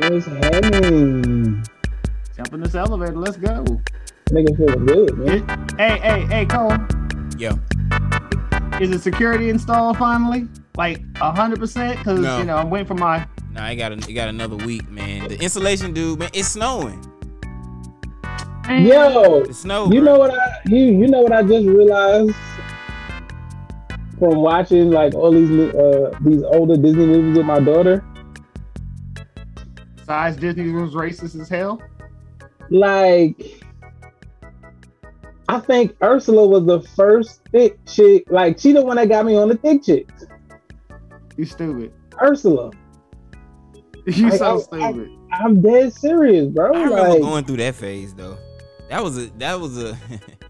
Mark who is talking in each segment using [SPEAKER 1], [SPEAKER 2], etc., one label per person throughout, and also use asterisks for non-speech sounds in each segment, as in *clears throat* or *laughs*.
[SPEAKER 1] What's happening?
[SPEAKER 2] Jump in this elevator. Let's go.
[SPEAKER 1] Nigga feeling good, man.
[SPEAKER 2] Hey, hey, hey, Cole.
[SPEAKER 3] Yo.
[SPEAKER 2] Is the security installed finally? Like hundred percent? Because
[SPEAKER 3] No.
[SPEAKER 2] you know I'm waiting for my.
[SPEAKER 3] Nah, I got a, it got another week, man. The insulation, dude, man, it's snowing.
[SPEAKER 1] Yo,
[SPEAKER 3] It's snow.
[SPEAKER 1] you
[SPEAKER 3] bro.
[SPEAKER 1] know what I you you know what I just realized from watching like all these uh these older Disney movies with my daughter.
[SPEAKER 2] Besides, Disney was racist as hell.
[SPEAKER 1] Like, I think Ursula was the first thick chick. Like, she the one that got me on the thick chicks.
[SPEAKER 2] You stupid.
[SPEAKER 1] Ursula. *laughs*
[SPEAKER 2] You
[SPEAKER 1] I-
[SPEAKER 2] so
[SPEAKER 1] I-
[SPEAKER 2] stupid.
[SPEAKER 1] I'm dead serious, bro.
[SPEAKER 3] I remember
[SPEAKER 1] Like,
[SPEAKER 3] going through that phase though. That was a that was a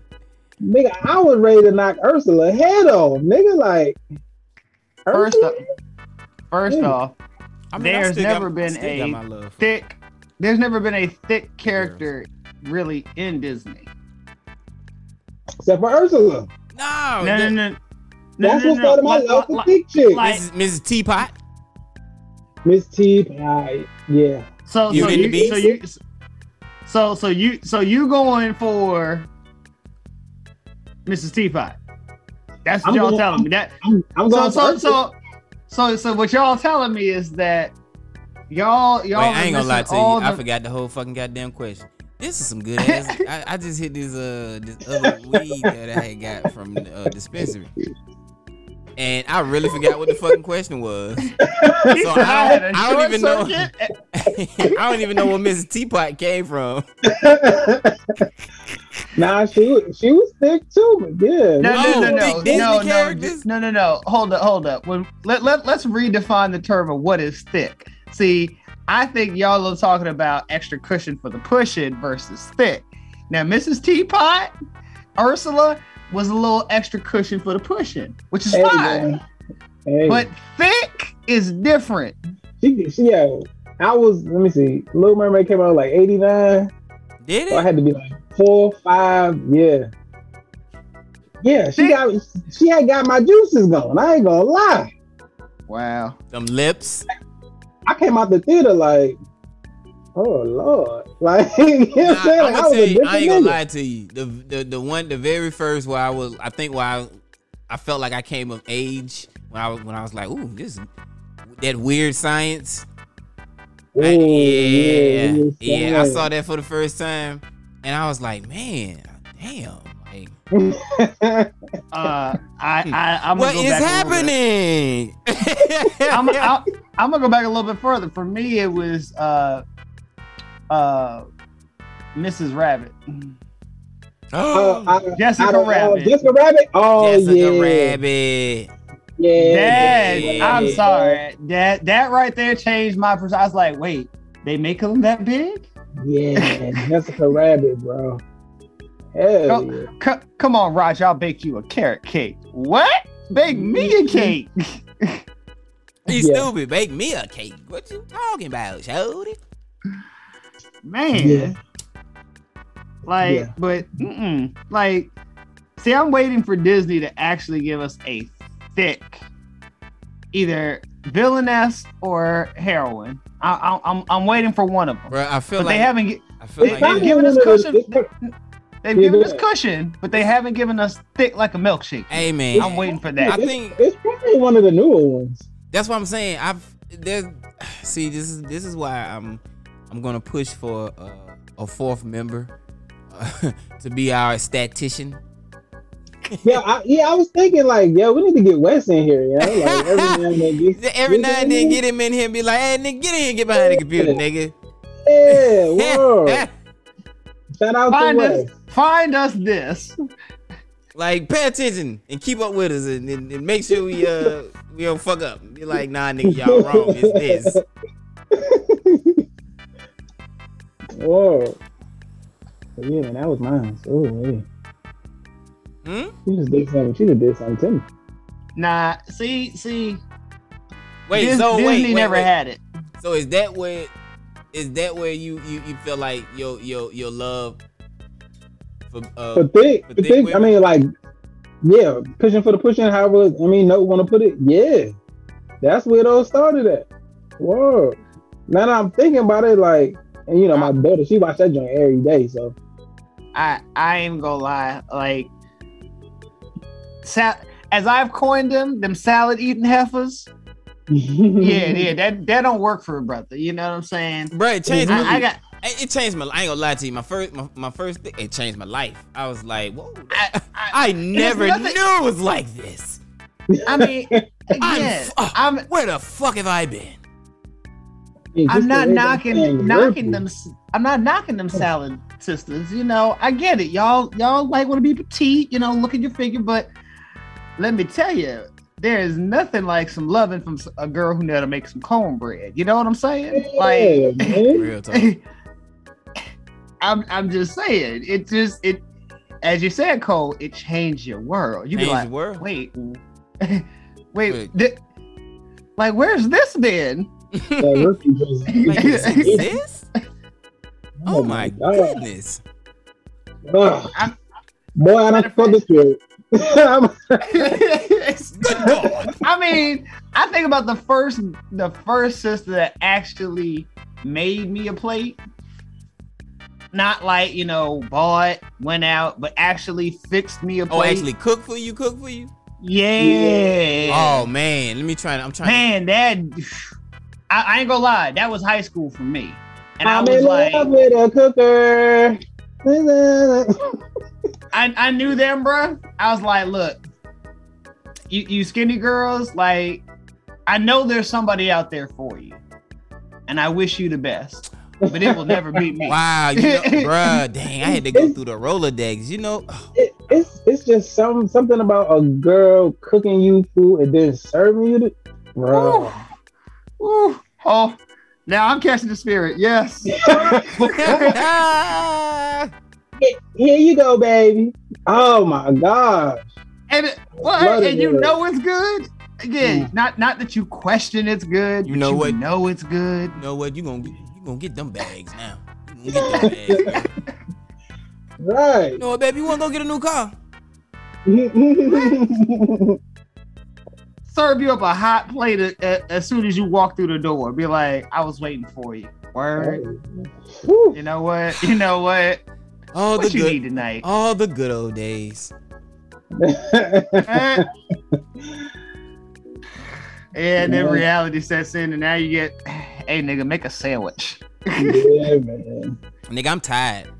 [SPEAKER 3] *laughs*
[SPEAKER 1] nigga, I was ready to knock Ursula head off, nigga. Like,
[SPEAKER 2] First
[SPEAKER 1] Ursula?
[SPEAKER 2] up, first
[SPEAKER 1] Yeah.
[SPEAKER 2] off,
[SPEAKER 3] I mean,
[SPEAKER 2] There's
[SPEAKER 3] still got-
[SPEAKER 2] never
[SPEAKER 3] I
[SPEAKER 2] been a
[SPEAKER 3] my love for-
[SPEAKER 2] thick. There's never been a thick character really in Disney.
[SPEAKER 1] except for Ursula.
[SPEAKER 3] No,
[SPEAKER 2] No, no,
[SPEAKER 3] the-
[SPEAKER 2] no. No,
[SPEAKER 1] That's
[SPEAKER 2] no,
[SPEAKER 1] what
[SPEAKER 2] no,
[SPEAKER 1] started my
[SPEAKER 2] like-
[SPEAKER 1] love for
[SPEAKER 2] like-
[SPEAKER 1] thick chicks.
[SPEAKER 2] like-
[SPEAKER 3] Mrs. Mrs. Teapot.
[SPEAKER 1] Miss T, Pie, yeah.
[SPEAKER 2] So,
[SPEAKER 3] You
[SPEAKER 2] so
[SPEAKER 3] in the
[SPEAKER 2] you, so
[SPEAKER 3] beast?
[SPEAKER 2] you, so so you, so you going for Mrs. Teapot? That's what
[SPEAKER 1] I'm
[SPEAKER 2] y'all
[SPEAKER 1] going-
[SPEAKER 2] telling me. That
[SPEAKER 1] I'm, I'm
[SPEAKER 2] so
[SPEAKER 1] going
[SPEAKER 2] so
[SPEAKER 1] for Ursula.
[SPEAKER 2] so so so what y'all telling me is that y'all y'all.
[SPEAKER 3] Wait, I ain't gonna lie to you.
[SPEAKER 2] all
[SPEAKER 3] I forgot the whole fucking goddamn question. This is some good ass. *laughs* I, I just hit this uh this other weed that I had got from the uh, dispensary, and I really forgot what the fucking question was. *laughs* So
[SPEAKER 2] I had a
[SPEAKER 3] I don't, I don't even
[SPEAKER 2] short
[SPEAKER 3] know. *laughs* I don't even know where Mrs. Teapot came from. *laughs*
[SPEAKER 1] nah, she was she was thick too, but yeah.
[SPEAKER 2] No, no, no, no,
[SPEAKER 3] Disney
[SPEAKER 2] no, no,
[SPEAKER 3] characters?
[SPEAKER 2] no, no, no. Hold up, hold up. When, let, let, let's redefine the term of what is thick. See, I think y'all are talking about extra cushion for the pushing versus thick. Now, Mrs. Teapot, Ursula was a little extra cushion for the pushing, which is
[SPEAKER 1] Hey,
[SPEAKER 2] fine.
[SPEAKER 1] Hey,
[SPEAKER 2] But thick is different.
[SPEAKER 1] she, she, yeah, I was. Let me see. Little Mermaid came out like '89.
[SPEAKER 3] Did
[SPEAKER 1] So I had to be like four, five, yeah. Yeah, she
[SPEAKER 2] Thick-
[SPEAKER 1] got she had got my juices going. I ain't gonna lie.
[SPEAKER 2] Wow.
[SPEAKER 3] Them lips.
[SPEAKER 1] I came out the theater like, oh lord, *laughs* like *laughs* you know what
[SPEAKER 3] Nah,
[SPEAKER 1] I'm saying?
[SPEAKER 3] I'm
[SPEAKER 1] Like, I
[SPEAKER 3] gonna
[SPEAKER 1] was
[SPEAKER 3] tell
[SPEAKER 1] a
[SPEAKER 3] you, I
[SPEAKER 1] different
[SPEAKER 3] ain't gonna
[SPEAKER 1] nigga.
[SPEAKER 3] lie to you. The, the the one, the very first where I was, I think why I, I felt like I came of age when I was when I was like, ooh, this that weird science.
[SPEAKER 1] Ooh,
[SPEAKER 3] I- yeah,
[SPEAKER 1] yeah,
[SPEAKER 3] yeah, I saw that for the first time, and I was like, man, damn, like. *laughs*
[SPEAKER 2] Uh, I, I, I'm
[SPEAKER 3] what
[SPEAKER 2] gonna go
[SPEAKER 3] is
[SPEAKER 2] back a
[SPEAKER 3] happening?
[SPEAKER 2] I'm, I'm, I'm gonna go back a little bit further. For me, it was uh, uh, Mrs. Rabbit.
[SPEAKER 1] Uh,
[SPEAKER 2] Jessica
[SPEAKER 1] I don't know.
[SPEAKER 2] Rabbit.
[SPEAKER 1] Jessica Rabbit. Oh
[SPEAKER 3] Jessica
[SPEAKER 1] yeah,
[SPEAKER 3] Rabbit.
[SPEAKER 1] yeah.
[SPEAKER 2] Dad,
[SPEAKER 3] yeah,
[SPEAKER 2] I'm sorry. That that right there changed my perspective. I was like, wait, they make them that big?
[SPEAKER 1] Yeah, *laughs* Jessica Rabbit, bro. Hell
[SPEAKER 2] Oh.
[SPEAKER 1] yeah.
[SPEAKER 2] C- come on, Raj, I'll bake you a carrot cake. What? Bake me a cake? *laughs*
[SPEAKER 3] You
[SPEAKER 1] Yeah.
[SPEAKER 3] stupid. Bake me a cake. What you talking about, Shody?
[SPEAKER 2] Man.
[SPEAKER 1] Yeah.
[SPEAKER 2] Like,
[SPEAKER 1] Yeah.
[SPEAKER 2] but mm-mm. like, see, I'm waiting for Disney to actually give us a thick, either villainess or heroine. I, I, I'm I'm waiting for one of them.
[SPEAKER 3] Bro, I feel
[SPEAKER 2] But
[SPEAKER 3] like
[SPEAKER 2] they haven't. gi-
[SPEAKER 3] I feel
[SPEAKER 2] They-
[SPEAKER 3] like
[SPEAKER 2] they've given us
[SPEAKER 1] one of the-
[SPEAKER 2] cushion. They've
[SPEAKER 1] Yeah,
[SPEAKER 2] given us cushion, but they haven't given us thick like a milkshake.
[SPEAKER 3] Hey man,
[SPEAKER 2] I'm waiting for that.
[SPEAKER 1] I
[SPEAKER 3] think-
[SPEAKER 1] it's probably one of the newer ones.
[SPEAKER 3] That's what I'm saying. I've there's *sighs* see this is this is why I'm I'm gonna push for uh, a fourth member uh, *laughs* to be our statistician.
[SPEAKER 1] Yeah, I, yeah, I was thinking like, yeah, we need to get Wes in here, you know, like every now and then. Get, *laughs*
[SPEAKER 3] Every now and then, get him in here and be like, "Hey, nigga, get in here, get behind the computer, nigga."
[SPEAKER 1] Yeah, *laughs* word. Shout out
[SPEAKER 2] Find
[SPEAKER 1] to
[SPEAKER 2] us, find us this.
[SPEAKER 3] like, pay attention and keep up with us, and, and, and make sure we uh we don't fuck up. Be like, "Nah, nigga, y'all wrong. It's this."
[SPEAKER 1] Whoa. But yeah, man, that was mine. Oh, yeah.
[SPEAKER 3] Hmm?
[SPEAKER 1] She just did something. She just did something to me.
[SPEAKER 2] Nah, see, see,
[SPEAKER 3] Wait,
[SPEAKER 2] Dis-
[SPEAKER 3] so
[SPEAKER 2] Disney
[SPEAKER 3] wait, wait,
[SPEAKER 2] never
[SPEAKER 3] wait.
[SPEAKER 2] had it.
[SPEAKER 3] So is that where is that where you you, you feel like your your your love for uh
[SPEAKER 1] But thick,
[SPEAKER 3] for thick
[SPEAKER 1] thick, I mean, like, yeah, pushing for the pushing, however, I mean, no want to put it. Yeah, that's where it all started at. Whoa. now that I'm thinking about it, like, and you know, my daughter, she watch that joint every day, so
[SPEAKER 2] I I ain't gonna lie, like sal- as I've coined them, them salad eating heifers. *laughs* Yeah, yeah, that that don't work for a brother. You know what I'm saying?
[SPEAKER 3] Bro, it changed my
[SPEAKER 2] I, I got
[SPEAKER 3] it it changed my I ain't gonna lie to you. My first my, my first thing, it changed my life. I was like, whoa.
[SPEAKER 2] I, I,
[SPEAKER 3] I never
[SPEAKER 2] nothing-
[SPEAKER 3] knew it was like this.
[SPEAKER 2] I mean, *laughs*
[SPEAKER 3] I'm,
[SPEAKER 2] again,
[SPEAKER 3] uh,
[SPEAKER 2] I'm
[SPEAKER 3] where the fuck have I been?
[SPEAKER 1] Yeah, just
[SPEAKER 2] I'm not knocking knocking them. I'm not knocking them salad sisters. You know, I get it. Y'all y'all like want to be petite. You know, look at your figure, but let me tell you, there is nothing like some loving from a girl who know how to make some cornbread. You know what I'm saying? Like,
[SPEAKER 1] Yeah.
[SPEAKER 3] Real talk. *laughs*
[SPEAKER 2] I'm I'm just saying. It just it, as you said, Cole. It changed your world. You be like,
[SPEAKER 3] world.
[SPEAKER 2] wait, *laughs* wait,
[SPEAKER 3] Wait.
[SPEAKER 2] thi- like where's this been?
[SPEAKER 1] Yeah, Murphy just-
[SPEAKER 3] Like, *laughs* *laughs* this exists? Oh, oh my
[SPEAKER 1] God.
[SPEAKER 3] goodness.
[SPEAKER 1] Ugh.
[SPEAKER 2] I'm-
[SPEAKER 1] Boy, I
[SPEAKER 2] Matter
[SPEAKER 1] don't
[SPEAKER 2] of
[SPEAKER 1] fuck this
[SPEAKER 3] Good God.
[SPEAKER 2] I mean, I think about the first the first sister that actually made me a plate. Not like, you know, bought, went out, but actually fixed me a oh, plate.
[SPEAKER 3] Oh, actually cook for you, cook for you?
[SPEAKER 2] Yeah.
[SPEAKER 3] Oh man, let me try to I'm trying
[SPEAKER 2] man, that I, I ain't gonna lie, that was high school for me. And I
[SPEAKER 1] I'm
[SPEAKER 2] was
[SPEAKER 1] in
[SPEAKER 2] like,
[SPEAKER 1] love with a cooker.
[SPEAKER 2] I, I knew them, bro. I was like, look, you, you skinny girls, like, I know there's somebody out there for you. And I wish you the best. But it will never beat me.
[SPEAKER 3] to Wow, you know, *laughs* bruh, dang, I had to go through the Rolodex, you know. *sighs*
[SPEAKER 1] It, it's it's just some something about a girl cooking you food and then serving you the bro.
[SPEAKER 2] Ooh. Ooh. Oh, now I'm catching the spirit. Yes. *laughs*
[SPEAKER 1] Here you go, baby. Oh my gosh.
[SPEAKER 2] And it, well, and you
[SPEAKER 1] yeah.
[SPEAKER 2] know it's good. Again, mm. not not that you question it's good.
[SPEAKER 3] You
[SPEAKER 2] but
[SPEAKER 3] know
[SPEAKER 2] you
[SPEAKER 3] what?
[SPEAKER 2] know it's good.
[SPEAKER 3] You know what? You gonna you gonna get them bags now. You gonna get them bags. *laughs*
[SPEAKER 1] Right.
[SPEAKER 3] You know what, baby? You wanna go get a new car? *laughs*
[SPEAKER 2] serve you up a hot plate a- a- as soon as you walk through the door. Be like, I was waiting for you. Word.
[SPEAKER 1] Whew.
[SPEAKER 2] You know what? You know what?
[SPEAKER 3] All the
[SPEAKER 2] What you
[SPEAKER 3] good,
[SPEAKER 2] need tonight?
[SPEAKER 3] all the good old days.
[SPEAKER 2] Eh. and then reality sets in, and now you get, hey nigga, make a sandwich.
[SPEAKER 1] yeah, man.
[SPEAKER 3] Nigga, I'm tired. *laughs*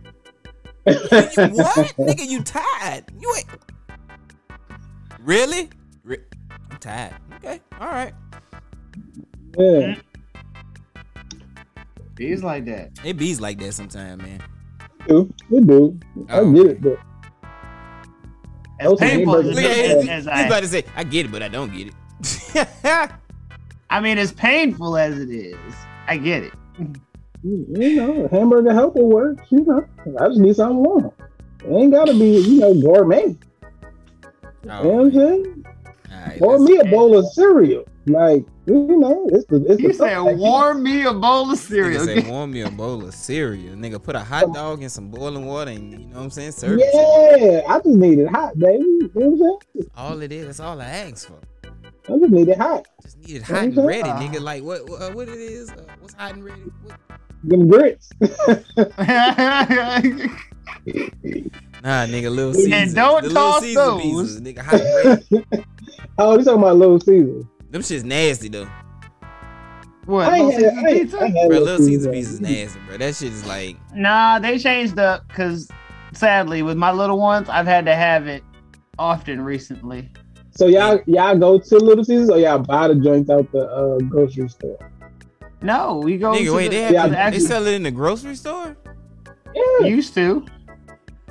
[SPEAKER 3] What? Nigga, you tired? You ain't. Really? Re- Okay, all right.
[SPEAKER 1] Yeah.
[SPEAKER 2] He's like that.
[SPEAKER 3] It bees like that sometimes, man.
[SPEAKER 1] do. We do. I
[SPEAKER 3] Oh,
[SPEAKER 1] get it, but
[SPEAKER 2] As painful as,
[SPEAKER 1] hamburgers-
[SPEAKER 3] Look at
[SPEAKER 2] as,
[SPEAKER 3] it. He's about
[SPEAKER 2] I,
[SPEAKER 3] to say, I get it, but I don't get it. *laughs*
[SPEAKER 2] I mean, as painful as it is, I get it.
[SPEAKER 1] you know, hamburger helper works. You know, I just need something warm. It ain't gotta be, you know, gourmet. You know what I'm oh, saying?
[SPEAKER 3] Alright,
[SPEAKER 1] Or me a bowl of cereal. Like, you know, it's the it's
[SPEAKER 2] You said, warm me a bowl of
[SPEAKER 3] cereal.
[SPEAKER 2] cereal.
[SPEAKER 3] say, *laughs* warm me a bowl of cereal. Nigga, put a hot dog in some boiling water and, you know what I'm saying? Serve it. to.
[SPEAKER 1] Yeah, I just need it hot, baby. You know what I'm saying?
[SPEAKER 3] All it is, that's all I ask for.
[SPEAKER 1] I just need it hot.
[SPEAKER 3] Just need it hot and
[SPEAKER 1] Okay.
[SPEAKER 3] ready, nigga. Like, what what, uh, what it is? Uh, what's hot and ready? What?
[SPEAKER 1] Them grits. *laughs* *laughs*
[SPEAKER 3] Nah, nigga, Little Caesars.
[SPEAKER 2] And don't
[SPEAKER 3] the Little
[SPEAKER 2] toss
[SPEAKER 3] Caesar
[SPEAKER 2] those.
[SPEAKER 3] pizzas, nigga, hot and *laughs*
[SPEAKER 1] oh, you talking about Little Caesar?
[SPEAKER 3] Them shit's nasty, though.
[SPEAKER 2] what?
[SPEAKER 1] I
[SPEAKER 2] Little
[SPEAKER 1] ain't had,
[SPEAKER 2] Caesar
[SPEAKER 1] I
[SPEAKER 2] pizza?
[SPEAKER 1] I
[SPEAKER 3] Bro,
[SPEAKER 1] Little
[SPEAKER 3] Little Caesar
[SPEAKER 1] Caesar.
[SPEAKER 3] pizza is nasty, bro. That shit is like,
[SPEAKER 2] Nah, they changed up because sadly, with my little ones, I've had to have it often recently.
[SPEAKER 1] So y'all y'all go to Little Caesars or y'all buy the joints out the uh, grocery store?
[SPEAKER 2] No, we go.
[SPEAKER 3] nigga,
[SPEAKER 2] to
[SPEAKER 3] wait,
[SPEAKER 2] the,
[SPEAKER 3] they, have
[SPEAKER 1] Yeah,
[SPEAKER 3] they sell it in the grocery store?
[SPEAKER 1] Yeah.
[SPEAKER 2] used to.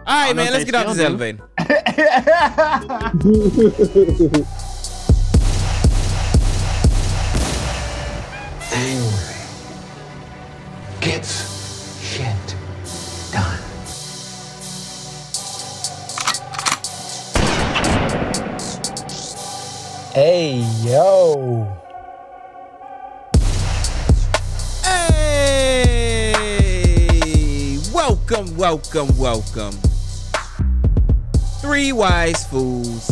[SPEAKER 3] All right, man, let's
[SPEAKER 2] they
[SPEAKER 3] get off this
[SPEAKER 2] still do.
[SPEAKER 3] elevator.
[SPEAKER 4] Angry gets shit done.
[SPEAKER 5] Hey, yo.
[SPEAKER 3] Hey, welcome, welcome, welcome. Three Wise Fools,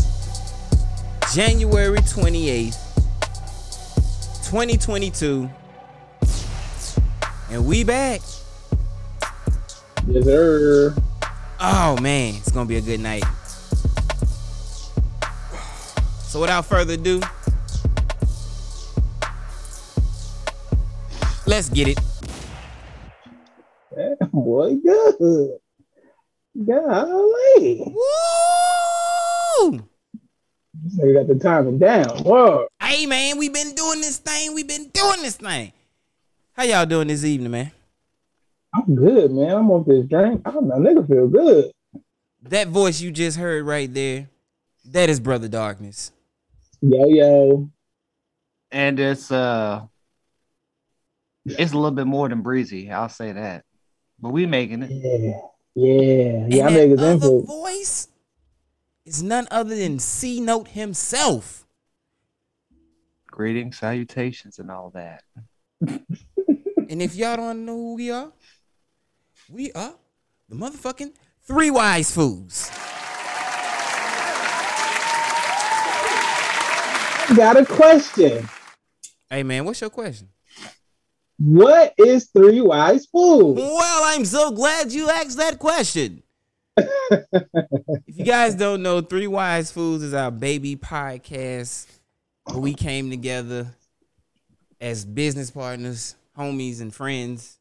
[SPEAKER 3] January 28th, 2022. And we back.
[SPEAKER 1] Yes, sir.
[SPEAKER 3] Oh man, it's gonna be a good night. So without further ado, let's get it.
[SPEAKER 1] Boy, good. Golly.
[SPEAKER 3] Woo!
[SPEAKER 1] This nigga got the timing down. Whoa.
[SPEAKER 3] Hey man, we've been doing this thing. We've been doing this thing. How y'all doing this evening, man?
[SPEAKER 1] I'm good, man. I'm off this drink. I don't know, nigga feel good.
[SPEAKER 3] That voice you just heard right there, that is Brother Darkness.
[SPEAKER 1] Yo, yo.
[SPEAKER 2] And it's uh it's a little bit more than breezy, I'll say that. But we making it.
[SPEAKER 1] Yeah. Yeah. Yeah, I
[SPEAKER 3] and
[SPEAKER 1] make his
[SPEAKER 3] that other
[SPEAKER 1] input.
[SPEAKER 3] voice is none other than C Note himself.
[SPEAKER 2] Greetings, salutations, and all that. *laughs*
[SPEAKER 3] And if y'all don't know who we are, we are the motherfucking Three Wise Fools.
[SPEAKER 1] Got a question.
[SPEAKER 3] Hey man, what's your question?
[SPEAKER 1] What is three wise fools?
[SPEAKER 3] Well, I'm so glad you asked that question. *laughs* if you guys don't know, Three Wise Fools is our baby podcast where we came together as business partners, homies, and friends,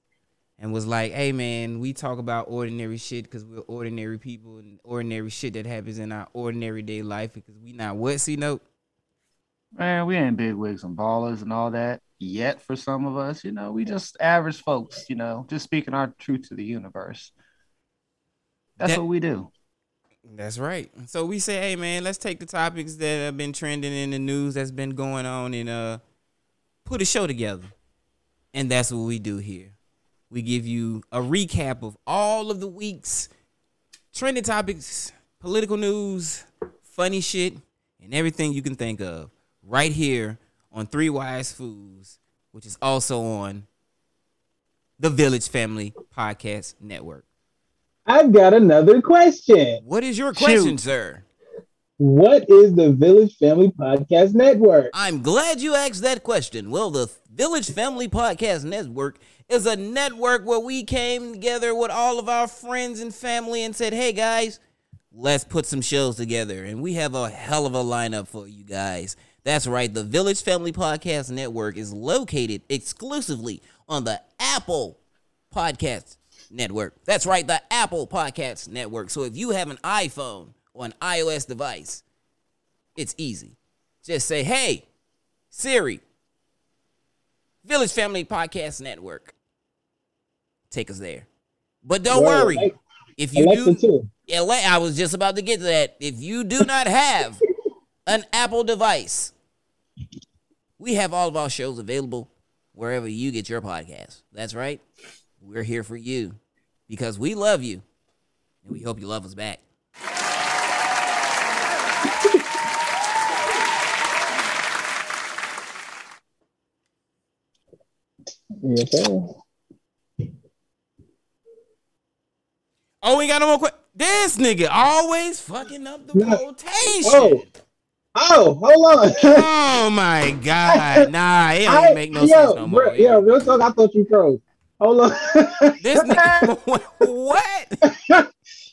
[SPEAKER 3] and was like, hey man, we talk about ordinary shit because we're ordinary people and ordinary shit that happens in our ordinary day life because we not what, C note?
[SPEAKER 2] Man, we ain't big wigs and ballers and all that yet for some of us. You know, we just average folks, you know, just speaking our truth to the universe. That's
[SPEAKER 3] That-
[SPEAKER 2] what we do.
[SPEAKER 3] That's right. So we say, hey man, let's take the topics that have been trending in the news that's been going on and uh put a show together. And that's what we do here. We give you a recap of all of the week's trending topics, political news, funny shit, and everything you can think of right here on Three Wise Fools, which is also on the Village Family Podcast Network.
[SPEAKER 1] I've got another question.
[SPEAKER 3] What is your question, sir?
[SPEAKER 1] What is the Village Family Podcast Network?
[SPEAKER 3] I'm glad you asked that question. Well, the Village Family Podcast Network is a network where we came together with all of our friends and family and said, hey guys, let's put some shows together. And we have a hell of a lineup for you guys. That's right, the Village Family Podcast Network is located exclusively on the Apple Podcast Network. That's right, the Apple Podcast Network. So if you have an iPhone or an iOS device, it's easy. Just say, hey, Siri, Village Family Podcast Network. Take us there. But don't worry. If you
[SPEAKER 1] Alexa
[SPEAKER 3] do,
[SPEAKER 1] too.
[SPEAKER 3] yeah, I was just about to get to that. If you do not have *laughs* an Apple device, we have all of our shows available wherever you get your podcast. That's right. We're here for you because we love you and we hope you love us back.
[SPEAKER 1] Yes, sir.
[SPEAKER 3] Oh, we got no more questions. This nigga always fucking up the
[SPEAKER 1] No.
[SPEAKER 3] quotation.
[SPEAKER 1] Oh. Oh, hold on.
[SPEAKER 3] Oh my god. *laughs* Nah, it don't
[SPEAKER 1] I,
[SPEAKER 3] make no
[SPEAKER 1] yo,
[SPEAKER 3] sense no more.
[SPEAKER 1] bro, yo, real talk. I thought you froze. Hold on.
[SPEAKER 3] This *laughs* nigga *laughs* what?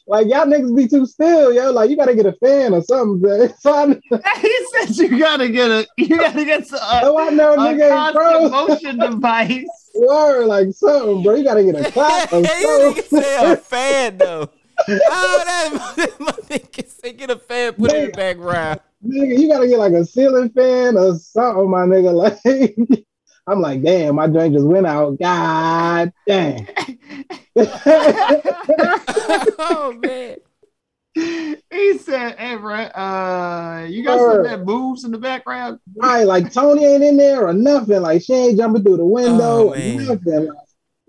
[SPEAKER 1] like y'all niggas be too still, yo. Like you gotta get a fan or something, bro. So
[SPEAKER 2] he said you gotta get a you gotta get a,
[SPEAKER 1] so I know
[SPEAKER 2] a
[SPEAKER 1] nigga ain't
[SPEAKER 2] constant
[SPEAKER 1] froze.
[SPEAKER 2] motion device.
[SPEAKER 1] Word, like something, bro. You gotta get a clock or
[SPEAKER 3] you nigga
[SPEAKER 1] something.
[SPEAKER 3] say a fan though. Oh, that my nigga say get a fan, put it in the background.
[SPEAKER 1] Nigga, you gotta get like a ceiling fan or something, my nigga. *laughs* Like I'm like, damn, my drink just went out. God damn. *laughs*
[SPEAKER 3] oh man.
[SPEAKER 2] He said, "Hey, bro, uh, you got some that moves in the background."
[SPEAKER 1] right, like Tony ain't in there or nothing. Like she ain't jumping through the window
[SPEAKER 3] Oh,
[SPEAKER 1] or nothing. Like,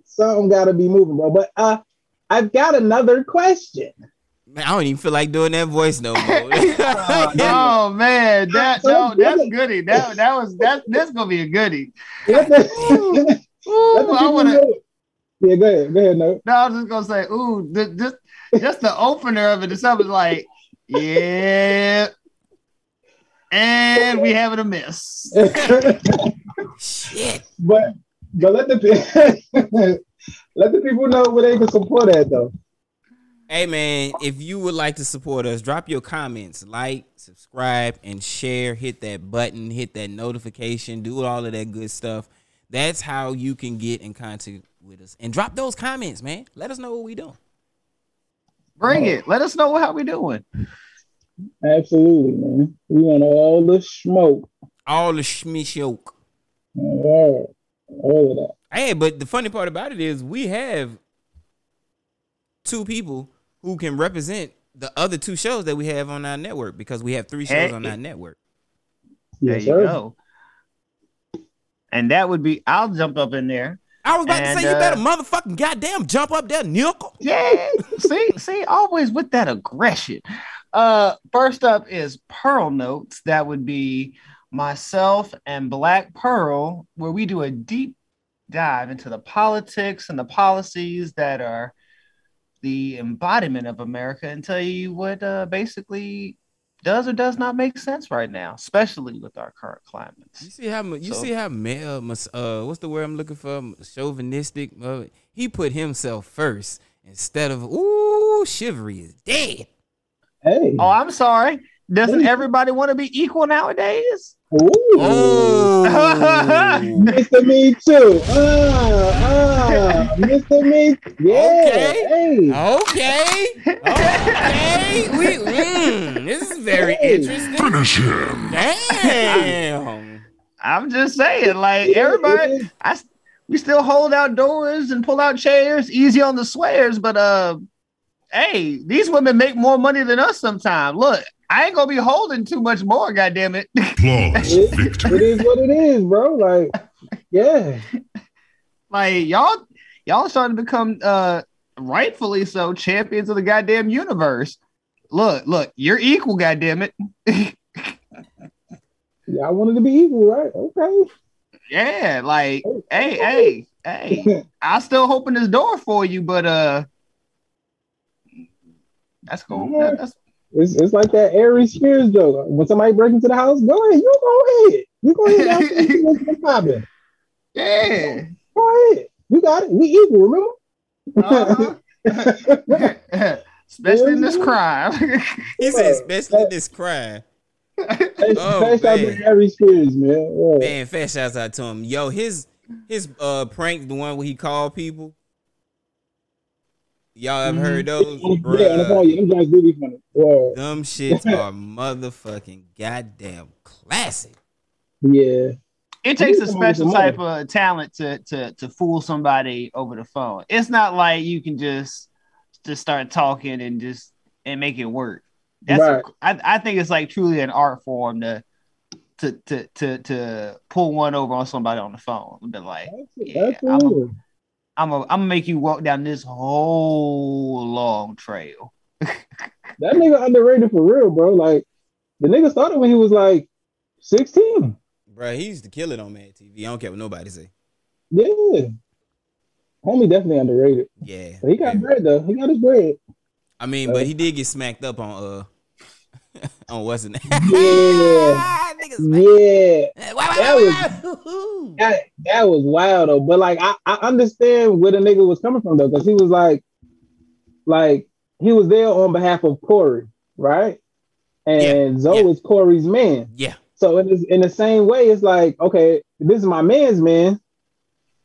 [SPEAKER 1] something gotta be moving, bro. But uh I've got another question.
[SPEAKER 3] Man, I don't even feel like doing that voice no more. *laughs* *laughs*
[SPEAKER 2] Oh man, that no, that's
[SPEAKER 1] good.
[SPEAKER 2] goody. That that was that. That's gonna be a goody.
[SPEAKER 1] Let *laughs*
[SPEAKER 2] Ooh, I wanna.
[SPEAKER 1] Yeah, go ahead. Go ahead, no.
[SPEAKER 2] No, I was just gonna say, ooh, th- just just the opener of it itself is like, yeah, and we having a miss.
[SPEAKER 3] Shit.
[SPEAKER 1] but but let the let the people know where they can support that though.
[SPEAKER 3] Hey man, if you would like to support us, drop your comments, like, subscribe, and share. Hit that button, hit that notification, do all of that good stuff. That's how you can get in contact with us. And drop those comments, man. Let us know what we doing.
[SPEAKER 2] Bring it. Let us know how we doing.
[SPEAKER 1] Absolutely, man. We want all the smoke.
[SPEAKER 3] All the shmish yoke.
[SPEAKER 1] All, all of that.
[SPEAKER 3] Hey, but the funny part about it is we have two people who can represent the other two shows that we have on our network because we have three shows
[SPEAKER 2] Hey.
[SPEAKER 3] on our network.
[SPEAKER 2] There
[SPEAKER 1] Yes,
[SPEAKER 2] you
[SPEAKER 1] sir.
[SPEAKER 2] go. And that would be I'll jump up in there.
[SPEAKER 3] I was about
[SPEAKER 2] And,
[SPEAKER 3] to say you
[SPEAKER 2] uh,
[SPEAKER 3] better motherfucking goddamn jump up there, nickel.
[SPEAKER 2] Yeah. see, see, always with that aggression. Uh first up is Pearl Notes. That would be myself and Black Pearl, where we do a deep dive into the politics and the policies that are the embodiment of America and tell you what uh basically does or does not make sense right now, especially with our current
[SPEAKER 3] climate.
[SPEAKER 2] You
[SPEAKER 3] see how you
[SPEAKER 2] So-
[SPEAKER 3] see how male, uh, what's the word I'm looking for? Chauvinistic. Uh, he put himself first instead of ooh, chivalry is dead.
[SPEAKER 1] Hey.
[SPEAKER 2] Oh, I'm sorry. Doesn't everybody want to be equal nowadays?
[SPEAKER 1] Ooh. *laughs*
[SPEAKER 3] Oh,
[SPEAKER 1] Mr. Me Too. Ah, ah, Mr. Me. Yeah.
[SPEAKER 3] Okay.
[SPEAKER 1] Hey.
[SPEAKER 3] okay, okay. We, mm, this is very
[SPEAKER 1] Hey.
[SPEAKER 3] interesting. Finish him. Damn.
[SPEAKER 2] I'm just saying, like everybody, I s- we still hold out doors and pull out chairs, easy on the swears, but uh, hey, these women make more money than us sometimes. Look, I ain't gonna be holding too much more, goddamn it.
[SPEAKER 6] Flawless
[SPEAKER 1] It,
[SPEAKER 6] victory.
[SPEAKER 1] it is what it is, bro. Like, yeah.
[SPEAKER 2] like y'all, y'all starting to become uh rightfully so champions of the goddamn universe. Look, look, you're equal, goddamn it. *laughs*
[SPEAKER 1] Yeah, I wanted to be equal, right? Okay.
[SPEAKER 2] Yeah, like, hey, hey, hey, *laughs* I still open this door for you, but uh, that's cool. That- that's
[SPEAKER 1] It's, it's like that Aries Spears joke. When somebody breaks into the house, go ahead. You go ahead. You go ahead. I'll see *laughs* what's what's popping.
[SPEAKER 2] yeah.
[SPEAKER 1] Go ahead. You got it. We equal, remember?
[SPEAKER 2] Uh-huh. *laughs* Especially in this crime. *laughs*
[SPEAKER 3] He said, especially in this crime.
[SPEAKER 1] Hey,
[SPEAKER 3] Oh,
[SPEAKER 1] thanks out
[SPEAKER 3] man.
[SPEAKER 1] to Aries Spears, man. Yeah.
[SPEAKER 3] Man, fat shouts out to him. Yo, his his uh prank, the one where he called people. Y'all ever mm-hmm. heard those?
[SPEAKER 1] Yeah, on the
[SPEAKER 3] Bruh,
[SPEAKER 1] phone, yeah, them joints do be funny. Word.
[SPEAKER 3] them shits *laughs* are motherfucking goddamn classic.
[SPEAKER 1] Yeah.
[SPEAKER 2] it takes a
[SPEAKER 1] Come on with
[SPEAKER 2] special type of talent to to to fool somebody over the phone. It's not like you can just just start talking and just and make it work. That's
[SPEAKER 1] Right.
[SPEAKER 2] I I think it's like truly an art form to to to to to pull one over on somebody on the phone. Be like, Yeah,
[SPEAKER 1] That's
[SPEAKER 2] I'm a-
[SPEAKER 1] real.
[SPEAKER 2] I'm a, I'm gonna make you walk down this whole long trail. *laughs*
[SPEAKER 1] That nigga underrated for real, bro. Like, the nigga started when he was like 16.
[SPEAKER 3] Bro, he used to kill it on Mad TV. I don't care what nobody say.
[SPEAKER 1] Yeah. Homie definitely underrated.
[SPEAKER 3] Yeah.
[SPEAKER 1] But he got
[SPEAKER 3] yeah.
[SPEAKER 1] bread, though. He got his bread.
[SPEAKER 3] I mean, but he did get smacked up on uh *laughs* on what's it name?
[SPEAKER 1] Yeah.
[SPEAKER 3] Niggas
[SPEAKER 1] Yeah.
[SPEAKER 3] Wow, wow,
[SPEAKER 1] That
[SPEAKER 3] wow, wow.
[SPEAKER 1] That, that was wild, though. But, like, I, I understand where the nigga was coming from, though, because he was like, like, he was there on behalf of Corey, right? And Zoe
[SPEAKER 3] yeah.
[SPEAKER 1] is Corey's man.
[SPEAKER 3] Yeah.
[SPEAKER 1] So in, this, in the same way, it's like, okay, this is my man's man.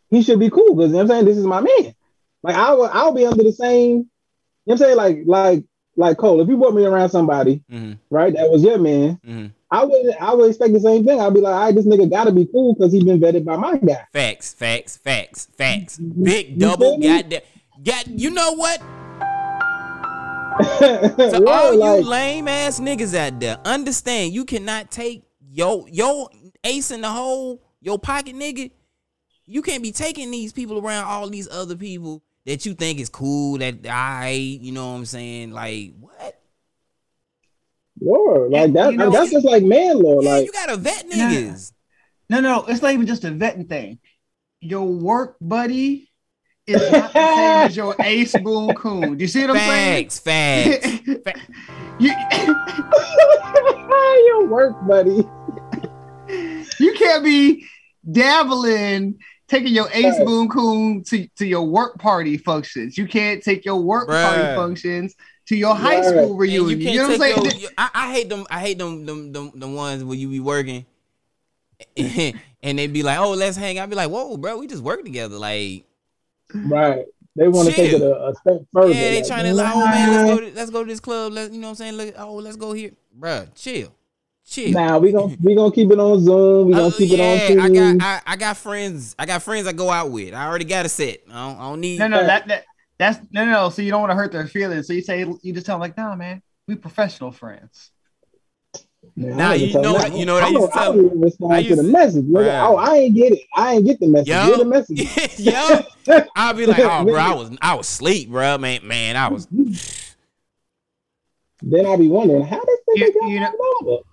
[SPEAKER 1] He should be cool because you know I'm saying this is my man. Like I will, I'll be under the same. You know what I'm saying like like like Cole. If you brought me around somebody,
[SPEAKER 3] hmm
[SPEAKER 1] right, that was your man,
[SPEAKER 3] hmm
[SPEAKER 1] I would I would expect the same thing. I'd be like, all right, this nigga got to be cool because he's been vetted by my guy.
[SPEAKER 3] Facts, facts, facts, facts. Big
[SPEAKER 1] you
[SPEAKER 3] double, goddamn. Got you know what? *laughs* To
[SPEAKER 1] Yeah,
[SPEAKER 3] all you lame ass niggas out there, understand you cannot take yo yo ace in the hole, your pocket nigga. You can't be taking these people around all these other people that you think is cool. That I, you know what I'm saying? Like what?
[SPEAKER 1] Lord, like that.
[SPEAKER 2] You know-
[SPEAKER 1] that's just like man law.
[SPEAKER 3] Yeah,
[SPEAKER 1] Like
[SPEAKER 3] you gotta vet
[SPEAKER 2] Nah.
[SPEAKER 3] niggas.
[SPEAKER 2] No, no, it's not even just a vetting thing. Your work buddy is not the same as your *laughs* ace boom coon. Do you see what I'm saying?
[SPEAKER 3] Facts, facts. *laughs*
[SPEAKER 2] You, *laughs*
[SPEAKER 1] your work, buddy.
[SPEAKER 2] you can't be dabbling taking your ace
[SPEAKER 1] Right.
[SPEAKER 2] boom coon to, to your work party functions. You can't take your work party functions to your high
[SPEAKER 1] Right.
[SPEAKER 2] school reunion. You, know what I'm saying?
[SPEAKER 3] your- your- I, I hate them. I hate them. Them, them. The ones where you be working, *laughs* and they'd be like, "Oh, let's hang." out. I be like, "Whoa, bro, we just work together." Like,
[SPEAKER 1] Right. They want to take it a, a step further.
[SPEAKER 3] yeah, they
[SPEAKER 1] like,
[SPEAKER 3] trying to like, "Oh man, let's go. To, let's go to this club. Let you know what I'm saying. Look, oh, let's go here, Bruh, Chill, chill.
[SPEAKER 1] Nah, we gonna we gonna keep it on Zoom. We gonna
[SPEAKER 3] Uh,
[SPEAKER 1] keep it
[SPEAKER 3] yeah,
[SPEAKER 1] on
[SPEAKER 3] I got I, I got friends. I got friends I go out with. I already got a set. I don't, I don't need.
[SPEAKER 2] No, no, that, that that's no, no, no. So you don't want to hurt their feelings. So you say you just tell them like, nah, man, we professional friends.
[SPEAKER 1] Man,
[SPEAKER 3] Nah,
[SPEAKER 1] I
[SPEAKER 3] you know what-
[SPEAKER 1] that.
[SPEAKER 3] you know what I
[SPEAKER 1] I'm
[SPEAKER 3] used to tell
[SPEAKER 1] I don't respond
[SPEAKER 3] I
[SPEAKER 1] to the message. nigga.
[SPEAKER 3] Bruh.
[SPEAKER 1] Oh, I ain't get it. I ain't get the message.
[SPEAKER 3] Yo.
[SPEAKER 1] Get the message. *laughs*
[SPEAKER 3] Yo, I'll be like, oh, bro, I was I was asleep, bro. Man, man, I was. *laughs*
[SPEAKER 1] Then I'll be wondering how this nigga
[SPEAKER 2] You-
[SPEAKER 1] got
[SPEAKER 2] you
[SPEAKER 1] my number.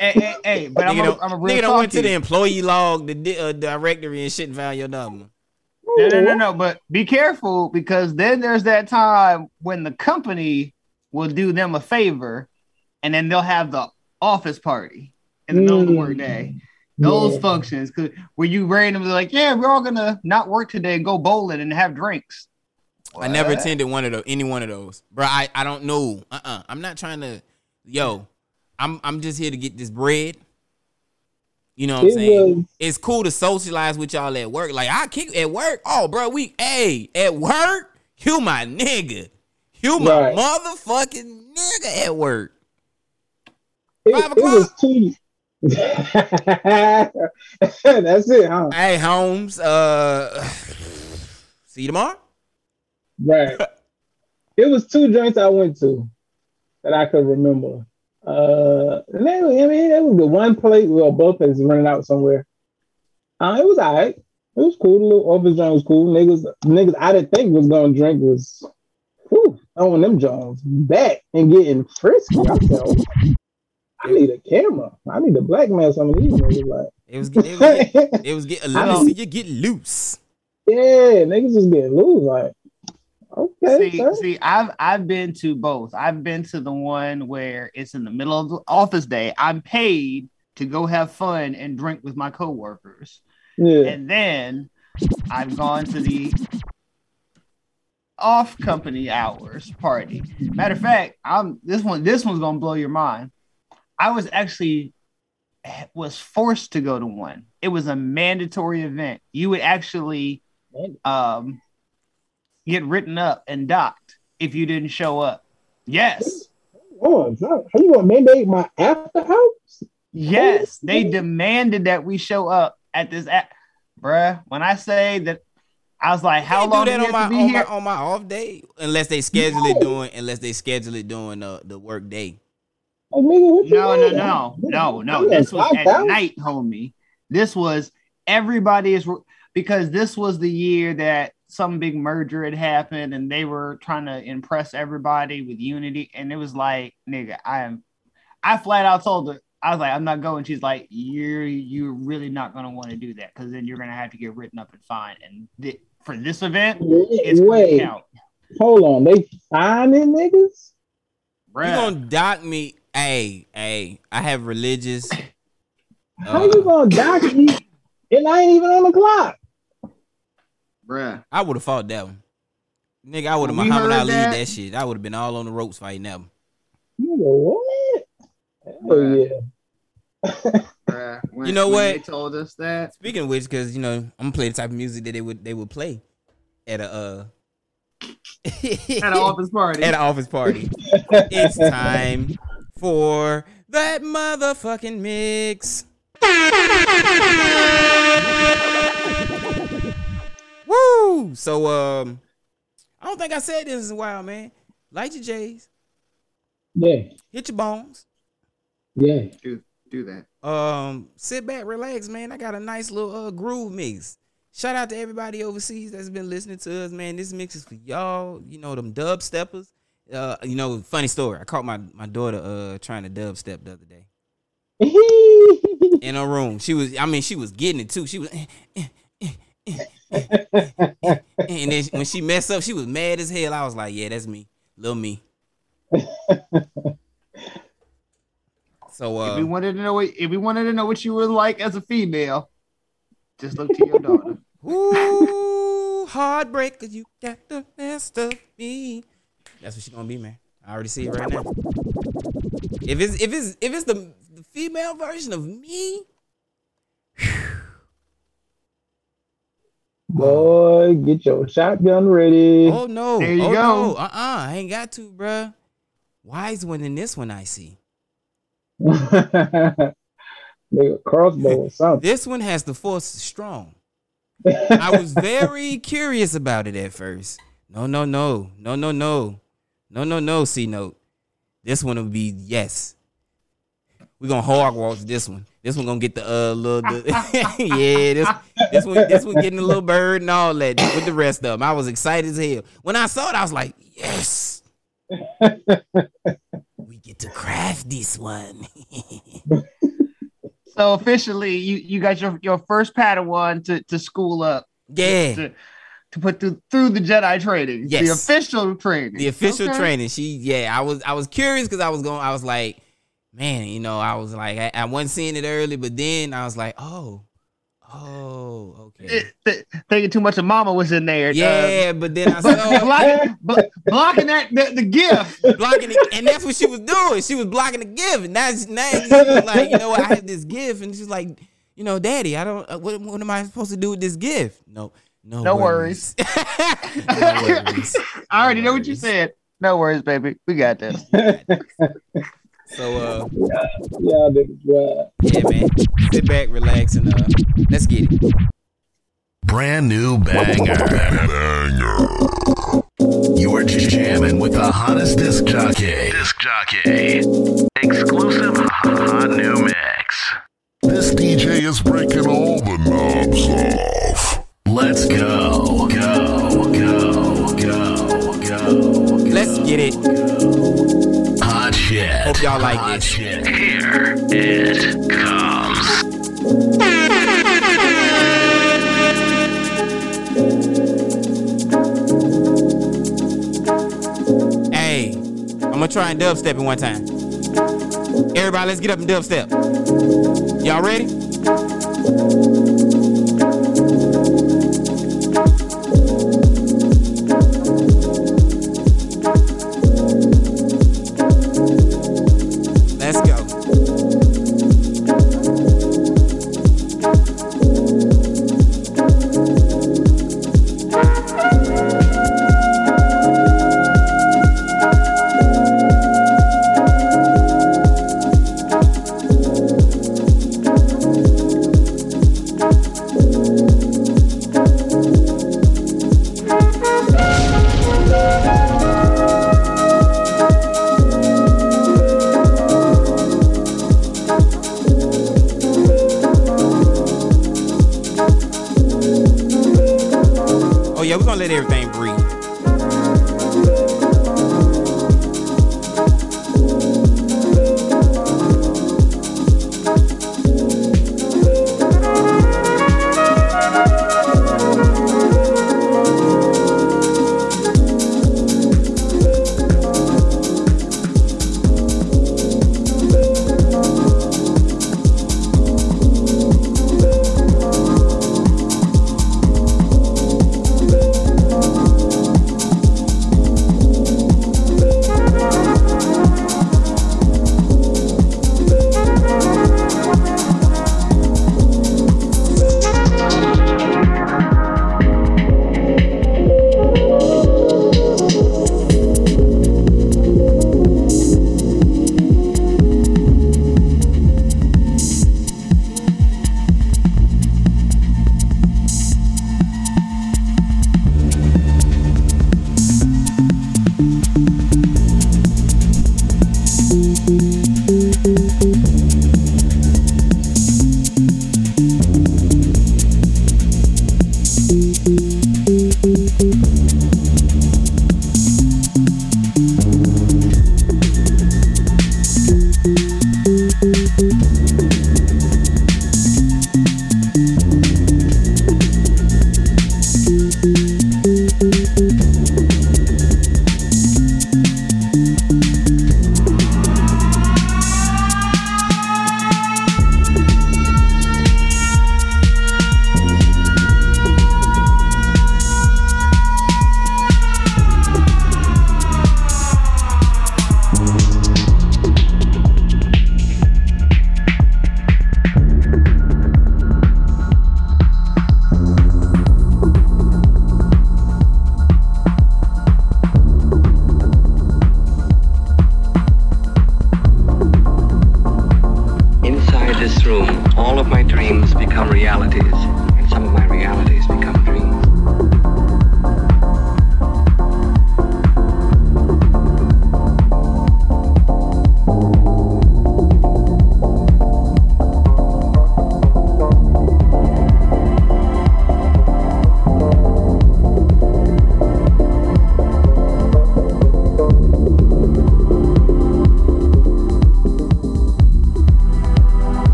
[SPEAKER 2] Hey, hey, hey, but I'm
[SPEAKER 3] nigga
[SPEAKER 2] a,
[SPEAKER 3] don't,
[SPEAKER 2] I'm a real
[SPEAKER 3] nigga don't went to
[SPEAKER 2] to
[SPEAKER 3] the employee log, the di- uh, directory and shit, and found your number.
[SPEAKER 2] No, no, no, no. But be careful because then there's that time when the company will do them a favor, and then they'll have the office party in the middle of the
[SPEAKER 1] Mm.
[SPEAKER 2] workday. Those
[SPEAKER 1] Yeah.
[SPEAKER 2] functions, cause where you randomly like, yeah, we're all gonna not work today and go bowling and have drinks.
[SPEAKER 3] I never attended one of those, any one of those, bro. I, I don't know. Uh, uh-uh. uh. i am not trying to. Yo, I'm I'm just here to get this bread. You know what I'm saying?
[SPEAKER 1] was-
[SPEAKER 3] It's cool to socialize with y'all at work. Like I kick at work. Oh, bro, we hey at work. You my nigga. You my
[SPEAKER 1] Right.
[SPEAKER 3] motherfucking nigga at work.
[SPEAKER 1] It,
[SPEAKER 3] Five
[SPEAKER 1] it was two. *laughs* That's it, huh?
[SPEAKER 3] Hey, Holmes. Uh, *sighs* see you tomorrow.
[SPEAKER 1] Right. *laughs* it was two joints I went to that I could remember. Uh, and they, I mean, it was the one place. Well, both places running out somewhere. Uh, it was alright. It was cool. The little office joint was cool. Niggas, niggas, I didn't think was gonna drink was, whew, throwing them Jones back and getting frisky. I oh, I need a camera. I need to blackmail some of these niggas. Like,
[SPEAKER 3] It was it was get, it was get. Let me
[SPEAKER 1] I
[SPEAKER 3] see you get loose.
[SPEAKER 1] yeah, niggas just getting loose. Like, okay,
[SPEAKER 2] See,
[SPEAKER 1] sir.
[SPEAKER 2] see, I've I've been to both. I've been to the one where it's in the middle of the office day. I'm paid to go have fun and drink with my coworkers.
[SPEAKER 1] yeah.
[SPEAKER 2] And then I've gone to the off company hours party. Matter of fact, I'm this one. This one's gonna blow your mind. I was actually was forced to go to one. It was a mandatory event. You would actually um, get written up and docked if you didn't show up. Yes,
[SPEAKER 1] Oh, how how you gonna mandate my after house?
[SPEAKER 2] yes, they demanded that we show up at this. At- Bruh, when I say that, I was like, "How long
[SPEAKER 3] do
[SPEAKER 2] do
[SPEAKER 3] that on
[SPEAKER 2] have
[SPEAKER 3] my,
[SPEAKER 2] to be
[SPEAKER 3] on
[SPEAKER 2] here?"
[SPEAKER 3] my on my off day unless they schedule it doing unless they schedule it during the the work day.
[SPEAKER 1] Like, nigga, what
[SPEAKER 2] No, no, no, no, no.
[SPEAKER 1] I'm
[SPEAKER 2] This
[SPEAKER 1] like,
[SPEAKER 2] was at night, homie. This was everybody is because this was the year that some big merger had happened and they were trying to impress everybody with unity. And it was like, nigga, I am I flat out told her, I was like, I'm not going. She's like, You're you're really not gonna want to do that because then you're gonna have to get written up and fined. And th- for this event, it's
[SPEAKER 1] Wait,
[SPEAKER 2] count.
[SPEAKER 1] hold on. They finding niggas?
[SPEAKER 3] You
[SPEAKER 2] Bruh.
[SPEAKER 3] gonna dock me? Hey, hey, I have religious.
[SPEAKER 1] How
[SPEAKER 3] uh,
[SPEAKER 1] you gonna dock me? And I ain't even on the clock.
[SPEAKER 2] Bruh.
[SPEAKER 3] I would have fought that one. Nigga, I would have
[SPEAKER 2] When
[SPEAKER 3] Muhammad Ali
[SPEAKER 2] that-
[SPEAKER 3] that, shit. I would have been all on the ropes fighting that one.
[SPEAKER 1] Nigga, what? Hell
[SPEAKER 2] Bruh.
[SPEAKER 1] yeah.
[SPEAKER 2] Bruh. *laughs* When-
[SPEAKER 3] You know
[SPEAKER 2] when
[SPEAKER 3] what?
[SPEAKER 2] They told us that.
[SPEAKER 3] Speaking of which, because you know I'm gonna play the type of music that they would they would play at a uh
[SPEAKER 2] At an office party. *laughs*
[SPEAKER 3] at an office party. *laughs* it's time for that motherfucking mix. Woo! So um, I don't think I said this in a while, man. Light your J's,
[SPEAKER 1] Yeah,
[SPEAKER 3] hit your bones.
[SPEAKER 1] yeah.
[SPEAKER 2] do do that.
[SPEAKER 3] Um, sit back, relax, man. I got a nice little uh groove mix. Shout out to everybody overseas that's been listening to us, man. This mix is for y'all. You know them dub steppers. Uh, you know, funny story. I caught my my daughter uh trying to dub step the other day *laughs* in her room. She was, I mean, she was getting it too. She was, and then when she messed up, she was mad as hell. I was like, yeah, that's me, little me. *laughs* So
[SPEAKER 2] if
[SPEAKER 3] uh,
[SPEAKER 2] we wanted to know what if we wanted to know what you were like as a female, just look to your daughter. *laughs*
[SPEAKER 3] Ooh, heartbreak, cause you got the best of me. That's what she gonna be, man. I already see it right now. If it's if it's if it's the, the female version of me,
[SPEAKER 1] Boy, get your shotgun ready.
[SPEAKER 3] oh no,
[SPEAKER 2] There you
[SPEAKER 3] oh
[SPEAKER 2] go.
[SPEAKER 3] no, uh uh I ain't got to, bruh. Wise one in this one I see. *laughs*
[SPEAKER 1] Nigga, crossbow or something.
[SPEAKER 3] This one has the force strong. I was very *laughs* curious about it at first. No, no, no, no, no, no, no, no, no. C note. This one will be yes. We gonna hogwash this one. This one gonna get the uh little the, *laughs* *laughs* yeah. This this one this one getting a little bird and all that with the rest of them. I was excited as hell when I saw it. I was like, yes. *laughs* we get to craft this one.
[SPEAKER 2] So officially, you you got your your first Padawan to to school up
[SPEAKER 3] yeah.
[SPEAKER 2] to, to put through through the Jedi training.
[SPEAKER 3] Yes.
[SPEAKER 2] The official training.
[SPEAKER 3] the official
[SPEAKER 2] Okay.
[SPEAKER 3] training. She, yeah, I was, I was curious because I was going, I was like, man, you know, I was like, I, I wasn't seeing it early, but then I was like, oh, oh, okay,
[SPEAKER 2] th- thinking too much of Mama was in there. Uh,
[SPEAKER 3] yeah, but then I said, oh,
[SPEAKER 2] blocking, blo- blocking that the, the gift.
[SPEAKER 3] blocking it, and that's what she was doing. She was blocking the gift, and now like, you know, I have this gift, and she's like, you know, Daddy, I don't, uh, what, what am I supposed to do with this gift? No, no,
[SPEAKER 2] No
[SPEAKER 3] worries. *laughs* no worries. *laughs*
[SPEAKER 2] I already know what you said. No worries, baby. We got this.
[SPEAKER 3] So, uh.
[SPEAKER 1] Y'all niggas wild.
[SPEAKER 3] Yeah, man. Sit back, relax, and uh, let's get it.
[SPEAKER 6] Brand new banger. Banger. You are jamming with the hottest disc jockey. Disc jockey. Exclusive hot new mix.
[SPEAKER 7] This DJ is breaking all the knobs off.
[SPEAKER 6] Let's go. Go. Go. Go. Go.
[SPEAKER 3] Let's get it. Hope y'all like
[SPEAKER 6] Hot
[SPEAKER 3] this.
[SPEAKER 6] shit. Here it comes.
[SPEAKER 3] Hey, I'm gonna try and dubstep it one time. Everybody, let's get up and dubstep. Y'all ready?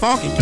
[SPEAKER 3] Funky.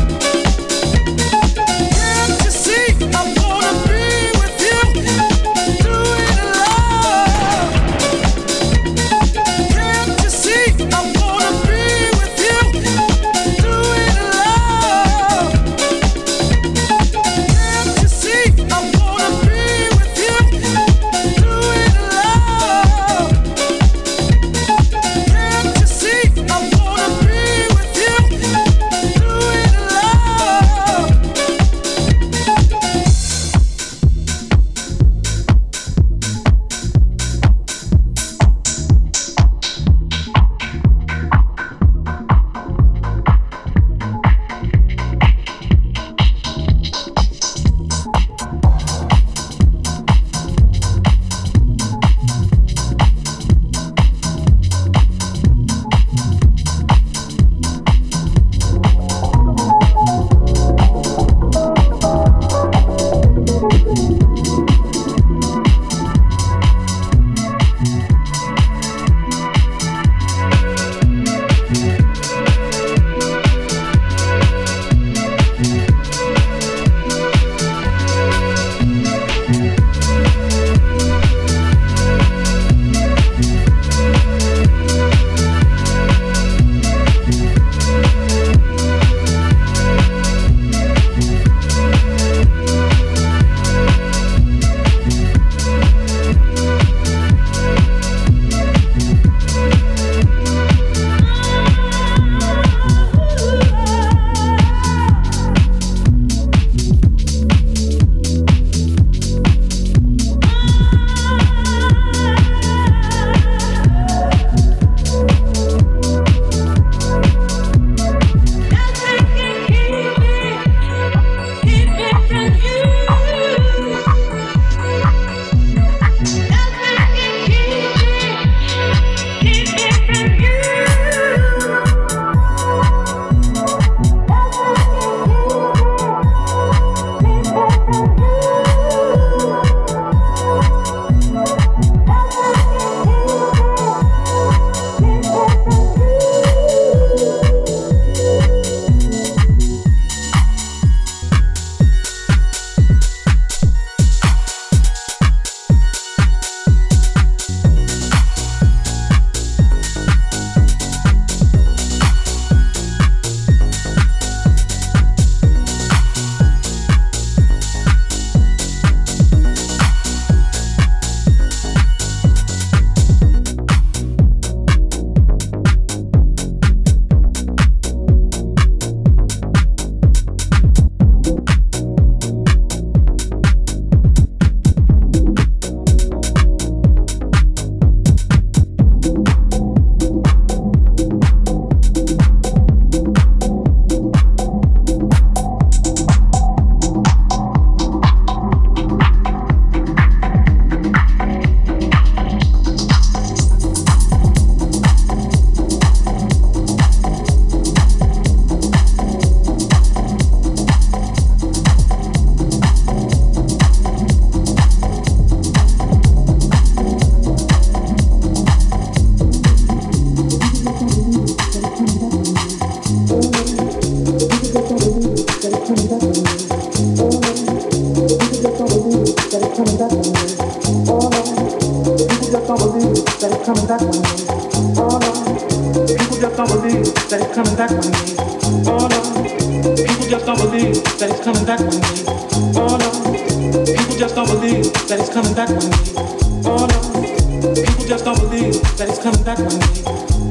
[SPEAKER 3] way.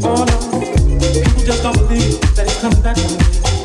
[SPEAKER 3] Oh no, people just
[SPEAKER 1] don't believe that
[SPEAKER 3] he's coming that way.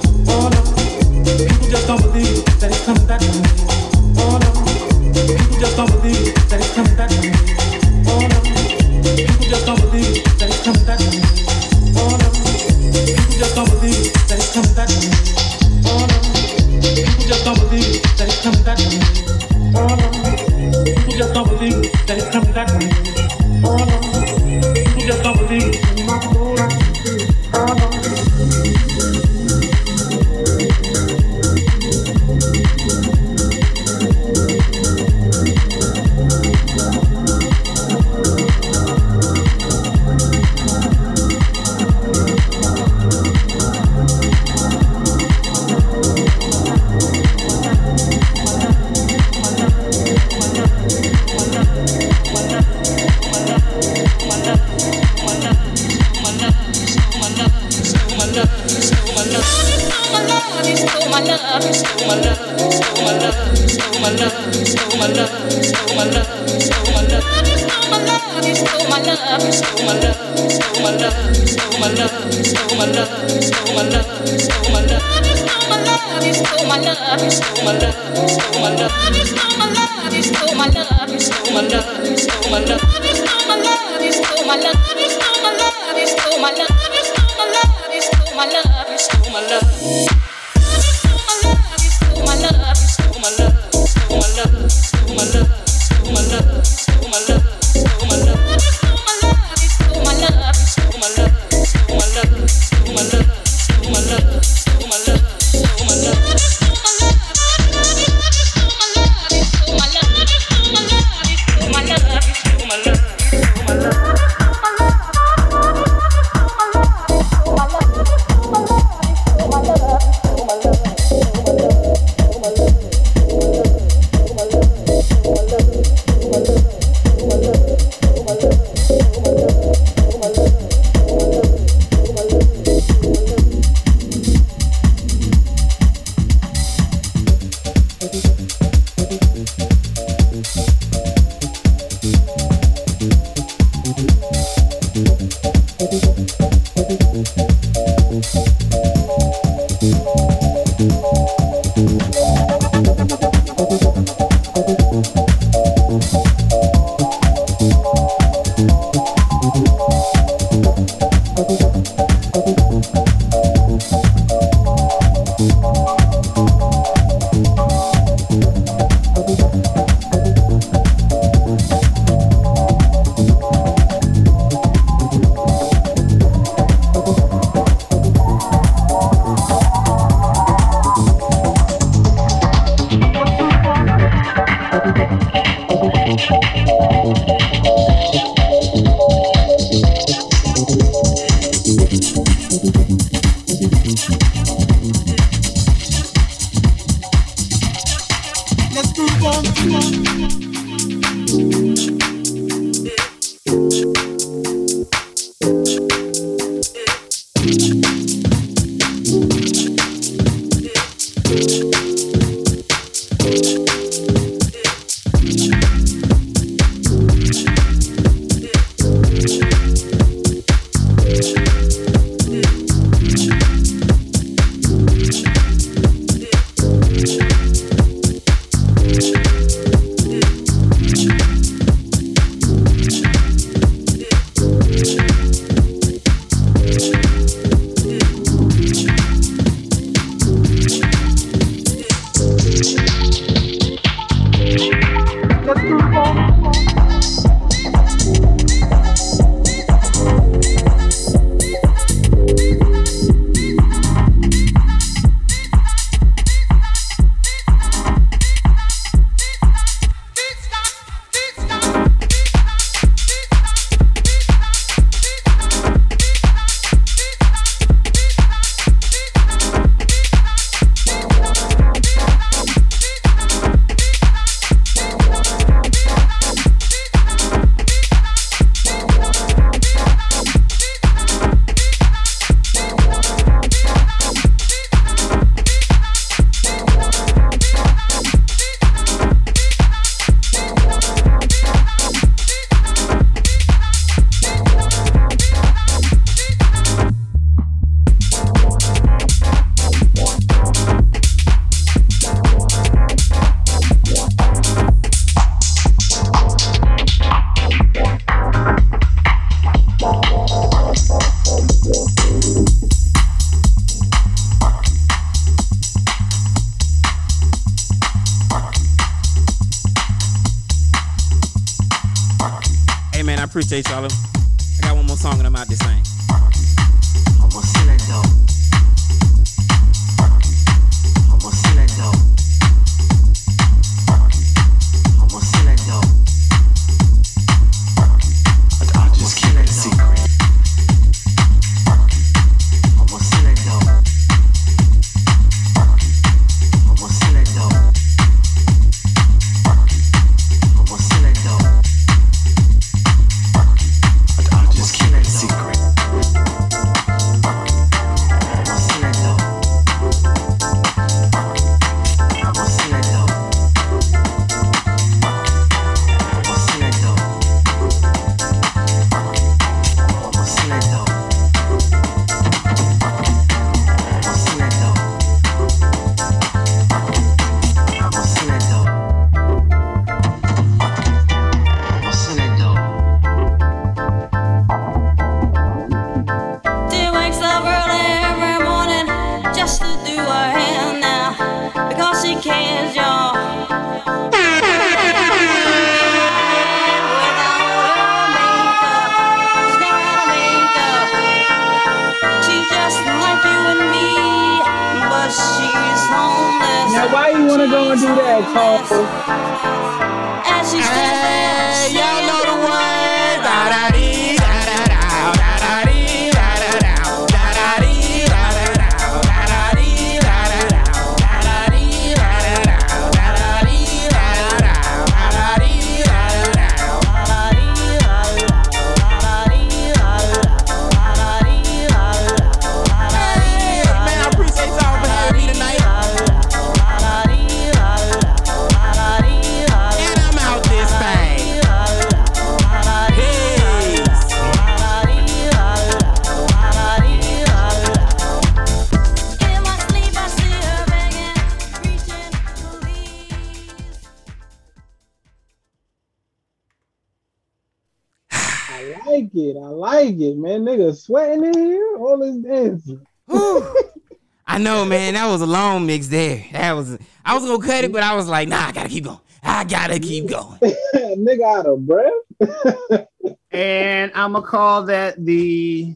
[SPEAKER 3] Was a long mix there. That was. I was gonna cut it, but I was like, nah, I gotta keep going. I gotta keep going. *laughs*
[SPEAKER 1] Nigga out of breath. *laughs*
[SPEAKER 2] And I'm gonna call that the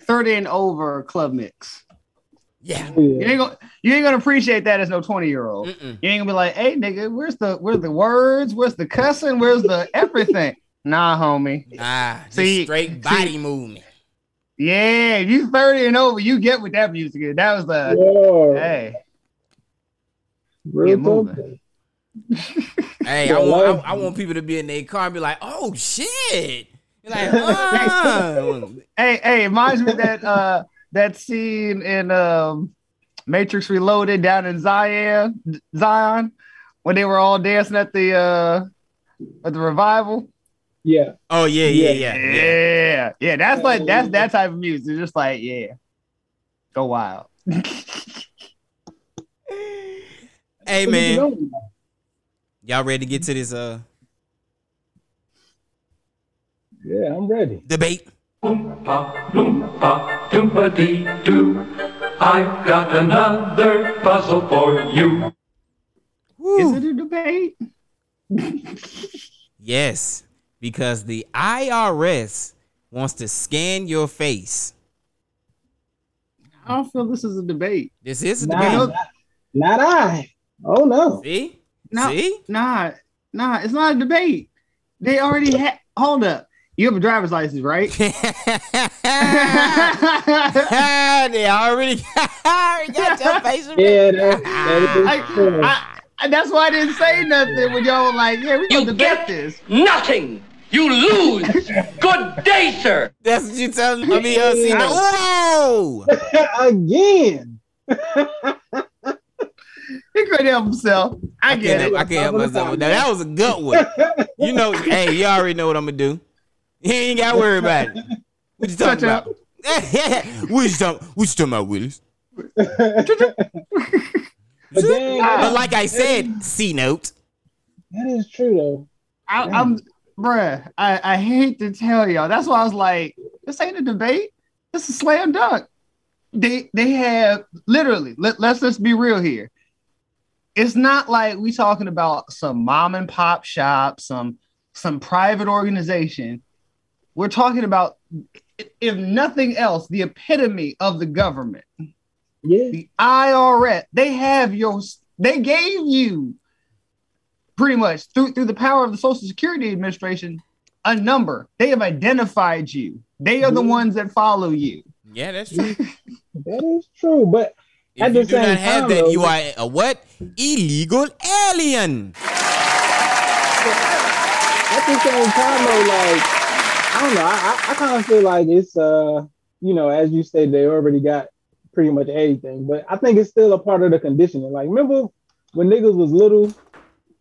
[SPEAKER 2] 30 and over club mix.
[SPEAKER 3] Yeah.
[SPEAKER 2] You ain't gonna you ain't gonna appreciate that as no 20 year old. You ain't gonna be like, hey nigga, where's the where's the words? Where's the cussing? Where's the everything? nah, homie.
[SPEAKER 3] Nah, just
[SPEAKER 2] See-
[SPEAKER 3] straight
[SPEAKER 2] see-
[SPEAKER 3] body movement.
[SPEAKER 2] Yeah, if you 30 and over, you get what that music is. That was the
[SPEAKER 1] Yo,
[SPEAKER 2] hey.
[SPEAKER 1] real
[SPEAKER 2] get moving. *laughs*
[SPEAKER 3] Hey, I want I, I want people to be in their car and be like, oh shit. You're like, *laughs* ah.
[SPEAKER 2] Hey, hey, it reminds me of that uh that scene in um Matrix Reloaded down in Zion Zion when they were all dancing at the uh at the revival.
[SPEAKER 1] Yeah.
[SPEAKER 3] oh yeah, yeah,
[SPEAKER 1] Yeah.
[SPEAKER 3] yeah, yeah.
[SPEAKER 2] Yeah, yeah, that's like that's that type of music. It's just like, yeah, go wild. *laughs*
[SPEAKER 3] Hey
[SPEAKER 1] you
[SPEAKER 3] man,
[SPEAKER 1] doing?
[SPEAKER 3] y'all ready to get to this uh
[SPEAKER 1] Yeah, I'm ready.
[SPEAKER 3] debate?
[SPEAKER 8] Oompa loompa doompa dee doo. I've got another puzzle for you.
[SPEAKER 2] Is it a debate? *laughs*
[SPEAKER 3] Yes, because the IRS wants to scan your face.
[SPEAKER 2] I don't feel this is a debate.
[SPEAKER 3] This is a
[SPEAKER 1] Nah,
[SPEAKER 3] debate.
[SPEAKER 1] not, not I. Oh no.
[SPEAKER 3] See?
[SPEAKER 2] No,
[SPEAKER 3] See?
[SPEAKER 2] nah, nah, it's not a debate. They already had. Hold up, you have a driver's license, right? *laughs* *laughs*
[SPEAKER 3] they already, *laughs* already got your face.
[SPEAKER 1] Yeah, ah. that, that is
[SPEAKER 2] I. I, I, that's why I didn't say nothing when y'all were like, "Yeah, we gonna debate this."
[SPEAKER 9] Nothing! You lose! Good day, sir!
[SPEAKER 3] That's what you telling me. I mean, uh, see,
[SPEAKER 2] I-
[SPEAKER 3] whoa!
[SPEAKER 1] Again.
[SPEAKER 2] He couldn't help himself. I
[SPEAKER 3] I
[SPEAKER 2] get it.
[SPEAKER 3] I can't help myself. Now, that was a good one. You know, *laughs* hey, you already know what I'm gonna do. You ain't got to worry about it. What you talking
[SPEAKER 2] Touch
[SPEAKER 3] about? *laughs* what you talking? What you talking about, Willis?
[SPEAKER 1] But then,
[SPEAKER 3] But like I said, C note.
[SPEAKER 1] that is true though.
[SPEAKER 2] I, I'm, bruh. I, I hate to tell y'all. That's why I was like, "This ain't a debate. This is slam dunk." They they have literally. Let, let's let's be real here. It's not like we talking about some mom and pop shop, some some private organization. We're talking about, if nothing else, the epitome of the government.
[SPEAKER 1] Yeah.
[SPEAKER 2] the IRS, they have your, they gave you pretty much through through the power of the Social Security Administration a number. They have identified you. They are the ones that follow you.
[SPEAKER 3] Yeah, that's true.
[SPEAKER 1] That is true. But
[SPEAKER 3] If
[SPEAKER 1] At
[SPEAKER 3] you
[SPEAKER 1] the
[SPEAKER 3] do not
[SPEAKER 1] same
[SPEAKER 3] have
[SPEAKER 1] time,
[SPEAKER 3] that,
[SPEAKER 1] though,
[SPEAKER 3] you are a what? Illegal alien.
[SPEAKER 1] at the same time though, like I don't know, I, I, I kind of feel like it's uh, you know, as you said, they already got pretty much everything, but I think it's still a part of the conditioning. Like, remember when niggas was little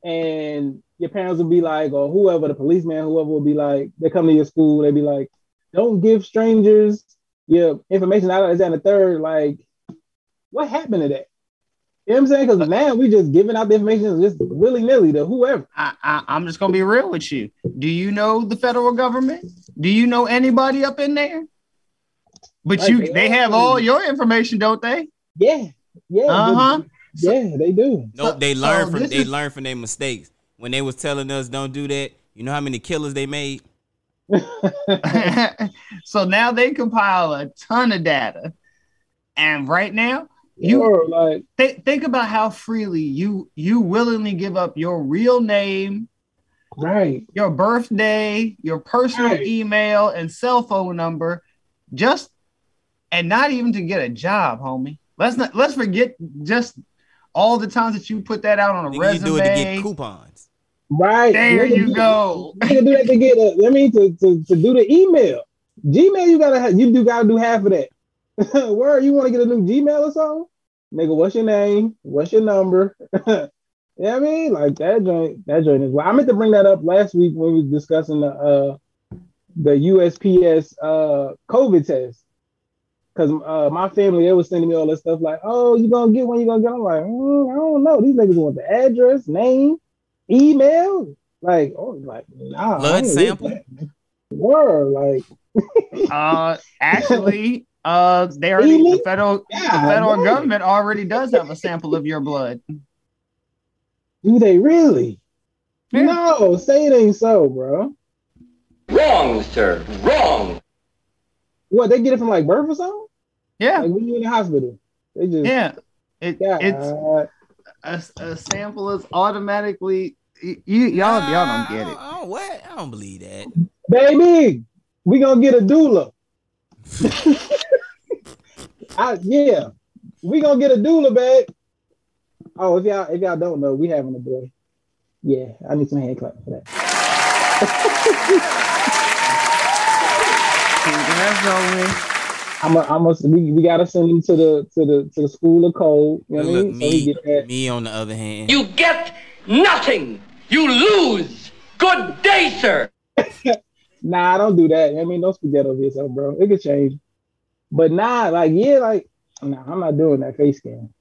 [SPEAKER 1] and your parents would be like, or whoever, the policeman, whoever would be like, they come to your school, they'd be like, don't give strangers your information out of that and the third. Like, what happened to that? You know what I'm saying? Because now we just giving out the information just willy nilly to whoever.
[SPEAKER 2] I, I, I'm just gonna be real with you. Do you know the federal government? Do you know anybody up in there? But
[SPEAKER 1] Like,
[SPEAKER 2] you,
[SPEAKER 1] they
[SPEAKER 2] they have all your information, don't they?
[SPEAKER 1] Yeah, yeah,
[SPEAKER 2] Uh huh.
[SPEAKER 1] But- yeah, they do.
[SPEAKER 3] Nope, they
[SPEAKER 2] so
[SPEAKER 3] learn from they
[SPEAKER 2] is-
[SPEAKER 3] learn from their mistakes. When they was telling us don't do that, you know how many killers they made? *laughs*
[SPEAKER 2] so now they compile a ton of data, and right now you
[SPEAKER 1] Or like
[SPEAKER 2] th- think about how freely you you willingly give up your real name,
[SPEAKER 1] right.
[SPEAKER 2] your birthday, your personal
[SPEAKER 1] Right.
[SPEAKER 2] email and cell phone number, just and not even to get a job, homie. Let's not let's forget just all the times that you put that out on a
[SPEAKER 3] Nigga, you
[SPEAKER 2] resume.
[SPEAKER 3] do it to get coupons.
[SPEAKER 1] Right.
[SPEAKER 2] There
[SPEAKER 1] Nigga
[SPEAKER 2] you
[SPEAKER 1] do-
[SPEAKER 2] go.
[SPEAKER 1] Nigga do that to get a, I mean to, to, to do the email. Gmail, you gotta you do gotta do half of that. *laughs* Where you want to get a new Gmail or something? Nigga, what's your name? What's your number? *laughs* yeah, I mean, like that joint, that joint is. Well, I meant to bring that up last week when we were discussing the uh the USPS uh COVID test. Cause uh, my family, they was sending me all this stuff like, "Oh, you gonna get one? You gonna get?" I'm like, mm, I don't know. These niggas want the address, name, email, like, oh, like, nah. I
[SPEAKER 3] Blood
[SPEAKER 1] ain't with
[SPEAKER 3] sample?
[SPEAKER 1] that. Word, like, *laughs*
[SPEAKER 2] Uh, actually, uh, they already the
[SPEAKER 1] Really?
[SPEAKER 2] federal the federal
[SPEAKER 1] right.
[SPEAKER 2] government already does have a sample of your blood.
[SPEAKER 1] do they really?
[SPEAKER 2] Yeah.
[SPEAKER 1] No, say it ain't so, bro.
[SPEAKER 9] Wrong, sir. Wrong.
[SPEAKER 1] What they get it from like birth or something?
[SPEAKER 2] Yeah,
[SPEAKER 1] Like when you in the hospital, they just
[SPEAKER 2] yeah. It,
[SPEAKER 1] yeah.
[SPEAKER 2] it's a, a sample is automatically you y'all y'all don't ah, get it.
[SPEAKER 3] Oh, what? I don't believe that.
[SPEAKER 1] baby, we gonna get a doula. *laughs* I, yeah, we gonna get a doula, babe. Oh, if y'all if y'all don't know, we having a boy. Yeah, I need some hand clap for that. *laughs*
[SPEAKER 2] Congratulations.
[SPEAKER 1] I'm a, I'm a, we, we gotta send him to the to the to the school of code. You know what I
[SPEAKER 3] Look,
[SPEAKER 1] mean? So
[SPEAKER 3] me,
[SPEAKER 1] get
[SPEAKER 3] me on the other hand.
[SPEAKER 9] You get nothing. You lose. Good day, sir. *laughs*
[SPEAKER 1] Nah, I don't do that. I mean, don't forget over yourself, bro. It could change. But nah, like yeah, like nah, I'm not doing that face scan.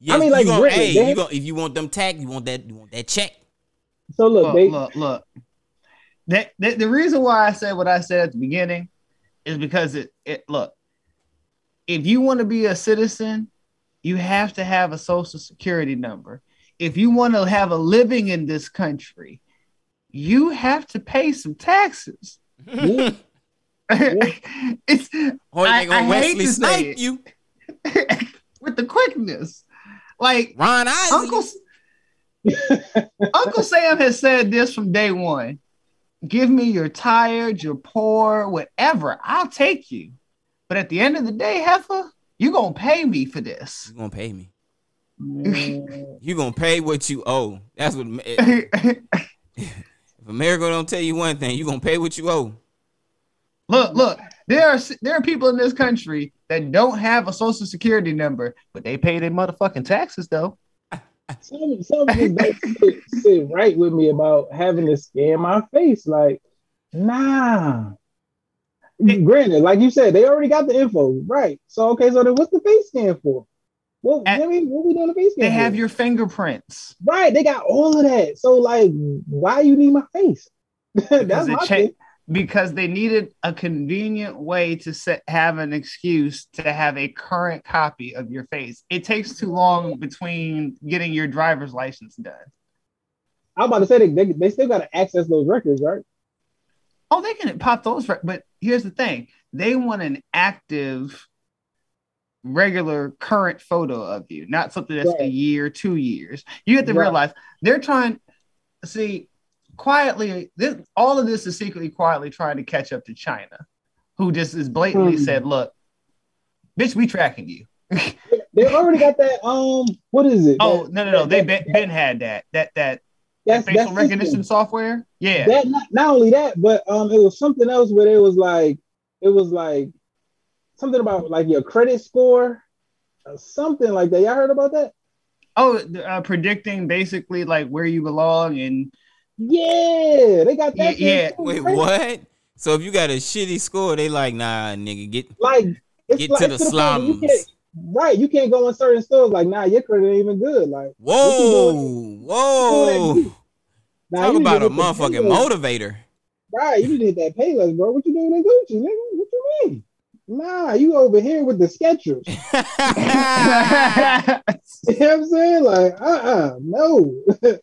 [SPEAKER 3] Yes,
[SPEAKER 1] mean, like,
[SPEAKER 3] gonna,
[SPEAKER 1] Brittany,
[SPEAKER 3] hey,
[SPEAKER 1] they-
[SPEAKER 3] you gonna, if you want them tag, you want that, you want that check.
[SPEAKER 1] So look,
[SPEAKER 2] Look,
[SPEAKER 1] they
[SPEAKER 2] look, look. That, that the reason why I said what I said at the beginning is because it it look. If you want to be a citizen, you have to have a social security number. If you want to have a living in this country, you have to pay some taxes.
[SPEAKER 1] yeah, *laughs*
[SPEAKER 2] it's
[SPEAKER 3] Or
[SPEAKER 2] I- I hate to say it.
[SPEAKER 3] you. *laughs*
[SPEAKER 2] with the quickness. Like
[SPEAKER 3] Ron Isley.
[SPEAKER 2] Uncle *laughs* Uncle Sam has said this from day one. Give me your tired, your poor, whatever. I'll take you. But at the end of the day, Heifer, you're gonna pay me for this.
[SPEAKER 3] You're gonna pay me. you're gonna pay what you owe. That's what. *laughs* If America don't tell you one thing, you're gonna pay what you owe.
[SPEAKER 2] Look, look. There are there are people in this country that don't have a social security number, but they pay their motherfucking taxes though.
[SPEAKER 1] Some some just don't sit, right with me about having to scan my face. Like, nah. Granted, like you said, they already got the info, right? So okay, so then what's the face scan for? What
[SPEAKER 2] At-
[SPEAKER 1] I mean, what we doing the face scan?
[SPEAKER 2] They have
[SPEAKER 1] for?
[SPEAKER 2] your fingerprints.
[SPEAKER 1] right. They got all of that. So like, why you need my face? *laughs* That's
[SPEAKER 2] it
[SPEAKER 1] my
[SPEAKER 2] cha-
[SPEAKER 1] thing.
[SPEAKER 2] Because they needed a convenient way to set, have an excuse to have a current copy of your face. It takes too long between getting your driver's license done.
[SPEAKER 1] I'm about to say they, they, they still got to access those records, right?
[SPEAKER 2] Oh, they can pop those, but here's the thing: they want an active, regular, current photo of you, not something that's a year, two years. You have to
[SPEAKER 1] Right.
[SPEAKER 2] realize they're trying. See, quietly, this, all of this is secretly, quietly trying to catch up to China, who just is blatantly
[SPEAKER 1] Hmm.
[SPEAKER 2] said, "Look, bitch, we tracking you." *laughs*
[SPEAKER 1] They already got that. Um, what is it?
[SPEAKER 2] Oh
[SPEAKER 1] That-
[SPEAKER 2] no, no, no!
[SPEAKER 1] that-
[SPEAKER 2] They
[SPEAKER 1] that-
[SPEAKER 2] been, been had that that that
[SPEAKER 1] that's
[SPEAKER 2] facial
[SPEAKER 1] that's
[SPEAKER 2] recognition
[SPEAKER 1] system.
[SPEAKER 2] software. Yeah,
[SPEAKER 1] That not, not only that, but um, it was something else where it was like it was like something about like your credit score, or something like that. Y'all heard about that?
[SPEAKER 2] Oh, uh, predicting basically like where you belong and
[SPEAKER 1] Yeah, they got that.
[SPEAKER 2] Yeah,
[SPEAKER 1] thing too,
[SPEAKER 3] Wait,
[SPEAKER 1] right?
[SPEAKER 3] what? So if you got a shitty score, they like, nah, nigga, get
[SPEAKER 1] Like
[SPEAKER 3] Get
[SPEAKER 1] like,
[SPEAKER 3] to the
[SPEAKER 1] it's the point where you
[SPEAKER 3] slums.
[SPEAKER 1] Right, you can't go in certain stores like, nah, your credit ain't even good. Like,
[SPEAKER 3] whoa, whoa.
[SPEAKER 1] Nah,
[SPEAKER 3] Talk
[SPEAKER 1] you need to
[SPEAKER 3] about a motherfucking motivator.
[SPEAKER 1] Right, you hit that Payless, bro. What you doing in Gucci, nigga? What you mean? Nah, you over here with the Skechers. *laughs* *laughs* You know what I'm saying? Like, uh-uh, no. *laughs*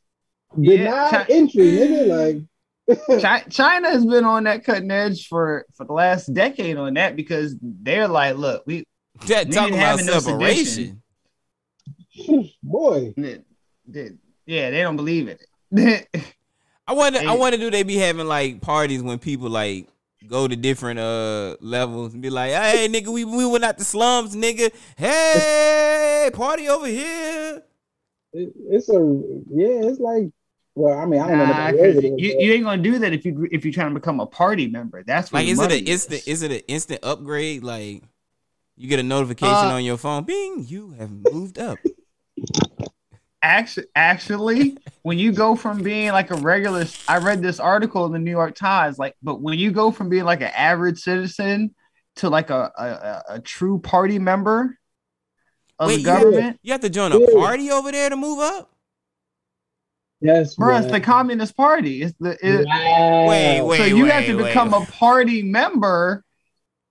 [SPEAKER 1] Denied
[SPEAKER 2] Chi-
[SPEAKER 1] entry, nigga. Like, *laughs*
[SPEAKER 2] Chi- China has been on that cutting edge for for the last decade on that because they're like, look, we
[SPEAKER 3] that
[SPEAKER 2] We
[SPEAKER 3] talking about
[SPEAKER 2] having no
[SPEAKER 3] separation. *laughs*
[SPEAKER 1] Boy,
[SPEAKER 2] They- they- yeah, they don't believe in it. *laughs*
[SPEAKER 3] I wonder. I wonder do they be having like parties when people like go to different uh levels and be like, hey nigga, we we went out the slums, nigga. Hey, party over here.
[SPEAKER 1] it, it's a yeah. It's like well, I mean, I don't know.
[SPEAKER 2] Nah,
[SPEAKER 1] About
[SPEAKER 2] 'cause
[SPEAKER 1] the
[SPEAKER 2] you, you ain't gonna do that if you if you're trying to become a party member. That's what
[SPEAKER 3] Like, is it an instant? Is it an instant upgrade? Like, you get a notification
[SPEAKER 2] Uh,
[SPEAKER 3] on your phone, bing, you have moved up. *laughs*
[SPEAKER 2] Actually, actually, when you go from being like a regular, I read this article in the New York Times. Like, but when you go from being like an average citizen to like a a, a, a true party member of
[SPEAKER 3] Wait,
[SPEAKER 2] the
[SPEAKER 3] you have-
[SPEAKER 2] government,
[SPEAKER 3] You have to join a party over there to move up.
[SPEAKER 1] Yes,
[SPEAKER 2] bro, it's the. Communist Party. It's the it,
[SPEAKER 1] Wow.
[SPEAKER 3] Wait, wait,
[SPEAKER 2] so you have to
[SPEAKER 3] wait,
[SPEAKER 2] become
[SPEAKER 3] wait.
[SPEAKER 2] a party member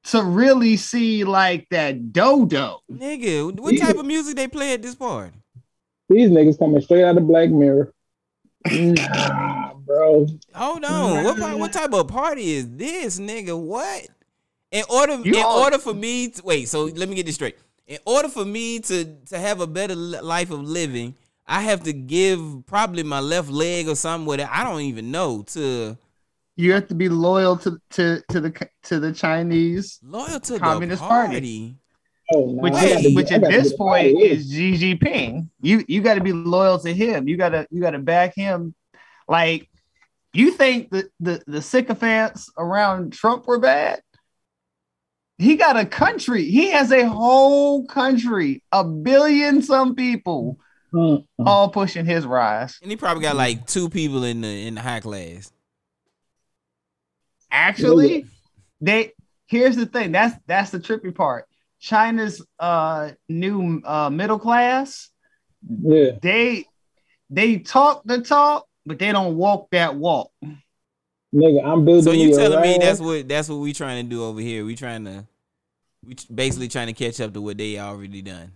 [SPEAKER 2] to really see like that dodo.
[SPEAKER 3] Nigga, what type of music they play at this party?
[SPEAKER 1] These niggas coming straight out of Black Mirror. Nah, bro.
[SPEAKER 3] Hold on. What what type of party is this, nigga? What? In order
[SPEAKER 2] You
[SPEAKER 3] in
[SPEAKER 2] all-
[SPEAKER 3] order for me to wait, so let me get this straight. In order for me to to have a better life of living, I have to give probably my left leg or something with it. I don't even know to
[SPEAKER 2] You have to be loyal to to to the to the Chinese,
[SPEAKER 3] loyal to
[SPEAKER 2] Communist
[SPEAKER 3] the
[SPEAKER 2] Party.
[SPEAKER 3] party.
[SPEAKER 1] Oh, nah,
[SPEAKER 2] which is,
[SPEAKER 1] get-
[SPEAKER 2] which at this point
[SPEAKER 1] is of here.
[SPEAKER 2] is Xi Jinping. You you got to be loyal to him. You gotta you gotta back him. Like you think the the the sycophants around Trump were bad? He got a country. He has a whole country, a billion some people,
[SPEAKER 1] Mm, mm.
[SPEAKER 2] all pushing his rise.
[SPEAKER 3] And he probably got like two people in the in the high class.
[SPEAKER 2] Actually, they here's the thing. That's that's the trippy part. China's uh new uh middle class,
[SPEAKER 1] Yeah,
[SPEAKER 2] they they talk the talk, but they don't walk that walk.
[SPEAKER 1] nigga, I'm building.
[SPEAKER 3] So you
[SPEAKER 1] a
[SPEAKER 3] telling me that's what that's what we trying to do over here? We trying to we basically trying to catch up to what they already done.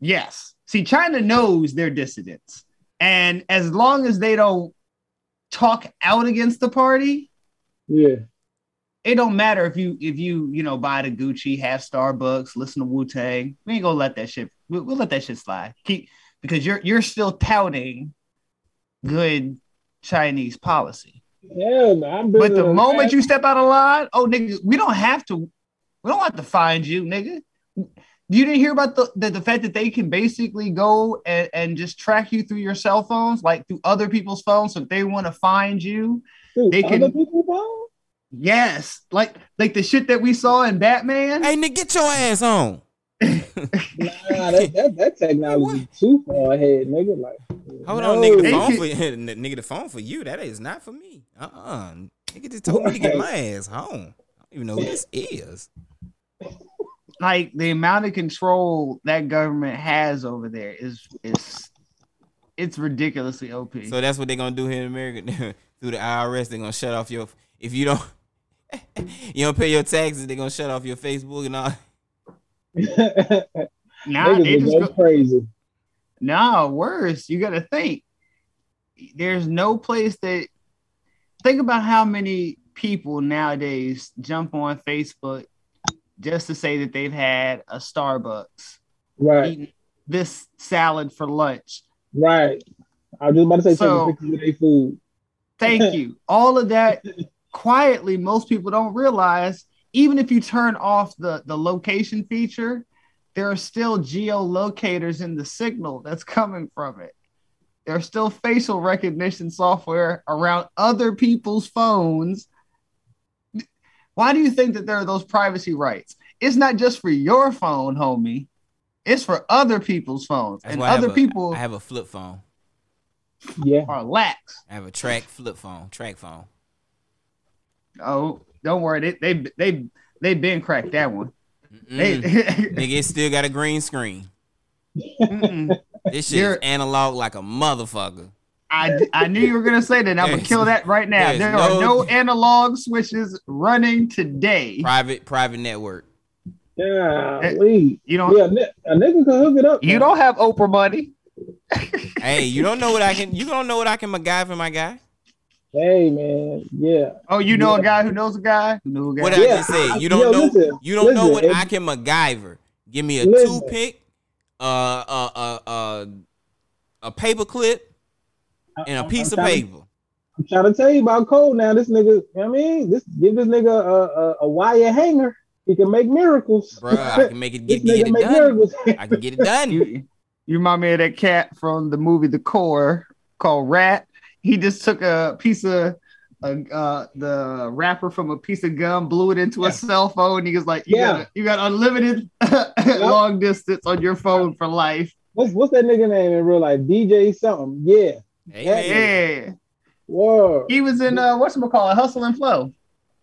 [SPEAKER 2] Yes. See, China knows they're dissidents. And as long as they don't talk out against the party,
[SPEAKER 1] Yeah,
[SPEAKER 2] it don't matter if you if you you know buy the Gucci, have Starbucks, listen to Wu Tang. We ain't gonna let that shit. We'll, we'll let that shit slide. Keep because you're you're still touting good Chinese policy.
[SPEAKER 1] yeah, man,
[SPEAKER 2] But the moment you step out of line, oh nigga, we don't have to. We don't have to find you, nigga. You didn't hear about the, the, the fact that they can basically go and, and just track you through your cell phones, like through other people's phones. So if they want to find you,
[SPEAKER 1] Dude,
[SPEAKER 2] they
[SPEAKER 1] other
[SPEAKER 2] can-
[SPEAKER 1] people
[SPEAKER 2] yes, like like the shit that we saw in Batman.
[SPEAKER 3] Hey, nigga, get your ass on.
[SPEAKER 1] Nah, that, that, that technology too far ahead, nigga. Like,
[SPEAKER 3] Hold
[SPEAKER 1] no.
[SPEAKER 3] on, nigga. The phone
[SPEAKER 2] can-
[SPEAKER 3] for *laughs* nigga. The phone for you. That is not for me. Uh uh Nigga just told me to get my ass home. I don't even know who this is. *laughs*
[SPEAKER 2] like the amount of control that government has over there is is it's ridiculously OP.
[SPEAKER 3] So that's what they're gonna do here in America *laughs* through the IRS. They're gonna shut off your if you don't *laughs* you don't pay your taxes. They're gonna shut off your Facebook and all. *laughs*
[SPEAKER 2] now
[SPEAKER 1] Niggas
[SPEAKER 2] they
[SPEAKER 1] would
[SPEAKER 2] just
[SPEAKER 1] go
[SPEAKER 2] go,
[SPEAKER 1] crazy.
[SPEAKER 2] No, worse. You got to think. There's no place that. Think about how many people nowadays jump on Facebook just to say that they've had a Starbucks,
[SPEAKER 1] Right,
[SPEAKER 2] this salad for lunch.
[SPEAKER 1] right. I was just about to say
[SPEAKER 2] So-
[SPEAKER 1] their food.
[SPEAKER 2] Thank *laughs* you. All of that quietly, most people don't realize. Even if you turn off the the location feature, there are still geolocators in the signal that's coming from it. There's still facial recognition software around other people's phones. Why do you think that there are those privacy rights? It's not just for your phone, homie. It's for other people's phones,
[SPEAKER 3] That's
[SPEAKER 2] and
[SPEAKER 3] why I
[SPEAKER 2] other
[SPEAKER 3] a-
[SPEAKER 2] people
[SPEAKER 3] I have a flip phone.
[SPEAKER 1] Yeah,
[SPEAKER 2] are lax.
[SPEAKER 3] I have a track flip phone. Track phone.
[SPEAKER 2] Oh, don't worry. They they they they been cracked that one. They. *laughs*
[SPEAKER 3] Nigga, it still got a green screen. This shit is
[SPEAKER 2] You're-
[SPEAKER 3] analog like a motherfucker.
[SPEAKER 2] I I knew you were gonna say that. and I'm gonna kill that right now.
[SPEAKER 3] there's
[SPEAKER 2] There are
[SPEAKER 3] no-
[SPEAKER 2] no analog switches running today.
[SPEAKER 3] Private private network.
[SPEAKER 1] yeah. We,
[SPEAKER 2] You don't
[SPEAKER 1] yeah, a nigga can hook it up.
[SPEAKER 2] you
[SPEAKER 1] man.
[SPEAKER 2] don't have Oprah money. *laughs*
[SPEAKER 3] Hey, you don't know what I can. You don't know what I can MacGyver, my guy.
[SPEAKER 1] Hey, man. Yeah.
[SPEAKER 2] Oh, you know
[SPEAKER 1] Yeah.
[SPEAKER 2] a guy who knows a guy who knows a guy.
[SPEAKER 3] What I
[SPEAKER 1] Yeah,
[SPEAKER 3] just said. You don't
[SPEAKER 1] yo,
[SPEAKER 3] know.
[SPEAKER 1] listen,
[SPEAKER 3] you don't know what
[SPEAKER 1] it-
[SPEAKER 3] I can MacGyver. Give me a
[SPEAKER 1] Listen.
[SPEAKER 3] toothpick, uh, uh, uh, uh, a paper clip and a
[SPEAKER 1] I'm-
[SPEAKER 3] piece
[SPEAKER 1] I'm
[SPEAKER 3] of
[SPEAKER 1] trying-
[SPEAKER 3] paper.
[SPEAKER 1] I'm trying to tell you about Cole now. This nigga, you know what I mean, this give this nigga a, a, a wire hanger. He can make miracles.
[SPEAKER 3] Bruh, I can make it *laughs* get, get it
[SPEAKER 1] make
[SPEAKER 3] done.
[SPEAKER 1] miracles.
[SPEAKER 3] I can get it done.
[SPEAKER 2] You, you remind me of that cat from the movie The Core called Rat. He just took a piece of uh, uh, the wrapper from a piece of gum, blew it into a cell phone. He was like, "You
[SPEAKER 1] Yeah.
[SPEAKER 2] got you got unlimited *laughs* long distance on your phone for life."
[SPEAKER 1] What's what's that nigga name in real life? DJ something. Yeah.
[SPEAKER 3] Hey,
[SPEAKER 1] That
[SPEAKER 3] man.
[SPEAKER 2] Yeah,
[SPEAKER 1] Word.
[SPEAKER 2] he was in uh, what's call it, Hustle and Flow.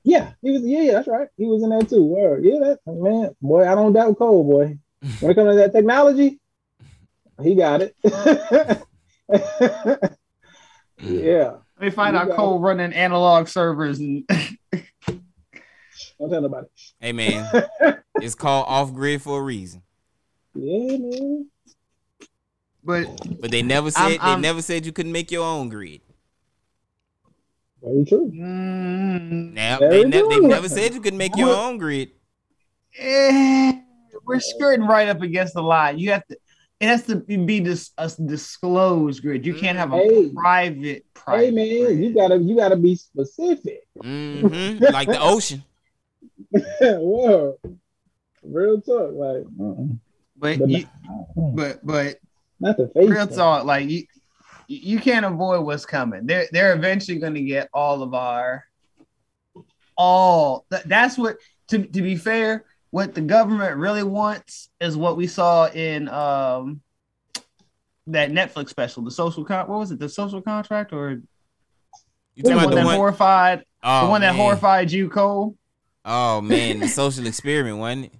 [SPEAKER 1] Yeah, he was. Yeah, yeah, that's right. He was in that too. Word. Yeah, that man, boy. I don't doubt Cole, boy. *laughs* When it comes to that technology, he got it. *laughs* yeah.
[SPEAKER 2] Let me find
[SPEAKER 1] You
[SPEAKER 2] out
[SPEAKER 1] got
[SPEAKER 2] Cole running analog servers and *laughs*
[SPEAKER 1] Don't tell nobody.
[SPEAKER 3] Hey man, it's called off grid for a reason.
[SPEAKER 1] Yeah, man.
[SPEAKER 2] But
[SPEAKER 3] But they never said
[SPEAKER 2] I'm- I'm-
[SPEAKER 3] they never said you couldn't make your own grid.
[SPEAKER 1] Very true.
[SPEAKER 2] mm,
[SPEAKER 3] Now they, ne- they never said you could make your own grid.
[SPEAKER 2] eh, we're skirting right up against the line. You have to. It has to be dis, a disclosed grid. You can't have a
[SPEAKER 1] Hey.
[SPEAKER 2] private. private
[SPEAKER 1] Hey man,
[SPEAKER 2] grid.
[SPEAKER 1] you gotta you gotta be specific.
[SPEAKER 3] hmm like the ocean. *laughs*
[SPEAKER 1] Whoa. Real talk, like uh-uh.
[SPEAKER 2] but
[SPEAKER 1] but
[SPEAKER 2] you, but but
[SPEAKER 1] not the face.
[SPEAKER 2] real
[SPEAKER 1] though.
[SPEAKER 2] talk, like you, you can't avoid what's coming. They're they're eventually going to get all of our all. That, that's what. To to be fair, what the government really wants is what we saw in um that Netflix special, the social con. What was it? The social contract or
[SPEAKER 3] You
[SPEAKER 2] the
[SPEAKER 3] talking
[SPEAKER 2] one
[SPEAKER 3] about
[SPEAKER 2] that
[SPEAKER 3] the one?
[SPEAKER 2] horrified
[SPEAKER 3] Oh,
[SPEAKER 2] the one that
[SPEAKER 3] man.
[SPEAKER 2] horrified you, Cole?
[SPEAKER 3] Oh man, the social experiment, wasn't it?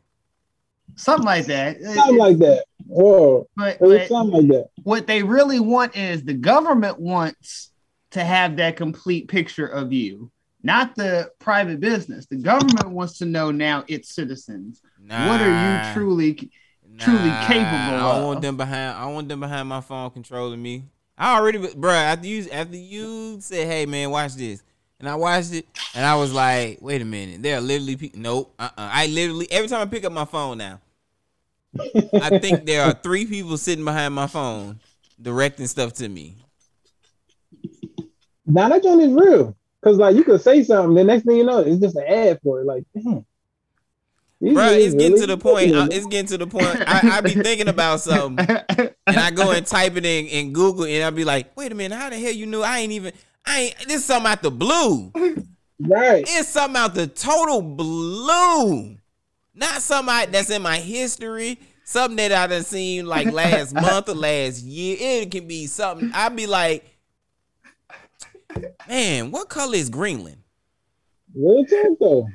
[SPEAKER 2] Something like that.
[SPEAKER 1] Something like that. Whoa.
[SPEAKER 2] But, but
[SPEAKER 1] something like that.
[SPEAKER 2] what they really want is the government wants to have that complete picture of you, not the private business. The government wants to know now its citizens. What are you truly truly
[SPEAKER 3] Nah,
[SPEAKER 2] capable
[SPEAKER 3] I don't want
[SPEAKER 2] of?
[SPEAKER 3] them behind. I want them behind my phone controlling me. I already, bruh. After you, after you said, "Hey man, watch this," and I watched it, and I was like, "Wait a minute." There are literally, pe- nope. Uh-uh. I literally every time I pick up my phone now, I think there are three people sitting behind my phone directing stuff to me.
[SPEAKER 1] Now that joint is real. Cause like you could say something, the next thing you know, it's just an ad for it. Like, damn.
[SPEAKER 3] Bro, it's getting
[SPEAKER 1] really
[SPEAKER 3] to the point. I,
[SPEAKER 1] uh,
[SPEAKER 3] it's getting to the point. I, I be thinking about something, and I go and type it in, in Google, and I be like, "Wait a minute, how the hell you knew? I ain't even. I ain't. This is something out the blue.
[SPEAKER 1] Right.
[SPEAKER 3] It's something out the total blue. Not I- that's in my history. Something that I done seen like last *laughs* month or last year. It can be something. I'd be like, man, what color is Greenland?
[SPEAKER 1] Real talk though.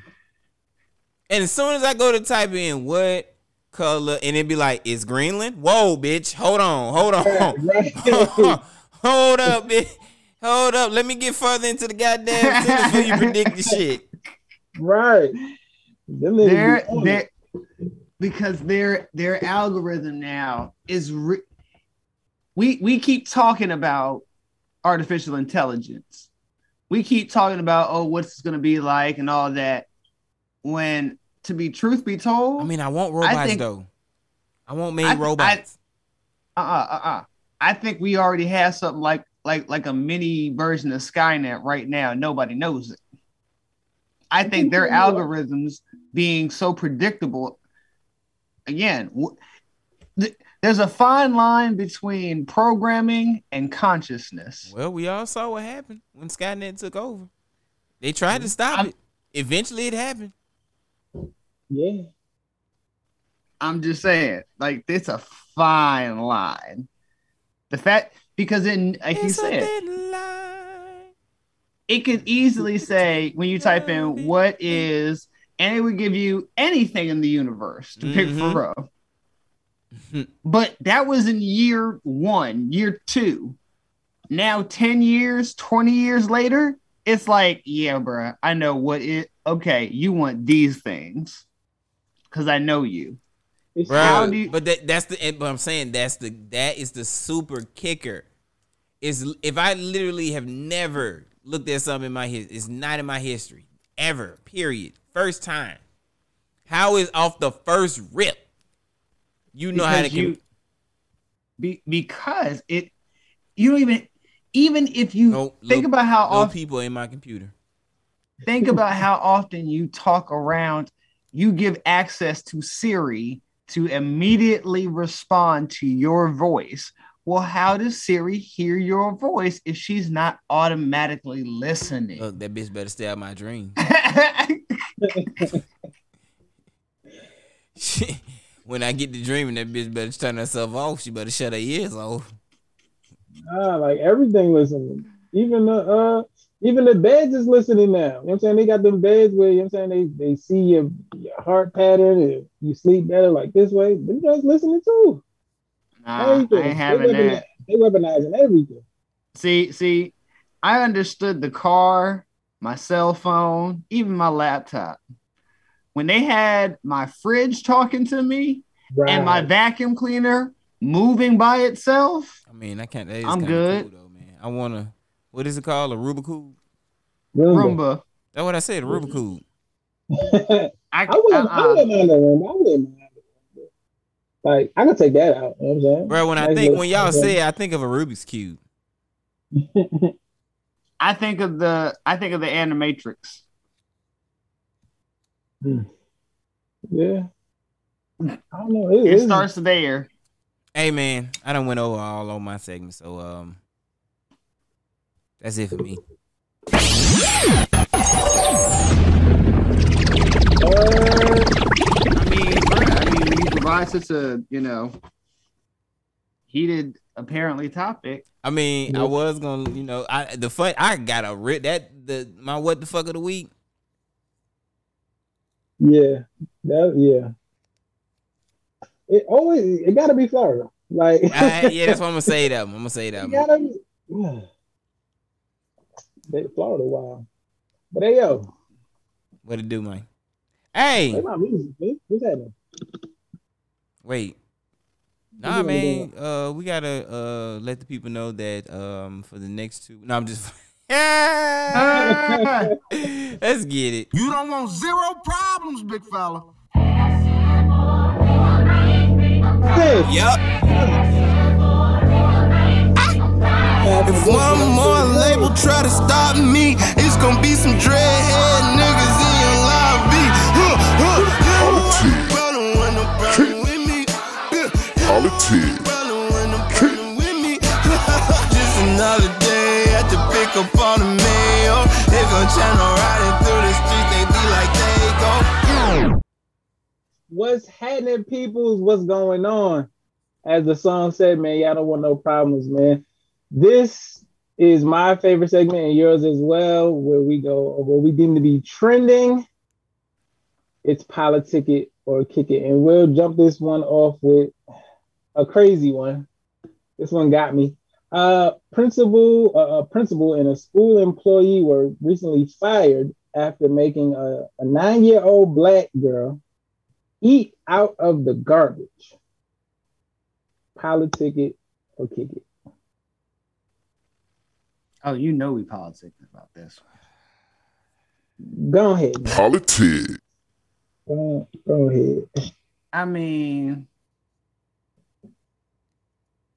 [SPEAKER 3] And as soon as I go to type in what color, and it'd be like, it's Greenland? Whoa, bitch. Hold on. Hold on. *laughs* Hold up, bitch. Hold up. Let me get further into the goddamn sentence before you predict the shit. *laughs*
[SPEAKER 1] right. Them niggas
[SPEAKER 2] They're,
[SPEAKER 1] be on it.
[SPEAKER 2] they're, because their their algorithm now is re- we we keep talking about artificial intelligence. We keep talking about oh what's it's going to be like and all that. When to be truth be told,
[SPEAKER 3] I mean, I want robots
[SPEAKER 2] think-
[SPEAKER 3] though. I want made
[SPEAKER 2] I-
[SPEAKER 3] robots.
[SPEAKER 2] uh uh uh uh. I think we already have something like like like a mini version of Skynet right now. Nobody knows it. I think their *laughs* algorithms being so predictable. Again, w- th- there's a fine line between programming and consciousness.
[SPEAKER 3] well, we all saw what happened when Skynet took over. They tried to mm-hmm. stop
[SPEAKER 2] I'm-
[SPEAKER 3] it. Eventually, it happened.
[SPEAKER 1] Yeah.
[SPEAKER 2] I'm just saying, like it's a fine line. The fact because in like you
[SPEAKER 3] It's a
[SPEAKER 2] said,
[SPEAKER 3] thin line.
[SPEAKER 2] It could easily *laughs* say when you type in what is, and it would give you anything in the universe to pick
[SPEAKER 3] Mhm.
[SPEAKER 2] from. *laughs* But that was in year one, year two. Now, 10 years, 20 years later, it's like, yeah, bruh, I know what it okay, you want these things. Cause I know you.
[SPEAKER 1] It's
[SPEAKER 3] Bro,
[SPEAKER 2] How do you-
[SPEAKER 3] but that, that's the but I'm saying that's the that is the super kicker. Is if I literally have never looked at something in my history, it's not in my history ever. Period. First time. How is off the first rip? You know how to
[SPEAKER 2] Because you
[SPEAKER 3] com-
[SPEAKER 2] Be, because it, you don't even, even if you
[SPEAKER 3] No,
[SPEAKER 2] think
[SPEAKER 3] little-
[SPEAKER 2] about how often,
[SPEAKER 3] people in my computer.
[SPEAKER 2] think *laughs* about how often you talk around, you give access to Siri to immediately respond to your voice. Well, how does Siri hear your voice if she's not automatically listening?
[SPEAKER 3] Look, that bitch better stay out my dream. *laughs* *laughs* when I get to dreaming, that bitch better turn herself off. She better shut her ears off.
[SPEAKER 1] Ah, like everything listening. Even the uh even the beds is listening now. You know what I'm saying? They got them beds where you know what I'm saying they, they see your, your heart pattern and you sleep better like this way. Them guys listening too.
[SPEAKER 2] Nah, I ain't having
[SPEAKER 1] they,
[SPEAKER 2] that.
[SPEAKER 1] weaponize- they weaponizing everything.
[SPEAKER 2] See, see, I understood the car, my cell phone, even my laptop. When they had my fridge talking to me and my vacuum cleaner moving by itself,
[SPEAKER 3] I mean, I can't. That is
[SPEAKER 2] I'm good.
[SPEAKER 3] Cool, though, man. I wanna. What is it called? A Rubik's?
[SPEAKER 2] Roomba.
[SPEAKER 3] That's what I said. A Rubik's. *laughs*
[SPEAKER 2] I,
[SPEAKER 1] I uh-uh. wouldn't, I
[SPEAKER 2] uh-uh.
[SPEAKER 1] wouldn't mind the room. I wouldn't mind it. Like I can take that out. You know what I'm saying?
[SPEAKER 3] Bro, when I
[SPEAKER 1] Nice
[SPEAKER 3] think
[SPEAKER 1] little-
[SPEAKER 3] when y'all say it, I think of a Rubik's cube. *laughs*
[SPEAKER 2] I think of the I think of the Animatrix.
[SPEAKER 1] Yeah. I don't know. It,
[SPEAKER 2] It
[SPEAKER 1] it's-
[SPEAKER 2] starts there.
[SPEAKER 3] Hey man, I don't went over all on my segment, so um, that's it for me.
[SPEAKER 2] I mean, right, I mean, you provide such a you know heated apparently topic.
[SPEAKER 3] I mean, I was gonna, you know, I the fun I got a rip that the my what the fuck of the week.
[SPEAKER 1] Yeah. That yeah. It always it gotta be Florida. Like
[SPEAKER 3] I, yeah, that's what I'm gonna say. That *laughs* I'm gonna say that.
[SPEAKER 1] it gotta be yeah. They, Florida wow. But hey yo,
[SPEAKER 3] What it do, man? Hey,
[SPEAKER 1] play my music. What's happening?
[SPEAKER 3] Wait.
[SPEAKER 1] you
[SPEAKER 3] Nah,
[SPEAKER 1] wanna
[SPEAKER 3] man. Uh, we gotta uh let the people know that um for the next two. No, I'm just. Yeah! *laughs* Let's get it.
[SPEAKER 10] You don't want zero problems, big fella.
[SPEAKER 1] Hey,
[SPEAKER 3] Yup.
[SPEAKER 10] If one more label try to stop me, it's gonna be some dreadhead niggas
[SPEAKER 7] Politics.
[SPEAKER 10] another day at the pick up on the mail. They gon' channel riding through the streets, they be like they go.
[SPEAKER 1] what's happening, peoples? What's going on? As the song said, man, y'all don't want no problems, man. This is my favorite segment and yours as well, where we go, where we deem to be trending. It's politic it or kick it, and we'll jump this one off with a crazy one. This one got me. Uh, principal, uh, a principal and a school employee were recently fired after making a, a nine-year-old black girl eat out of the garbage. Politic it or kick it.
[SPEAKER 2] Oh, you know we politic about this.
[SPEAKER 1] Go ahead. man.
[SPEAKER 7] Politics.
[SPEAKER 1] Go, go ahead.
[SPEAKER 2] I mean,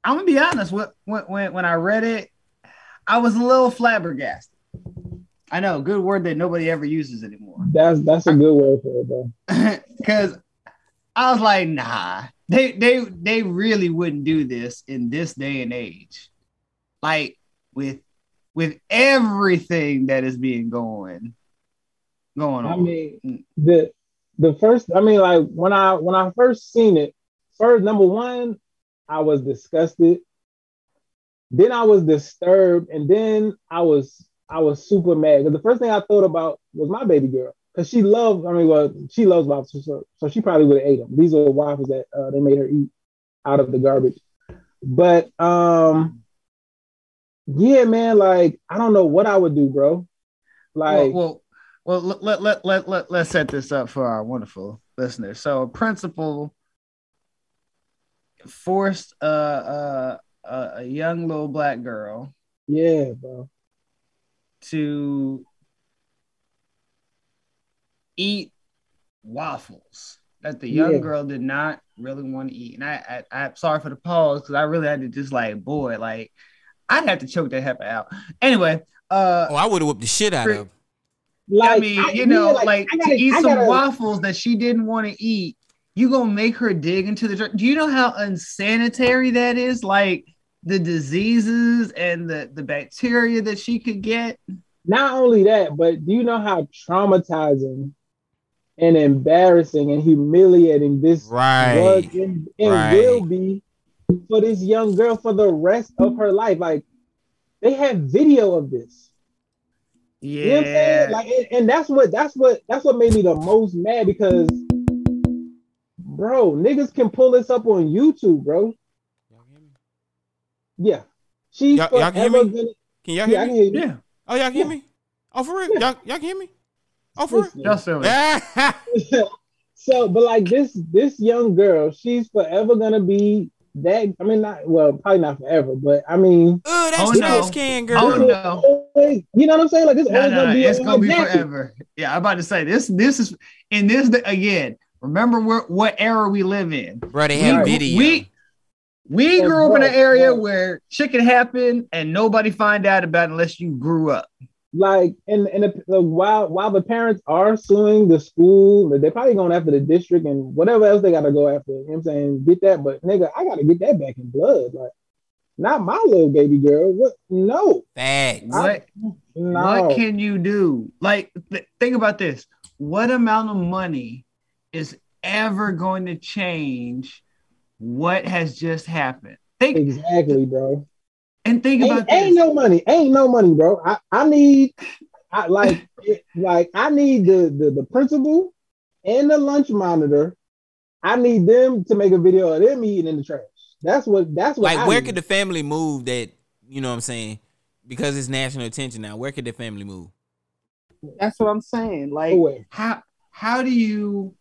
[SPEAKER 2] I'm gonna be honest. When when when I read it, I was a little flabbergasted. I know, good word that nobody ever uses anymore.
[SPEAKER 1] That's that's a good word for it, bro. *laughs*
[SPEAKER 2] Because I was like, nah, they they they really wouldn't do this in this day and age. Like with with everything that is being going going on.
[SPEAKER 1] I mean, mm. the the first, I mean, like when I when I first seen it, first number one, I was disgusted. Then I was disturbed, and then I was I was super mad because the first thing I thought about was my baby girl because she loved. I mean, well, she loves lobsters, so, so she probably would have ate them. These are the waffles that uh, they made her eat out of the garbage. But um, yeah, man, like I don't know what I would do, bro. Like,
[SPEAKER 2] well, well, well let, let, let, let, let, let's set this up for our wonderful listeners. So, a principal forced a, a, a, a young little black girl
[SPEAKER 1] yeah, bro.
[SPEAKER 2] to eat waffles. that the young
[SPEAKER 1] Yeah.
[SPEAKER 2] girl did not really want to eat. And I, I I'm sorry for the pause because I really had to just like, boy, like I'd have to choke that heifer out. Anyway, uh,
[SPEAKER 3] Oh, I would have whooped the shit out of him.
[SPEAKER 1] Like,
[SPEAKER 2] I mean, you know,
[SPEAKER 1] yeah,
[SPEAKER 2] like,
[SPEAKER 1] I
[SPEAKER 2] to
[SPEAKER 1] gotta-
[SPEAKER 2] eat
[SPEAKER 1] I
[SPEAKER 2] some
[SPEAKER 1] gotta-
[SPEAKER 2] waffles that she didn't want to eat, you gonna make her dig into the dirt. Do you know how unsanitary that is? Like the diseases and the the bacteria that she could get.
[SPEAKER 1] Not only that, but do you know how traumatizing and embarrassing and humiliating this
[SPEAKER 3] Right.
[SPEAKER 1] was and, and
[SPEAKER 3] Right.
[SPEAKER 1] will be for this young girl for the rest of her life? Like they have video of this.
[SPEAKER 2] Yeah,
[SPEAKER 1] You know what I'm saying? Like, and, and that's what that's what that's what made me the most mad because, bro, niggas can pull this up on YouTube, bro. Yeah, she's
[SPEAKER 3] Y'all- y'all can hear
[SPEAKER 1] forever
[SPEAKER 3] me?
[SPEAKER 1] gonna-
[SPEAKER 3] Can y'all hear
[SPEAKER 1] can
[SPEAKER 3] me?
[SPEAKER 1] hear you.
[SPEAKER 2] yeah.
[SPEAKER 3] Oh, y'all can oh, hear me? Oh, for real? Y'all, y'all can hear me? Oh, for real?
[SPEAKER 2] Y'all silly. *laughs* *laughs*
[SPEAKER 1] so, but like this this young girl, she's forever gonna be that. I mean, not well, probably not forever, but I mean,
[SPEAKER 3] Oh, that's
[SPEAKER 2] Oh,
[SPEAKER 3] trash
[SPEAKER 2] no.
[SPEAKER 3] can, oh, girl.
[SPEAKER 2] Oh, no.
[SPEAKER 1] always- you know what I'm saying? Like this
[SPEAKER 2] No,
[SPEAKER 1] always
[SPEAKER 2] no,
[SPEAKER 1] gonna be.
[SPEAKER 2] it's gonna be
[SPEAKER 1] jacket.
[SPEAKER 2] forever. Yeah, I'm about to say this. This is in this again. Remember where, what era we live in.
[SPEAKER 3] Bro, they have
[SPEAKER 2] we,
[SPEAKER 3] video.
[SPEAKER 2] We we
[SPEAKER 1] Oh,
[SPEAKER 2] grew up in an area
[SPEAKER 1] bro.
[SPEAKER 2] where shit can happen and nobody find out about it unless you grew up.
[SPEAKER 1] Like, and and the, the, while while the parents are suing the school, they're probably going after the district and whatever else they got to go after. You know what I'm saying? Get that, but nigga, I got to get that back in blood. Like, not my little baby girl. What? No,
[SPEAKER 3] Facts.
[SPEAKER 2] What
[SPEAKER 1] no.
[SPEAKER 2] what can you do? Like th- think about this. What amount of money is ever going to change what has just happened? Think
[SPEAKER 1] exactly, bro.
[SPEAKER 2] and think about
[SPEAKER 1] ain't,
[SPEAKER 2] this.
[SPEAKER 1] ain't no money. Ain't no money, bro. I, I need I like *laughs* it- like I need the, the the principal and the lunch monitor. I need them to make a video of them eating in the trash. That's what that's what
[SPEAKER 3] Like,
[SPEAKER 1] I
[SPEAKER 3] where
[SPEAKER 1] need.
[SPEAKER 3] could the family move that, you know what I'm saying? Because it's national attention now. Where could the family move?
[SPEAKER 2] That's what I'm saying. Like
[SPEAKER 1] Nowhere.
[SPEAKER 2] how how do you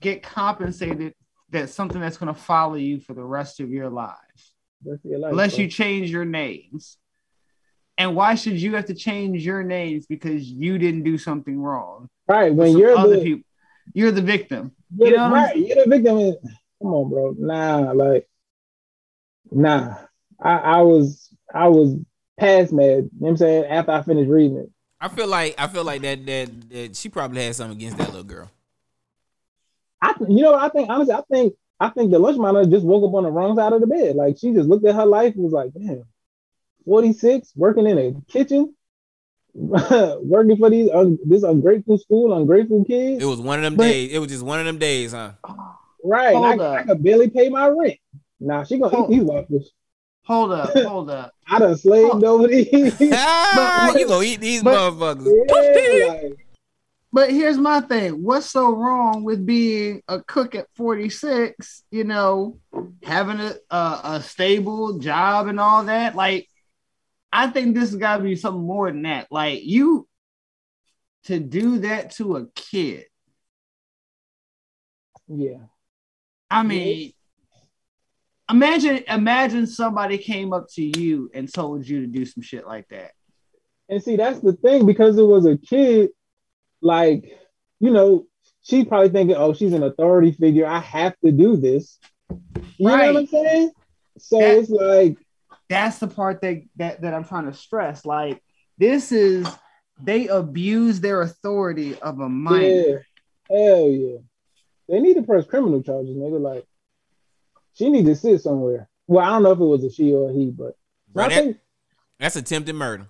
[SPEAKER 2] get compensated that something that's going to follow you for the rest of your lives
[SPEAKER 1] Rest of your life,
[SPEAKER 2] unless
[SPEAKER 1] bro.
[SPEAKER 2] you change your names? And why should you have to change your names because you didn't do something wrong?
[SPEAKER 1] right when you're
[SPEAKER 2] other
[SPEAKER 1] the,
[SPEAKER 2] people, you're the victim.
[SPEAKER 1] you're,
[SPEAKER 2] you
[SPEAKER 1] the-
[SPEAKER 2] know what I'm
[SPEAKER 1] right, you're the victim. and- Come on, bro. Nah, like nah. I, I was I was past mad. You know what I'm saying? After I finished reading it.
[SPEAKER 3] I feel like I feel like that that, that she probably had something against that little girl.
[SPEAKER 1] I you know what I think honestly I think I think the lunch monitor just woke up on the wrong side of the bed. Like she just looked at her life and was like, damn, 46, working in a kitchen, *laughs* working for these un- this ungrateful school, ungrateful kids.
[SPEAKER 3] It was one of them
[SPEAKER 2] But-
[SPEAKER 3] days. It was just one of them days, huh? *sighs*
[SPEAKER 1] right.
[SPEAKER 2] Hold
[SPEAKER 1] I. I could barely pay my rent. Nah, she gonna
[SPEAKER 2] Hold-
[SPEAKER 1] eat these waffles.
[SPEAKER 2] Hold up, *laughs* hold up.
[SPEAKER 1] I done slaved
[SPEAKER 2] Hold-
[SPEAKER 1] over these. *laughs*
[SPEAKER 3] ah,
[SPEAKER 2] what-
[SPEAKER 3] you gonna eat these
[SPEAKER 2] but-
[SPEAKER 3] motherfuckers?
[SPEAKER 1] Yeah, like,
[SPEAKER 2] But here's my thing. What's so wrong with being a cook at 46, you know, having a, a, a stable job and all that? Like, I think this has got to be something more than that. Like, you to do that to a kid.
[SPEAKER 1] yeah.
[SPEAKER 2] I mean, imagine imagine somebody came up to you and told you to do some shit like that.
[SPEAKER 1] And see, that's the thing because it was a kid, like, you know, she's probably thinking, oh, she's an authority figure. I have to do this. You know what I'm saying? So
[SPEAKER 2] That-
[SPEAKER 1] it's like,
[SPEAKER 2] that's the part that, that that I'm trying to stress. Like this is they abuse their authority of a minor.
[SPEAKER 1] yeah, hell yeah. They need to press criminal charges, nigga. Like, she need to sit somewhere. Well, I don't know if it was a she or a he, but
[SPEAKER 3] Bro, that-
[SPEAKER 1] think,
[SPEAKER 3] That's attempted murder.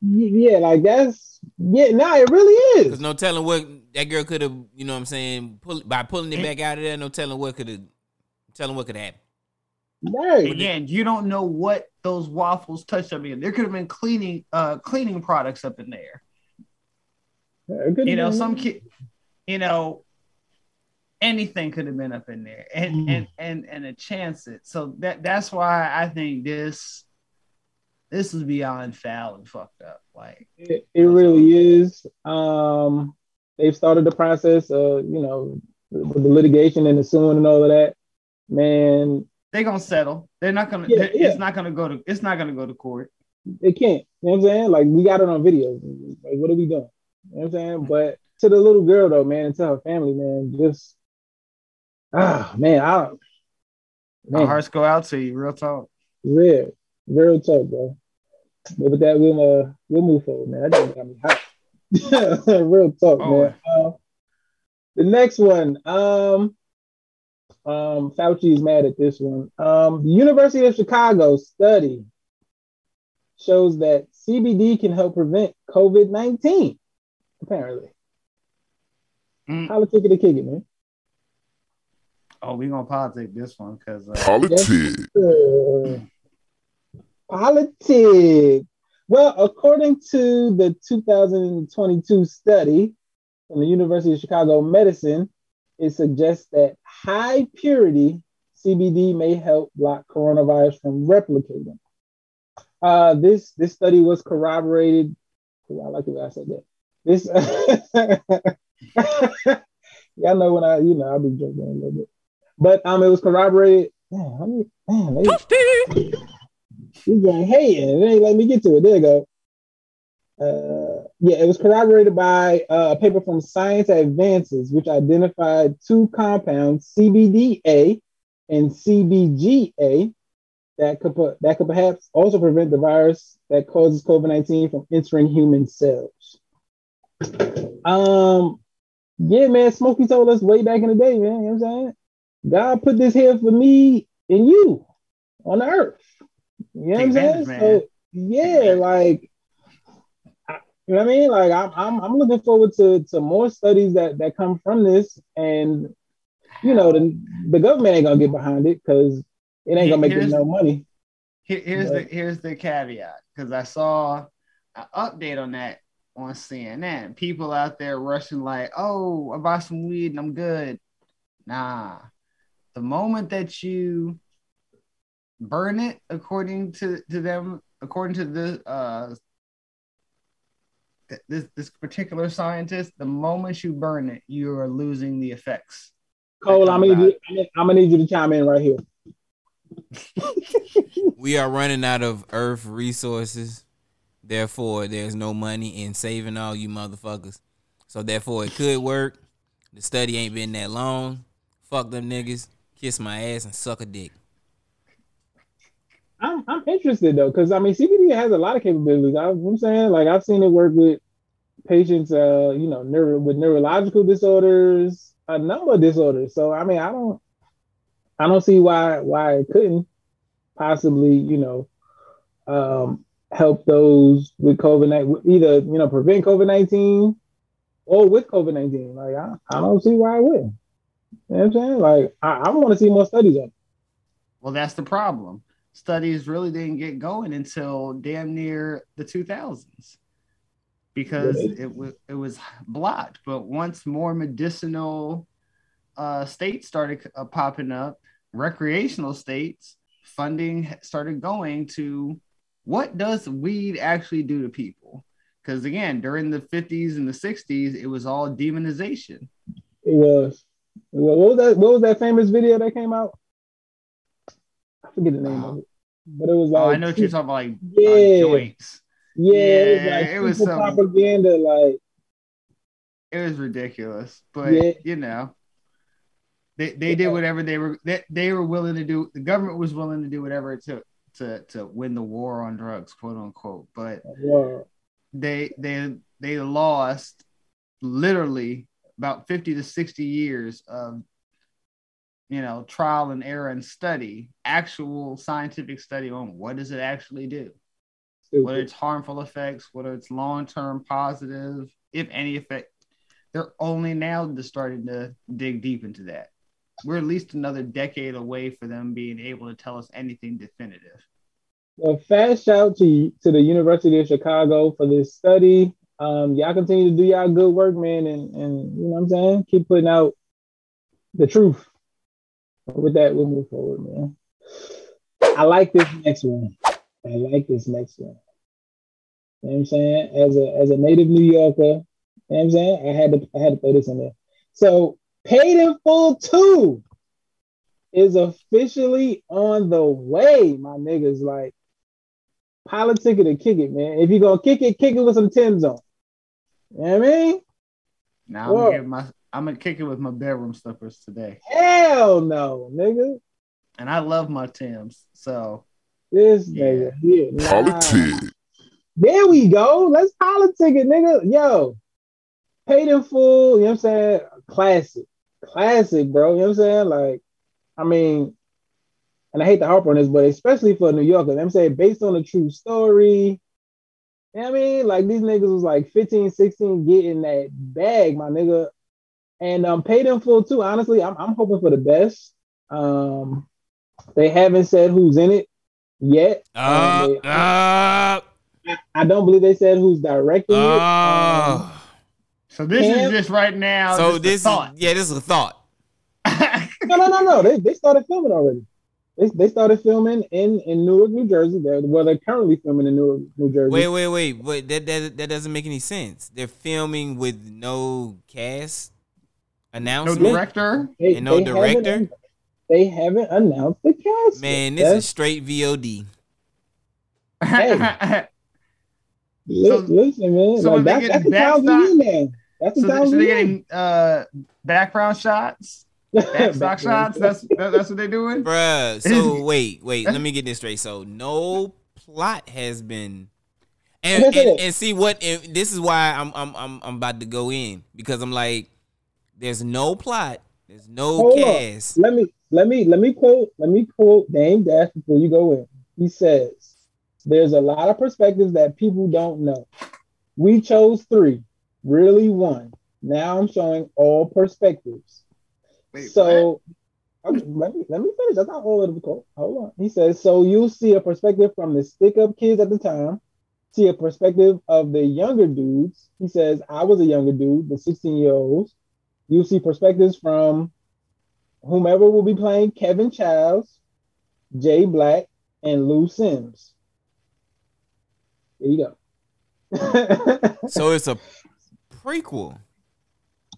[SPEAKER 1] Yeah, like that's, yeah, nah, it really is.
[SPEAKER 3] There's no telling what that girl could have, you know what I'm saying, pull, by pulling it back out of there, no telling what could have telling what could happen.
[SPEAKER 1] Right.
[SPEAKER 2] Again, you don't know what those waffles touched up in. There could have been cleaning uh cleaning products up in there.
[SPEAKER 1] It
[SPEAKER 2] You know,
[SPEAKER 1] been-
[SPEAKER 2] some kid, you know, anything could have been up in there and
[SPEAKER 1] Mm.
[SPEAKER 2] and and and a chance it. So that that's why I think this this is beyond foul and fucked up. Like
[SPEAKER 1] It, it really is. Um, they've started the process of, you know, with the litigation and the suing and all of that. Man,
[SPEAKER 2] they're gonna settle. They're not gonna.
[SPEAKER 1] Yeah,
[SPEAKER 2] they're-
[SPEAKER 1] yeah.
[SPEAKER 2] It's not gonna go to. It's not gonna go to court.
[SPEAKER 1] they can't. You know what I'm saying? Like we got it on video. Like, what are we doing? You know what I'm saying? But to the little girl though, man, and to her family, man, just Ah man, I don't.
[SPEAKER 2] My hearts go out to you, real talk.
[SPEAKER 1] real, real talk, bro. But with that, we'll uh, we'll move forward, man. That just got me hot. *laughs* real talk,
[SPEAKER 2] Oh.
[SPEAKER 1] man. Uh, the next one, um, um, Fauci is mad at this one. Um, the University of Chicago study shows that CBD can help prevent COVID nineteen. Apparently,
[SPEAKER 2] Mm.
[SPEAKER 1] politics of the kick it, man.
[SPEAKER 2] Oh, we gonna politic this one because uh,
[SPEAKER 7] Politics.
[SPEAKER 1] Uh, Politics. Well, according to the 2022 study from the University of Chicago Medicine, it suggests that high purity CBD may help block coronavirus from replicating. Uh, this this study was corroborated. I like the way I said that. This, *laughs* y'all know when I, you know, I'll be joking a little bit, but um, it was corroborated. Man, let me, man, they, He's going, hey, it ain't let me get to it. There you go. Uh, yeah, it was corroborated by uh, a paper from Science Advances, which identified two compounds, CBDA and CBGA, that could put, that could perhaps also prevent the virus that causes COVID nineteen from entering human cells. Um, yeah, man, Smokey told us way back in the day, man. You know what I'm saying? God put this here for me and you on the earth. You know what I'm saying? So yeah, like I- you know what I mean? Like I'm I'm I'm looking forward to to more studies that that come from this and you know the the government ain't gonna get behind it because it ain't gonna make them no money.
[SPEAKER 2] Here- here's
[SPEAKER 1] Right.
[SPEAKER 2] the here's the caveat because I saw an update on that on CNN. People out there rushing like, "Oh, I bought some weed and I'm good." Nah, the moment that you burn it, according to to them, according to the uh th- this this particular scientist, the moment you burn it, you are losing the effects.
[SPEAKER 1] Cole, I'm gonna, need you, I'm gonna need you to chime in right here. *laughs*
[SPEAKER 3] We are running out of Earth resources. Therefore, there's no money in saving all you motherfuckers. So therefore, it could work. The study ain't been that long. Fuck them niggas. Kiss my ass and suck a dick.
[SPEAKER 1] I'm I'm interested though, because I mean CBD has a lot of capabilities. I, I'm saying like I've seen it work with patients, uh, you know, neuro, with neurological disorders, a number of disorders. So I mean, I don't, I don't see why why it couldn't possibly, you know, um, help those with COVID nineteen, either you know prevent COVID nineteen or with COVID nineteen. Like I, I don't see why it wouldn't. You know what I'm saying? Like I, I want to see more studies on. it.
[SPEAKER 2] Well, that's the problem. Studies really didn't get going until damn near the 2000s because
[SPEAKER 1] Really?
[SPEAKER 2] it was it was blocked. But once more medicinal uh, states started uh, popping up, recreational states, funding started going to what does weed actually do to people? Because again, during the 50s and the 60s, it was all demonization.
[SPEAKER 1] It was. What was that? What was that famous video that came out? I forget the name of it, but it was like
[SPEAKER 2] oh, I know what you're talking about, like uh,
[SPEAKER 1] Yeah.
[SPEAKER 2] joints.
[SPEAKER 1] Yeah, it was like
[SPEAKER 2] it was some-
[SPEAKER 1] propaganda. Like
[SPEAKER 2] it was ridiculous but
[SPEAKER 1] Yeah.
[SPEAKER 2] you know they, they did whatever they were they, they were willing to do the government was willing to do whatever it took to to win the war on drugs quote unquote but they they they lost literally about 50 to 60 years of you know trial and error and study actual scientific study on what does it actually do what are its harmful effects, what are its long term positive, if any effect. They're only now just starting to dig deep into that. We're at least another decade away for them being able to tell us anything definitive.
[SPEAKER 1] Well, fast shout to to the University of Chicago for this study. Um, y'all continue to do y'all good work, man, and and you know what I'm saying. Keep putting out the truth. With that, we'll move forward, man. I like this next one. I like this next one. You know what I'm saying? As a as a native New Yorker, you know what I'm saying? I had to I had to throw this in there. So paid in full two is officially on the way, my niggas. Like politic it to kick it, man. If you're gonna kick it, kick it with some Tim's on. You know what I mean?
[SPEAKER 2] Now I'm
[SPEAKER 1] Whoa.
[SPEAKER 2] my I'm gonna kick it with my bedroom slippers today,
[SPEAKER 1] Hell no, nigga.
[SPEAKER 2] and I love my Tims. So
[SPEAKER 1] This
[SPEAKER 2] Yeah.
[SPEAKER 1] nigga. Yeah, nah.
[SPEAKER 7] Politic.
[SPEAKER 1] There we go. Let's politic it, nigga. Yo, paid in full. You know what I'm saying? Classic, classic, bro. You know what I'm saying? Like, I mean, and I hate to harp on this, but especially for New Yorkers, you know I'm saying based on a true story. You know what I mean? Like these niggas was like 15, 16 getting that bag, my nigga. And um paid in full too. Honestly, I'm I'm hoping for the best. Um they haven't said who's in it yet. Um,
[SPEAKER 3] Uh,
[SPEAKER 1] they-
[SPEAKER 3] uh,
[SPEAKER 1] I don't believe they said who's directing it. Um,
[SPEAKER 3] uh.
[SPEAKER 2] so this
[SPEAKER 1] Cam-
[SPEAKER 2] is just right now.
[SPEAKER 3] So
[SPEAKER 2] just a
[SPEAKER 3] this is
[SPEAKER 2] thought.
[SPEAKER 3] yeah, this is a thought. *laughs*
[SPEAKER 1] no, no, no, no. They, they started filming already. They, they started filming in, in Newark, New Jersey. They're, well, they're currently filming in Newark, New Jersey.
[SPEAKER 3] Wait, wait, wait. But that, that that doesn't make any sense. They're filming with no cast
[SPEAKER 2] no director.
[SPEAKER 1] They,
[SPEAKER 3] and no
[SPEAKER 1] they haven't-
[SPEAKER 3] director?
[SPEAKER 1] They haven't announced the cast.
[SPEAKER 3] Man,
[SPEAKER 1] yet.
[SPEAKER 3] this is straight VOD.
[SPEAKER 1] Hey. *laughs* li-
[SPEAKER 2] so-
[SPEAKER 1] listen, man.
[SPEAKER 2] so
[SPEAKER 1] like,
[SPEAKER 2] are they
[SPEAKER 1] that's, that's the
[SPEAKER 2] getting
[SPEAKER 1] time in now. That's the
[SPEAKER 2] so, they,
[SPEAKER 1] time
[SPEAKER 2] so
[SPEAKER 1] we
[SPEAKER 2] they're
[SPEAKER 1] in.
[SPEAKER 2] getting uh, background shots, *laughs* backstock shots. That's that's what they're doing.
[SPEAKER 3] Bruh. *laughs* So wait, wait. Let me get this straight. So no plot has been. And, and, and see what and this is why I'm I'm I'm I'm about to go in because I'm like, there's no plot, there's no
[SPEAKER 1] Hold on.
[SPEAKER 3] cast.
[SPEAKER 1] Let me let me let me quote let me quote Dame Dash before you go in. He says, "There's a lot of perspectives that people don't know. We chose three, really one. Now I'm showing all perspectives.
[SPEAKER 2] Wait,
[SPEAKER 1] so okay, let me let me finish. That's not all of the quote. Hold on. He says, so you'll see a perspective from the stick up kids at the time, see a perspective of the younger dudes. He says, I was a younger dude, the 16 year olds. You'll see perspectives from whomever will be playing Kevin Chiles, Jay Black, and Lou Sims. There you go. *laughs*
[SPEAKER 3] So it's a prequel.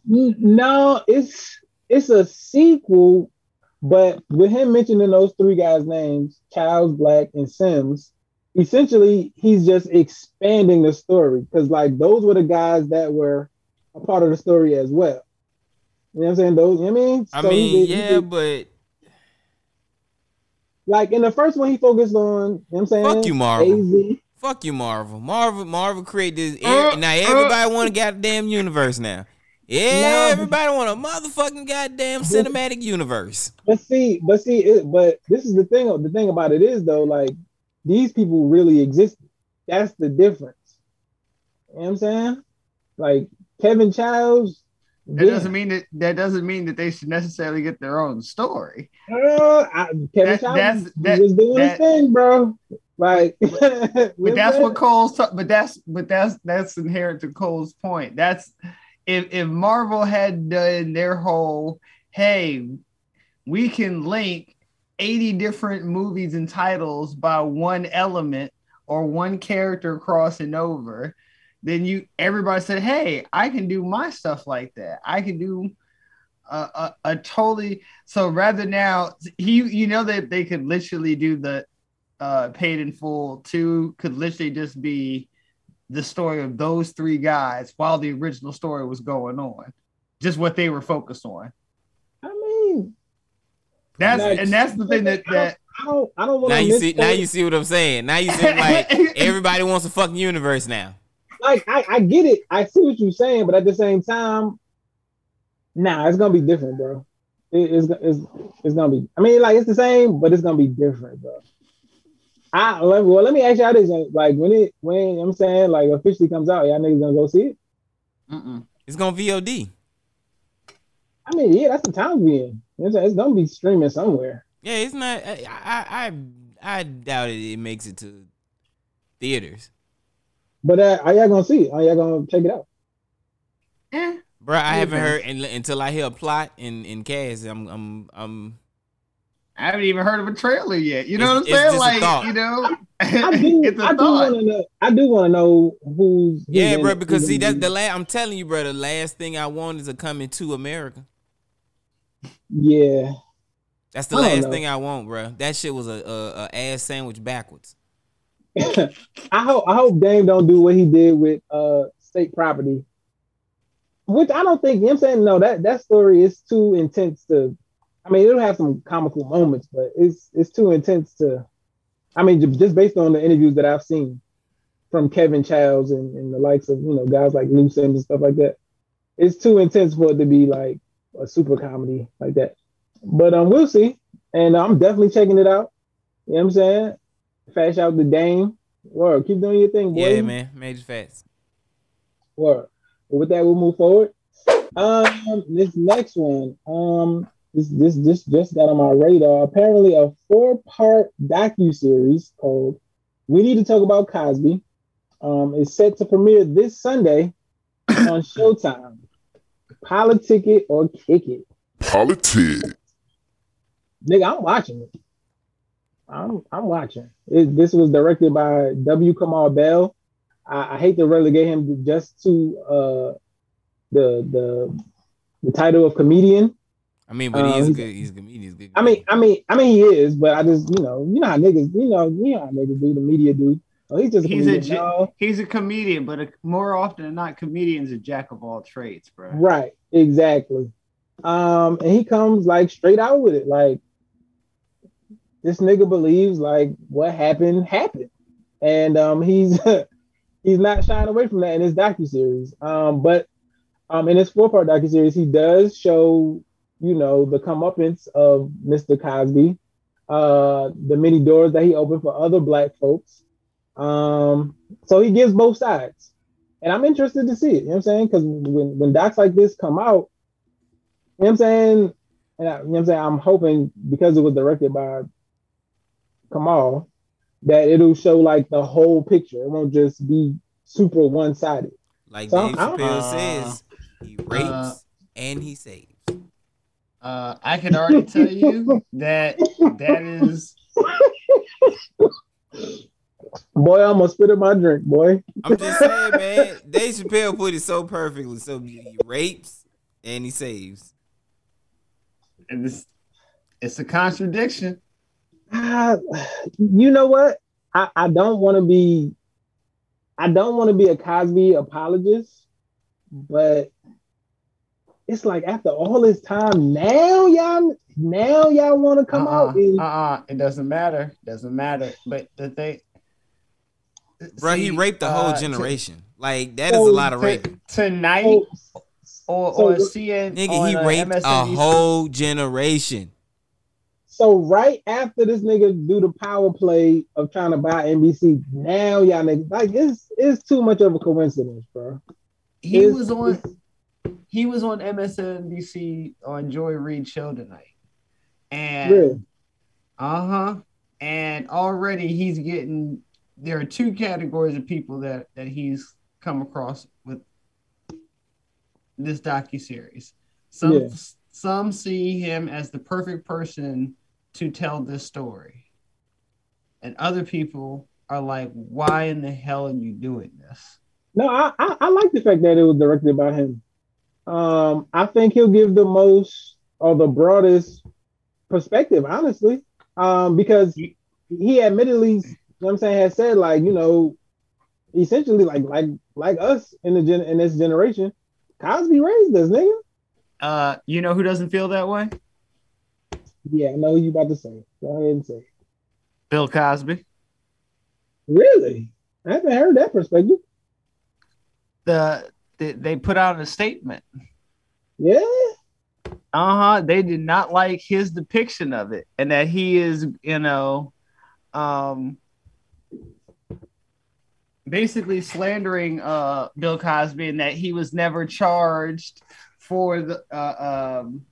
[SPEAKER 1] no, it's it's a sequel, but with him mentioning those three guys' names, Chiles, Black, and Sims, essentially he's just expanding the story because like those were the guys that were a part of the story as well. You know what I'm saying? Those, you know what I mean?
[SPEAKER 3] I
[SPEAKER 1] So
[SPEAKER 3] mean,
[SPEAKER 1] did- he
[SPEAKER 3] yeah,
[SPEAKER 1] did-
[SPEAKER 3] but
[SPEAKER 1] like in the first one, he focused on, you know what I'm saying?
[SPEAKER 3] Fuck you, Marvel.
[SPEAKER 1] AZ.
[SPEAKER 3] fuck you, Marvel. Marvel, Marvel created this.
[SPEAKER 2] Uh,
[SPEAKER 3] now everybody want a goddamn universe now. Yeah, everybody want a motherfucking goddamn cinematic universe.
[SPEAKER 1] But see, but see, it, but this is the thing. The thing about it is though, like these people really existed. That's the difference. You know what I'm saying? Like Kevin Chiles.
[SPEAKER 2] That
[SPEAKER 1] yeah.
[SPEAKER 2] doesn't mean that that doesn't mean that they should necessarily get their own story.
[SPEAKER 1] Uh, I, Kevin
[SPEAKER 2] That- that's- that-
[SPEAKER 1] just doing
[SPEAKER 2] that-
[SPEAKER 1] his thing, bro. Like,
[SPEAKER 2] But *laughs* that's what Cole's. But that's but that's that's inherent to Cole's point. That's if if Marvel had done their whole hey, we can link eighty different movies and titles by one element or one character crossing over, then you everybody said, hey, I can do my stuff like that. I can do. A, a, a totally so rather now he you know that they could literally do the uh, paid in full two could literally just be the story of those three guys while the original story was going on, just what they were focused on.
[SPEAKER 1] I mean,
[SPEAKER 2] That's
[SPEAKER 1] Like,
[SPEAKER 2] and that's the thing that that
[SPEAKER 1] I don't, I don't want
[SPEAKER 3] Now
[SPEAKER 1] to
[SPEAKER 3] you see, now you see what I'm saying. Now you see like *laughs* everybody wants a fucking universe now.
[SPEAKER 1] Like I, I get it. I see what you're saying, but at the same time, nah, it's gonna be different, bro. It- it's, it's it's gonna be. I mean, like it's the same, but it's gonna be different, bro. I let- well, let me ask y'all this: like when it when I'm saying like officially comes out, y'all niggas gonna go see it?
[SPEAKER 2] Mm-mm.
[SPEAKER 3] It's gonna VOD.
[SPEAKER 1] I mean, yeah, that's the time being. in. You know what I'm saying? It's gonna be streaming somewhere.
[SPEAKER 3] Yeah, it's not. I I I, I doubt it. It makes it to theaters,
[SPEAKER 1] But uh, are y'all gonna see? Are y'all gonna check it out?
[SPEAKER 2] Eh.
[SPEAKER 3] bro. I haven't
[SPEAKER 2] Okay.
[SPEAKER 3] heard and, until I hear a plot and and cast. I'm I'm I'm.
[SPEAKER 2] I haven't even heard of a trailer yet. You know
[SPEAKER 3] It's-
[SPEAKER 2] what I'm saying?
[SPEAKER 3] just a thought.
[SPEAKER 2] Like you know,
[SPEAKER 1] I do. *laughs*
[SPEAKER 2] it's a
[SPEAKER 1] I do want to know. I do want to know who's. who's
[SPEAKER 3] Yeah,
[SPEAKER 1] in
[SPEAKER 3] bro. Because see, that's
[SPEAKER 1] it.
[SPEAKER 3] the last. I'm telling you, bro. The last thing I want is a coming to America.
[SPEAKER 1] Yeah.
[SPEAKER 3] That's the last
[SPEAKER 1] know.
[SPEAKER 3] thing I want, bro. That shit was a, a, a ass sandwich backwards.
[SPEAKER 1] I hope I hope Dame don't do what he did with uh state property. which I don't think I'm saying. No, that that story is too intense to. I mean, it'll have some comical moments, but it's it's too intense to. I mean, just based on the interviews that I've seen from Kevin Chiles and, and the likes of you know guys like Lou Sims and stuff like that, it's too intense for it to be like a super comedy like that. But um, we'll see, and I'm definitely checking it out. You know what I'm saying? Fash out the Dame. Word, keep doing your thing, boy.
[SPEAKER 3] Yeah, man. Major facts.
[SPEAKER 1] Word. With that, we'll move forward. Um, this next one, um, this this this just got on my radar. Apparently, a four-part docu series called "We Need to Talk About Cosby" um, is set to premiere this Sunday *coughs* on Showtime. Politic it or kick it,
[SPEAKER 7] Politic.
[SPEAKER 1] nigga. I'm watching it. I'm I'm watching. It, this was directed by W. Kamau Bell. I, I hate to relegate him to just to uh the the the title of comedian.
[SPEAKER 3] I mean, but
[SPEAKER 1] Uh,
[SPEAKER 3] he's a
[SPEAKER 1] he's-
[SPEAKER 3] good. He's a comedian. He's a good.
[SPEAKER 1] I mean, I mean, I mean, he is, but I just, you know, you know how niggas, you know, you know how niggas do the media do. Oh, he's just a
[SPEAKER 2] He's a
[SPEAKER 1] comedian.
[SPEAKER 2] ja-
[SPEAKER 1] No.
[SPEAKER 2] he's a comedian, but a, more often than not, comedians a jack of all trades, bro.
[SPEAKER 1] right, exactly. Um, and he comes like straight out with it, like this nigga believes like what happened happened, and um, he's *laughs* he's not shying away from that in his docu series. Um, but um, in his four part docu series, he does show you know the comeuppance of Mr. Cosby, uh, the many doors that he opened for other black folks. Um, so he gives both sides, and I'm interested to see it. You know what I'm saying? Because when when docs like this come out, you know what I'm saying, and I, you know what I'm saying, I'm hoping because it was directed by Kamau that it'll show like the whole picture. It won't just be super one sided.
[SPEAKER 3] Like
[SPEAKER 1] So,
[SPEAKER 3] Dave Chappelle
[SPEAKER 2] Uh,
[SPEAKER 3] says, he rapes
[SPEAKER 2] uh,
[SPEAKER 3] and he saves.
[SPEAKER 2] Uh, I can already tell you *laughs* that that is
[SPEAKER 1] Boy, I almost spit in my drink, boy.
[SPEAKER 3] I'm just saying, man. Dave Chappelle put it so perfectly. So he rapes and he saves.
[SPEAKER 2] And it's, it's a contradiction. *sighs*
[SPEAKER 1] You know what? I, I don't want to be I don't want to be a Cosby apologist, but it's like after all this time, now y'all now y'all want to come
[SPEAKER 2] uh-uh,
[SPEAKER 1] out and
[SPEAKER 2] uh-uh, it doesn't matter. Doesn't matter. But the thing,
[SPEAKER 3] Bro, he raped the whole
[SPEAKER 2] uh, to-
[SPEAKER 3] generation. Like that is
[SPEAKER 1] So,
[SPEAKER 3] a lot of
[SPEAKER 2] to-
[SPEAKER 3] raping.
[SPEAKER 2] tonight
[SPEAKER 1] Oh,
[SPEAKER 2] or
[SPEAKER 1] so-
[SPEAKER 2] or CN
[SPEAKER 3] Nigga,
[SPEAKER 2] on,
[SPEAKER 3] he
[SPEAKER 2] uh,
[SPEAKER 3] raped a whole generation.
[SPEAKER 1] So right after this nigga do the power play of trying to buy NBC, now y'all niggas like it's it's too much of a coincidence, bro.
[SPEAKER 2] He
[SPEAKER 1] It's-
[SPEAKER 2] was on he was on MSNBC on Joy Reid show tonight. And
[SPEAKER 1] Really?
[SPEAKER 2] uh-huh. And already he's getting there are two categories of people that that he's come across with this docu series. Some
[SPEAKER 1] Yeah.
[SPEAKER 2] some see him as the perfect person to tell this story. And other people are like, why in the hell are you doing this?
[SPEAKER 1] No, I, I I like the fact that it was directed by him. Um, I think he'll give the most or the broadest perspective, honestly. Um, because he admittedly, you know what I'm saying, has said like, you know, essentially like like like us in the gen in this generation, Cosby raised us, nigga.
[SPEAKER 2] Uh, you know who doesn't feel that way?
[SPEAKER 1] Yeah, I know you about to say. Go ahead and say. it.
[SPEAKER 2] Bill Cosby.
[SPEAKER 1] Really? I haven't heard that perspective.
[SPEAKER 2] The, the they put out a statement.
[SPEAKER 1] Yeah.
[SPEAKER 2] Uh huh. They did not like his depiction of it, and that he is, you know, um, basically slandering uh Bill Cosby, and that he was never charged for the uh, um.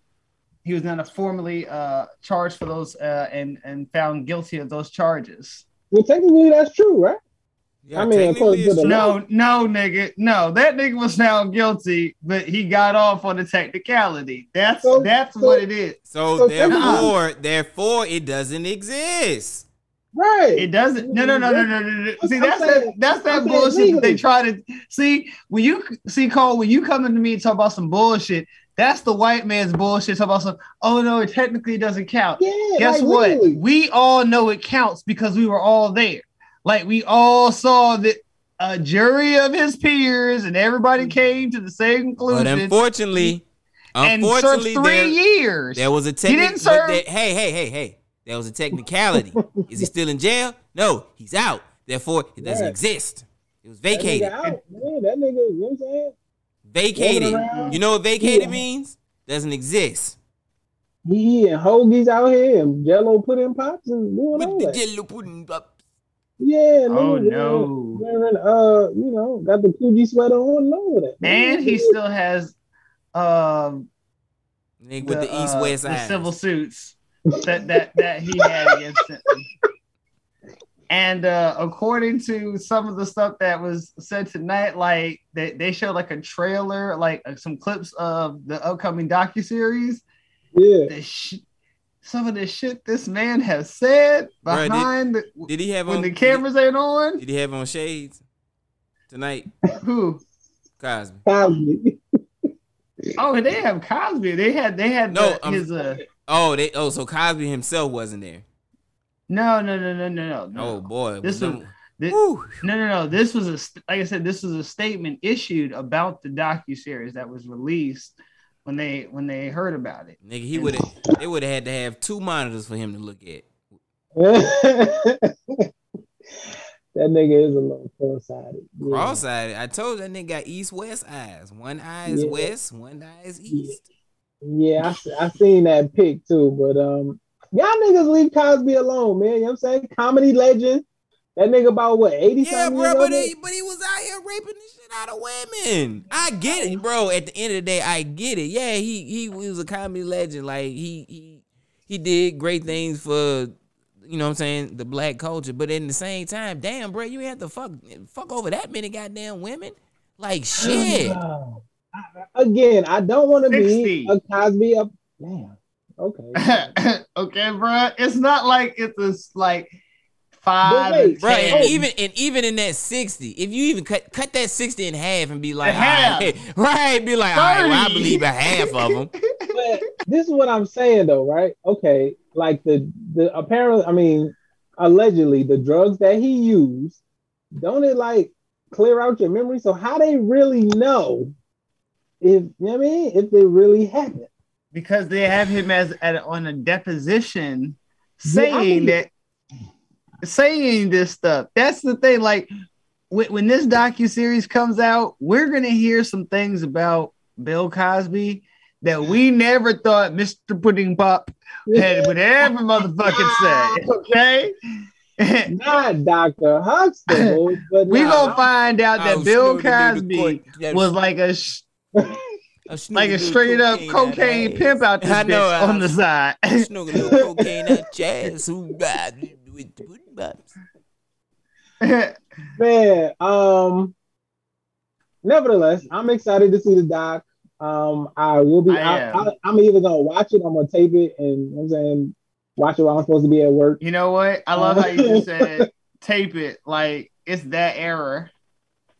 [SPEAKER 2] He was not formally uh, charged for those uh, and and found guilty of those charges.
[SPEAKER 1] Well, technically that's true, right?
[SPEAKER 3] Yeah,
[SPEAKER 1] I mean,
[SPEAKER 3] technically
[SPEAKER 1] according to
[SPEAKER 3] it's
[SPEAKER 1] the
[SPEAKER 3] true.
[SPEAKER 1] law.
[SPEAKER 2] No, no, nigga, no. That nigga was found guilty, but he got off on the technicality. That's
[SPEAKER 1] So-
[SPEAKER 2] that's
[SPEAKER 1] so-
[SPEAKER 2] what it is.
[SPEAKER 3] So,
[SPEAKER 1] So
[SPEAKER 3] therefore, therefore, it doesn't exist.
[SPEAKER 1] Right.
[SPEAKER 2] It doesn't. No, no, no, no, no, no. no. See,
[SPEAKER 1] I'm
[SPEAKER 2] that's
[SPEAKER 1] saying-
[SPEAKER 2] that. That's that
[SPEAKER 1] I'm
[SPEAKER 2] bullshit that they try to see. When you see Cole, when you come into me and talk about some bullshit, that's the white man's bullshit. Talk about some. Oh no, it technically doesn't count.
[SPEAKER 1] Yeah.
[SPEAKER 2] Guess
[SPEAKER 1] like,
[SPEAKER 2] what?
[SPEAKER 1] literally.
[SPEAKER 2] We all know it counts because we were all there. Like we all saw that. a jury of his peers, and everybody mm-hmm. came to the same conclusion.
[SPEAKER 3] But unfortunately,
[SPEAKER 2] and
[SPEAKER 3] unfortunately,
[SPEAKER 2] served three
[SPEAKER 3] there,
[SPEAKER 2] years.
[SPEAKER 3] there was a
[SPEAKER 2] He didn't serve.
[SPEAKER 3] hey, hey, hey, hey. There was a technicality. *laughs* Is he still in jail? No, he's out. Therefore, it doesn't
[SPEAKER 1] Yeah.
[SPEAKER 3] exist. It was
[SPEAKER 1] That nigga
[SPEAKER 3] vacated.
[SPEAKER 1] out, man. That nigga, you know what I'm saying?
[SPEAKER 3] Vacated. You know what vacated
[SPEAKER 1] Yeah.
[SPEAKER 3] means? Doesn't exist.
[SPEAKER 1] He and hoagies out here and Jello put in pots and doing all that.
[SPEAKER 3] Jello pudding up.
[SPEAKER 1] Yeah,
[SPEAKER 2] Oh, no.
[SPEAKER 1] Wearing, uh, you know, got the Coogi sweater on and all of that.
[SPEAKER 2] and he still has um
[SPEAKER 3] Nigga with the, east
[SPEAKER 2] uh,
[SPEAKER 3] west
[SPEAKER 2] the civil suits that that that he had against him. *laughs* And uh, according to some of the stuff that was said tonight, like they, they showed like a trailer, like uh, some clips of the upcoming docu series.
[SPEAKER 1] Yeah,
[SPEAKER 2] The sh- some of the shit this man has said
[SPEAKER 3] Bruh, did-
[SPEAKER 2] behind the,
[SPEAKER 3] Did he have
[SPEAKER 2] when
[SPEAKER 3] on
[SPEAKER 2] the cameras ain't on.
[SPEAKER 3] Did he have on shades tonight? *laughs*
[SPEAKER 2] Who?
[SPEAKER 3] Cosby.
[SPEAKER 1] Cosby.
[SPEAKER 2] Oh, they have Cosby. They had they had
[SPEAKER 3] No,
[SPEAKER 2] the-
[SPEAKER 3] I'm-
[SPEAKER 2] his uh
[SPEAKER 3] Oh, they. Oh, so Cosby himself wasn't there.
[SPEAKER 2] No no no no no no no.
[SPEAKER 3] Oh boy,
[SPEAKER 2] This
[SPEAKER 3] was
[SPEAKER 2] was this, no no no. This was a like I said. This was a statement issued about the docu series that was released when they when they heard about it.
[SPEAKER 3] nigga. He would have. They would have had to have two monitors for him to look at. *laughs*
[SPEAKER 1] that nigga is a little four-sided. Yeah.
[SPEAKER 3] Cross-eyed. I told you that nigga got east-west eyes. One eye is
[SPEAKER 1] Yeah.
[SPEAKER 3] west, one eye is east.
[SPEAKER 1] Yeah, I, I seen that pic too, but um, y'all niggas leave Cosby alone, man. You know what I'm saying? Comedy legend. That nigga about what, 80
[SPEAKER 3] Yeah,
[SPEAKER 1] something
[SPEAKER 3] bro,
[SPEAKER 1] years
[SPEAKER 3] but
[SPEAKER 1] old?
[SPEAKER 3] he, but he was out here raping the shit out of women. I get it, bro. At the end of the day, I get it. Yeah, he he was a comedy legend. Like he he he did great things for you know what I'm saying the black culture. But in the same time, damn, bro, you had to fuck fuck over that many goddamn women. Like shit.
[SPEAKER 1] Again, I don't want to be a Cosby up. Damn. Okay. *laughs*
[SPEAKER 2] okay, bro. It's not like it's a s- like five.
[SPEAKER 1] But wait,
[SPEAKER 2] and
[SPEAKER 3] Bro, and even and even in that sixty, if you even cut cut that sixty in half and be like,
[SPEAKER 2] half.
[SPEAKER 3] all right, *laughs* right, be like, all right, well, I believe a half of them. *laughs*
[SPEAKER 1] but this is what I'm saying though, right? Okay, like the the apparently, I mean, allegedly the drugs that he used, don't it like clear out your memory? So how they really know if you know what I mean? If they really happened?
[SPEAKER 2] Because they have him as at, on a deposition
[SPEAKER 1] Yeah, I
[SPEAKER 2] saying that saying this stuff. That's the thing. Like when, when this docu series comes out, we're gonna hear some things about Bill Cosby that we never thought Mr. Pudding Pop had would ever motherfucking say. *laughs* Okay.
[SPEAKER 1] Not Dr. Huxtable, but *laughs*
[SPEAKER 2] we
[SPEAKER 1] nah,
[SPEAKER 2] gonna find out that Bill
[SPEAKER 3] Snooty knew the
[SPEAKER 2] Cosby was like a sh-
[SPEAKER 3] A *laughs*
[SPEAKER 2] like a straight up
[SPEAKER 3] cocaine
[SPEAKER 2] cocaine pimp out this
[SPEAKER 3] I know,
[SPEAKER 2] bitch
[SPEAKER 3] I-
[SPEAKER 2] on the side.
[SPEAKER 3] Snooker do cocaine out jazz. Who ride with the pudding pops? *laughs*
[SPEAKER 1] Man, um, nevertheless, I'm excited to see the doc. Um, I will be.
[SPEAKER 2] I
[SPEAKER 1] I
[SPEAKER 2] am.
[SPEAKER 1] I, I'm either gonna watch it. I'm gonna tape it, and you know what I'm saying watch it while I'm supposed to be at work.
[SPEAKER 2] You know what? I love how you just said *laughs* tape it like it's that era.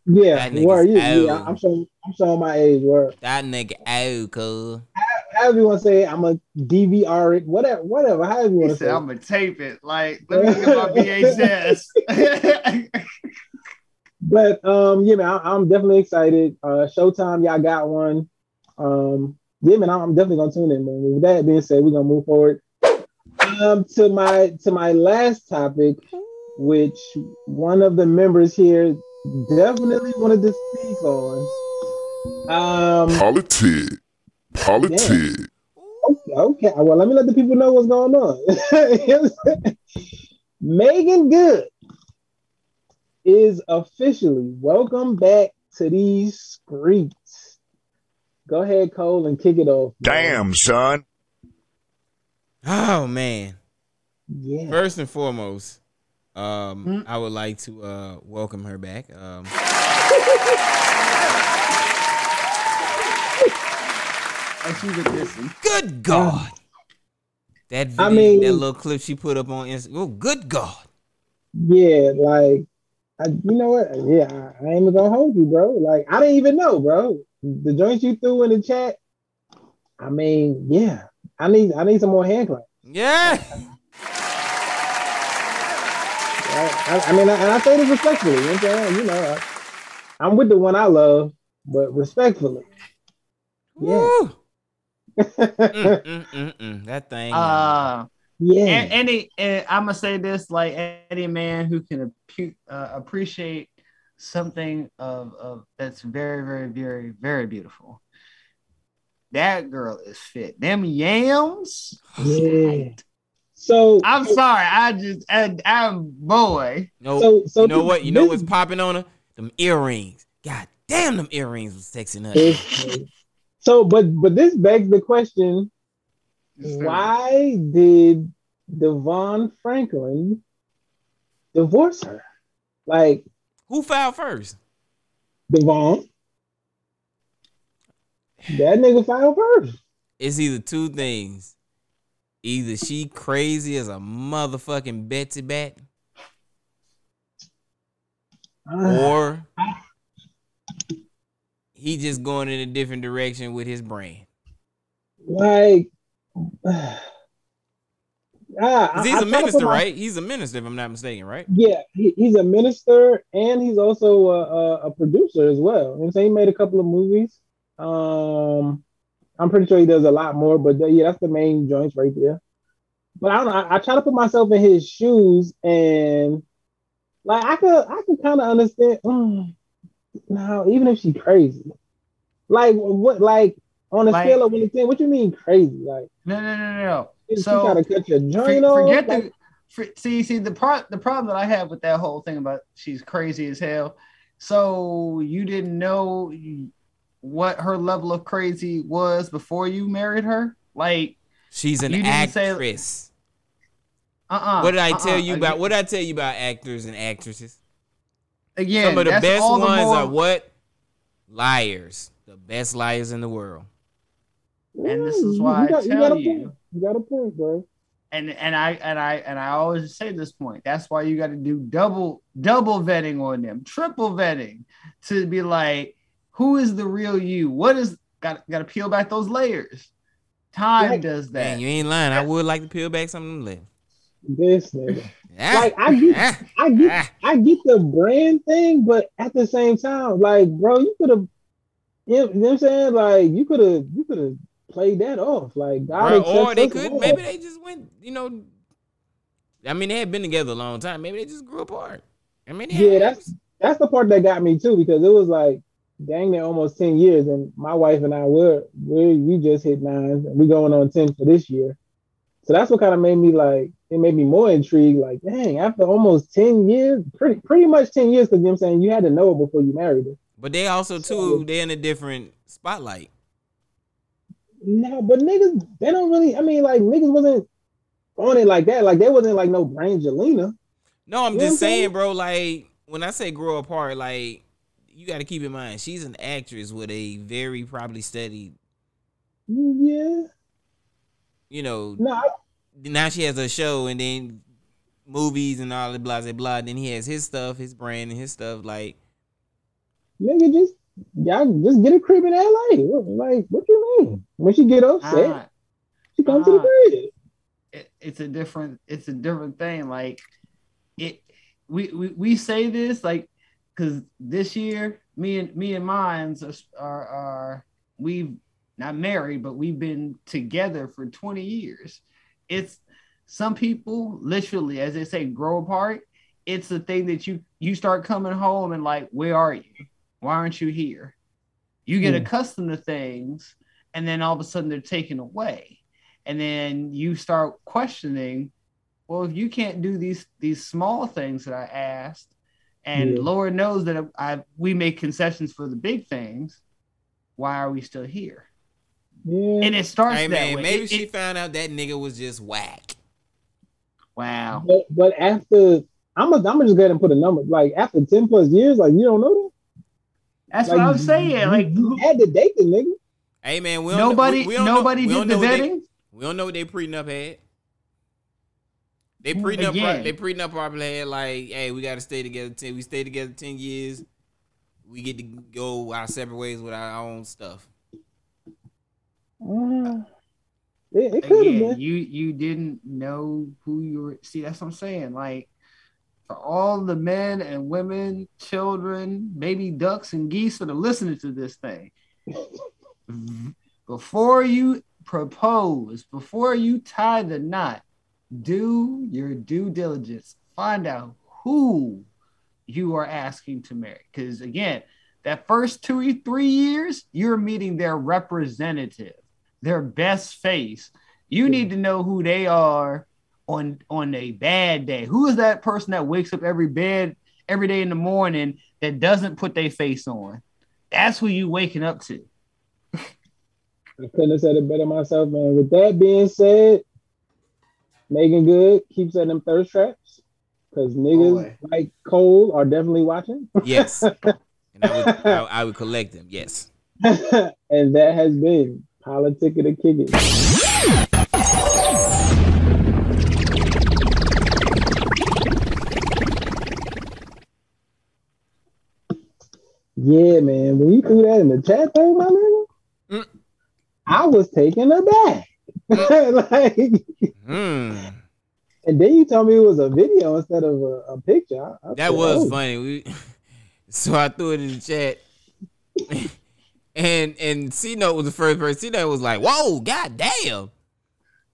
[SPEAKER 1] Yeah,
[SPEAKER 3] That nigga's
[SPEAKER 1] word. Yeah, yeah. I'm showing. I'm showing my age. Word.
[SPEAKER 3] That nigga out, cuz.
[SPEAKER 1] However you want to say, it, I'm a DVR it. Whatever. Whatever. However you want to say. it.
[SPEAKER 2] "I'm gonna tape it." Like, let me get my *laughs* VHS. *laughs*
[SPEAKER 1] But um, yeah, man, I, I'm definitely excited. Uh, Showtime, y'all got one. Um, yeah, man, I'm definitely gonna tune in. Man. With that being said, we're gonna move forward. Um, to my to my last topic, which one of the members here definitely wanted to speak on. Um,
[SPEAKER 7] Politic. Politic.
[SPEAKER 1] okay, okay, well, let me let the people know what's going on. *laughs* Meagan Good is officially welcome back to these streets. Go ahead, Cole, and kick it off.
[SPEAKER 7] Damn, son.
[SPEAKER 3] Oh man.
[SPEAKER 1] Yeah.
[SPEAKER 3] First and foremost, um,
[SPEAKER 2] Hmm?
[SPEAKER 3] I would like to uh welcome her back. Um *laughs*
[SPEAKER 2] She's a dissing.
[SPEAKER 3] good God. That video,
[SPEAKER 1] I mean-
[SPEAKER 3] that little clip she put up on Instagram. Oh, good God.
[SPEAKER 1] Yeah, like, I, you know what? Yeah, I, I ain't even gonna hold you, bro. Like, I didn't even know, bro. The joints you threw in the chat. I mean, yeah, I need I need some more hand claps.
[SPEAKER 3] Yeah.
[SPEAKER 1] I, I, I mean, I, and I say this respectfully. You know, I'm saying? you know I, I'm with the one I love, but respectfully. Yeah.
[SPEAKER 3] Woo. Mm, mm, mm, mm. That thing.
[SPEAKER 2] Uh,
[SPEAKER 1] Yeah.
[SPEAKER 2] and, any, and I'm gonna say this like any man who can apu- uh, appreciate something of, of that's very, very, very, very beautiful. That girl is fit. Them yams.
[SPEAKER 1] yeah. So
[SPEAKER 2] I'm sorry. I just, I, I'm boy.
[SPEAKER 3] no,
[SPEAKER 1] so- so
[SPEAKER 3] you know
[SPEAKER 1] this-
[SPEAKER 3] what? You know what's popping on her? Them earrings. God damn, them earrings was sexing her. *laughs*
[SPEAKER 1] it's- so, but but this begs the question: Why did DeVon Franklin divorce her? Like
[SPEAKER 3] Who filed first?
[SPEAKER 1] Devon, that nigga filed first.
[SPEAKER 3] It's either two things. Either she crazy as a motherfucking Betsy Bat, uh, or he just going in a different direction with his brain.
[SPEAKER 1] like *sighs* ah, I-
[SPEAKER 3] he's
[SPEAKER 1] I
[SPEAKER 3] a
[SPEAKER 1] try to put
[SPEAKER 3] minister,
[SPEAKER 1] my-
[SPEAKER 3] right? He's a minister, if I'm not mistaken, right?
[SPEAKER 1] Yeah, he, he's a minister and he's also a, a, a producer as well. You know saying he made a couple of movies. Um, I'm pretty sure he does a lot more, but th- yeah, that's the main joints right there. But I don't know. I, I try to put myself in his shoes, and like I could, I could kind of understand. Mm, now, even if she's crazy, like what, like on a
[SPEAKER 2] Like-
[SPEAKER 1] scale of one to ten, what you mean crazy? Like
[SPEAKER 2] No, no, no, no, no.
[SPEAKER 1] she
[SPEAKER 2] So
[SPEAKER 1] gotta cut your joint off.
[SPEAKER 2] forget
[SPEAKER 1] like-
[SPEAKER 2] the for, see see the pro, the problem that I have with that whole thing about she's crazy as hell. So you didn't know what her level of crazy was before you married her? Like
[SPEAKER 3] She's an
[SPEAKER 2] You didn't say-
[SPEAKER 3] actress.
[SPEAKER 2] uh-uh.
[SPEAKER 3] what did I
[SPEAKER 2] uh-uh.
[SPEAKER 3] tell you about? What did I tell you about actors and actresses?
[SPEAKER 2] Again,
[SPEAKER 3] Some of the best
[SPEAKER 2] all the
[SPEAKER 3] ones
[SPEAKER 2] more-
[SPEAKER 3] are what? Liars. The best liars in the world.
[SPEAKER 2] And this is
[SPEAKER 1] You
[SPEAKER 2] why I
[SPEAKER 1] got- you got
[SPEAKER 2] tell
[SPEAKER 1] a
[SPEAKER 2] you.
[SPEAKER 1] point. You got a point, bro.
[SPEAKER 2] and and I and I and I always say this point. That's why you got to do double double vetting on them, triple vetting to be like, who is the real you? What is got got to peel back those layers. Time
[SPEAKER 1] Right.
[SPEAKER 2] does that.
[SPEAKER 3] Man, you ain't lying. I would like to peel back some of them layers.
[SPEAKER 1] This nigga. Like I get, I get. I get the brand thing, but at the same time, like, bro, you could have, you know, you know what I'm saying? Like, you could have, you could have played that off. Like, God
[SPEAKER 3] Bruh, or they could maybe they just went, you know. I mean, they had been together a long time. Maybe they just grew apart. I mean,
[SPEAKER 1] Yeah, that's that's the part that got me too because it was like, dang near almost ten years, and my wife and I were we we just hit nine, and we going on ten for this year. So that's what kind of made me like it made me more intrigued. Like, dang, after almost ten years, pretty pretty much ten years, because you know I'm saying you had to know it before you married her.
[SPEAKER 3] But they also too, they're in a different spotlight.
[SPEAKER 1] No, but niggas, they don't really. I mean, like niggas wasn't on it like that. Like they wasn't like no Brangelina.
[SPEAKER 3] No, I'm
[SPEAKER 1] You
[SPEAKER 3] just
[SPEAKER 1] saying?
[SPEAKER 3] saying, bro. Like when I say grow apart, like you got to keep in mind she's an actress with a very probably studied.
[SPEAKER 1] Yeah.
[SPEAKER 3] You know,
[SPEAKER 1] No, I,
[SPEAKER 3] now she has a show and then movies and all the blah blah blah. Then he has his stuff, his brand and his stuff. Like
[SPEAKER 1] nigga, just y'all just get a crib in LA. Like, what you mean? When she get upset,
[SPEAKER 2] Ah,
[SPEAKER 1] she come to the crib.
[SPEAKER 2] it, it's a different it's a different thing like it we we, we say this like because this year me and me and mines are, are are we've not married but we've been together for 20 years it's some people literally as they say grow apart. It's the thing that you you start coming home and like where are you? Why aren't you here? You get
[SPEAKER 1] Hmm.
[SPEAKER 2] accustomed to things and then all of a sudden they're taken away. And then you start questioning well if you can't do these these small things that i asked and
[SPEAKER 1] Yeah.
[SPEAKER 2] lord knows that I, we make concessions for the big things why are we still here
[SPEAKER 1] Yeah.
[SPEAKER 2] and it starts
[SPEAKER 3] hey
[SPEAKER 2] that
[SPEAKER 3] man,
[SPEAKER 2] way
[SPEAKER 3] maybe
[SPEAKER 2] It-
[SPEAKER 3] she
[SPEAKER 2] it-
[SPEAKER 3] found out that nigga was just whack.
[SPEAKER 2] wow
[SPEAKER 1] But, but after I'm gonna I'm gonna just go ahead and put a number. Like after ten plus years, like you don't know that.
[SPEAKER 2] that's
[SPEAKER 1] Like,
[SPEAKER 2] what i'm saying
[SPEAKER 1] you-
[SPEAKER 2] like
[SPEAKER 1] you had to date the nigga.
[SPEAKER 3] Hey man, we don't know-
[SPEAKER 2] nobody
[SPEAKER 3] we, we don't know-
[SPEAKER 2] nobody
[SPEAKER 3] we
[SPEAKER 2] did the
[SPEAKER 3] know what they-
[SPEAKER 2] vetting
[SPEAKER 3] We don't know what they prenup had. They prenup,
[SPEAKER 2] Again.
[SPEAKER 3] they prenup probably had like, hey, we got to stay together. Ten, we stay together ten years. We get to go our separate ways with our own stuff.
[SPEAKER 1] Uh, it it could have been.
[SPEAKER 2] you you didn't know who you were see that's what i'm saying like for all the men and women, children, baby ducks and geese that are listening to this thing. Before you propose, before you tie the knot, do your due diligence. Find out who you are asking to marry. Because again, that first two or three years, you're meeting their representative, their best face. You need to know who they are on on a bad day. Who is that person that wakes up every bed every day in the morning that doesn't put their face on? That's who you waking up to.
[SPEAKER 1] I couldn't have said it better myself, man. With that being said, Meagan Good keeps at them thirst traps because niggas
[SPEAKER 2] Boy.
[SPEAKER 1] like Cole are definitely watching.
[SPEAKER 3] Yes. *laughs* and I would, I, I would collect them. Yes. *laughs*
[SPEAKER 1] and that has been Politic of the Kick It. Yeah, man. When you threw that in the chat though, my nigga,
[SPEAKER 3] Mm.
[SPEAKER 1] I was taken aback. *laughs* like,
[SPEAKER 3] Hmm.
[SPEAKER 1] and then you told me it was a video instead of a, a picture. I- I
[SPEAKER 3] That
[SPEAKER 1] said,
[SPEAKER 3] was
[SPEAKER 1] oh.
[SPEAKER 3] funny. We, *laughs* so I threw it in the chat. *laughs* and and C Note was the first person. C Note was like, "Whoa, god damn!"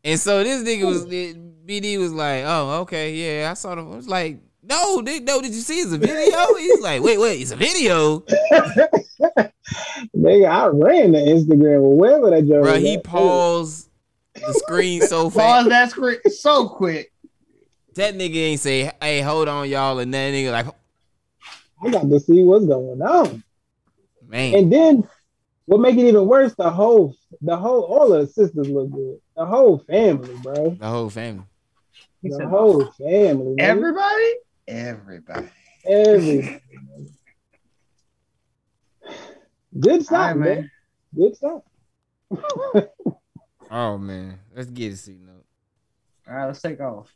[SPEAKER 3] And so this nigga was BD was like, "Oh, okay, yeah, I saw the." I was like, "No, did, no, did you see? It's a *laughs* video." He's like, "Wait, wait, it's a video." *laughs*
[SPEAKER 1] Nigga, I ran to Instagram or wherever that joke
[SPEAKER 3] Bro, he paused the screen so
[SPEAKER 2] Pause
[SPEAKER 3] fast.
[SPEAKER 2] that screen so quick.
[SPEAKER 3] That nigga ain't say, "Hey, hold on, y'all," and that nigga like,
[SPEAKER 1] I got to see what's going on.
[SPEAKER 3] "Man,
[SPEAKER 1] And then what make it even worse, the whole the whole all of the sisters look good. The whole family, bro.
[SPEAKER 3] the whole family."
[SPEAKER 2] He
[SPEAKER 1] The
[SPEAKER 2] said,
[SPEAKER 1] whole family. man.
[SPEAKER 2] Everybody? Everybody.
[SPEAKER 1] Every good stuff,
[SPEAKER 2] right,
[SPEAKER 1] man.
[SPEAKER 2] man.
[SPEAKER 1] Good stuff. *laughs*
[SPEAKER 3] Oh man, let's get a C Note.
[SPEAKER 2] All right, let's take off.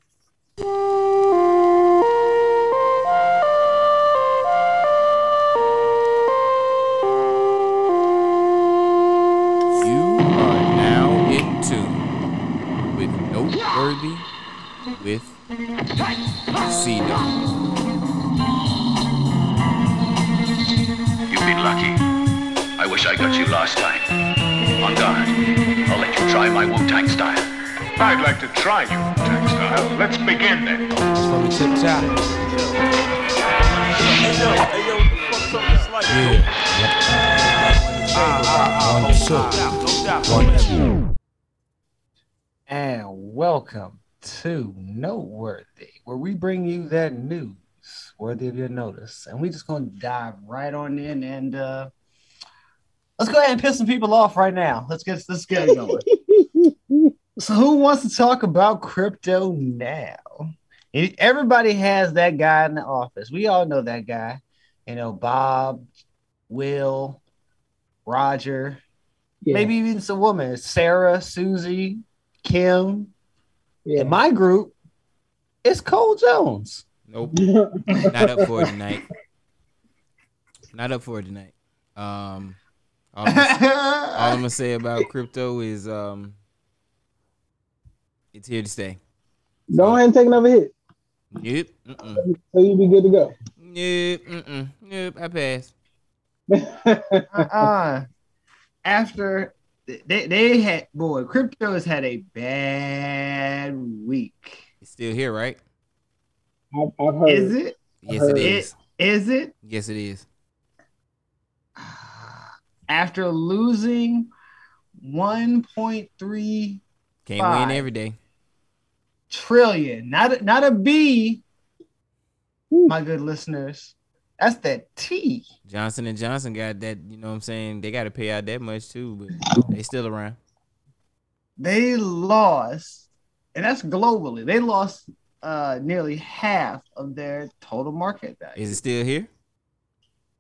[SPEAKER 3] With C Note.
[SPEAKER 6] You've been lucky. I wish I got you last time. On guard. I'll let you try my Wu-Tang style.
[SPEAKER 11] I'd like to try you, Tang style. Let's begin then.
[SPEAKER 5] From the tip top. One, two. One, two.
[SPEAKER 2] And welcome to Noteworthy, where we bring you that news worthy of your notice. And we're just going to dive right on in and uh, let's go ahead and piss some people off right now. Let's get let's get going. *laughs* so, who wants to talk about crypto now? Everybody has that guy in the office. We all know that guy. You know, Bob, Will, Roger,
[SPEAKER 1] Yeah.
[SPEAKER 2] maybe even some woman, Sarah, Susie, Kim.
[SPEAKER 1] Yeah.
[SPEAKER 2] In my group, it's Cole Jones.
[SPEAKER 3] Nope, *laughs* not up for it tonight. Not up for it tonight. Um, all I'm, *laughs* all I'm gonna say about crypto is um, it's here to stay.
[SPEAKER 1] Go ahead and take another hit.
[SPEAKER 3] Yep. Mm-mm.
[SPEAKER 1] So you be good to go.
[SPEAKER 3] Yep. Mm-mm. Yep. I passed. *laughs*
[SPEAKER 2] uh-uh. After they, they had boy, crypto has had a bad week.
[SPEAKER 3] It's still here, right?
[SPEAKER 1] I've, I've heard.
[SPEAKER 2] Is it?
[SPEAKER 3] Yes, it
[SPEAKER 1] Heard.
[SPEAKER 3] is.
[SPEAKER 2] Is it?
[SPEAKER 3] Yes, it is. *sighs*
[SPEAKER 2] After losing 1.3
[SPEAKER 3] Can't win every day.
[SPEAKER 2] trillion, not a, not a B, my good listeners. That's that T.
[SPEAKER 3] Johnson and Johnson got that. You know what I'm saying? They got to pay out that much too, but they still around.
[SPEAKER 2] They lost, and that's globally. They lost uh nearly half of their total market value.
[SPEAKER 3] Is it still here?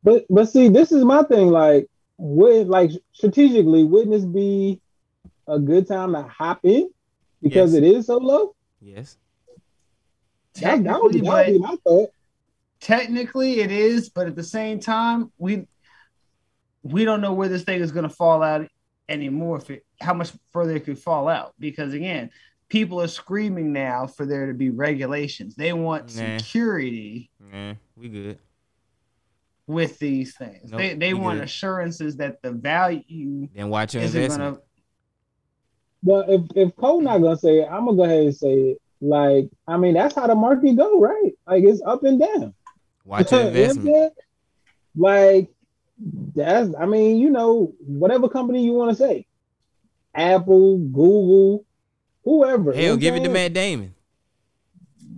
[SPEAKER 1] But but see, this is my thing. Like, would like strategically, wouldn't this be a good time to hop in because
[SPEAKER 3] Yes.
[SPEAKER 1] it is so low?
[SPEAKER 3] Yes.
[SPEAKER 1] That, that would be, that would be my thought.
[SPEAKER 2] Technically it is, but at the same time, we we don't know where this thing is going to fall out anymore. If it, how much further it could fall out, because again, people are screaming now for there to be regulations. They want
[SPEAKER 3] Nah.
[SPEAKER 2] security
[SPEAKER 3] Nah, we good.
[SPEAKER 2] with these things.
[SPEAKER 3] Nope,
[SPEAKER 2] they they want
[SPEAKER 3] good.
[SPEAKER 2] assurances that the value
[SPEAKER 3] Then watch your
[SPEAKER 2] isn't
[SPEAKER 3] investment.
[SPEAKER 2] gonna
[SPEAKER 1] But if if Cole not gonna say it, I'm gonna go ahead and say it. Like, I mean, that's how the market go, right? Like it's up and down.
[SPEAKER 3] Watch your
[SPEAKER 1] You know what I'm
[SPEAKER 3] investment.
[SPEAKER 1] Like that's I mean, you know, whatever company you want to say. Apple, Google, whoever.
[SPEAKER 3] Hell, give it to
[SPEAKER 1] saying?
[SPEAKER 3] Matt Damon.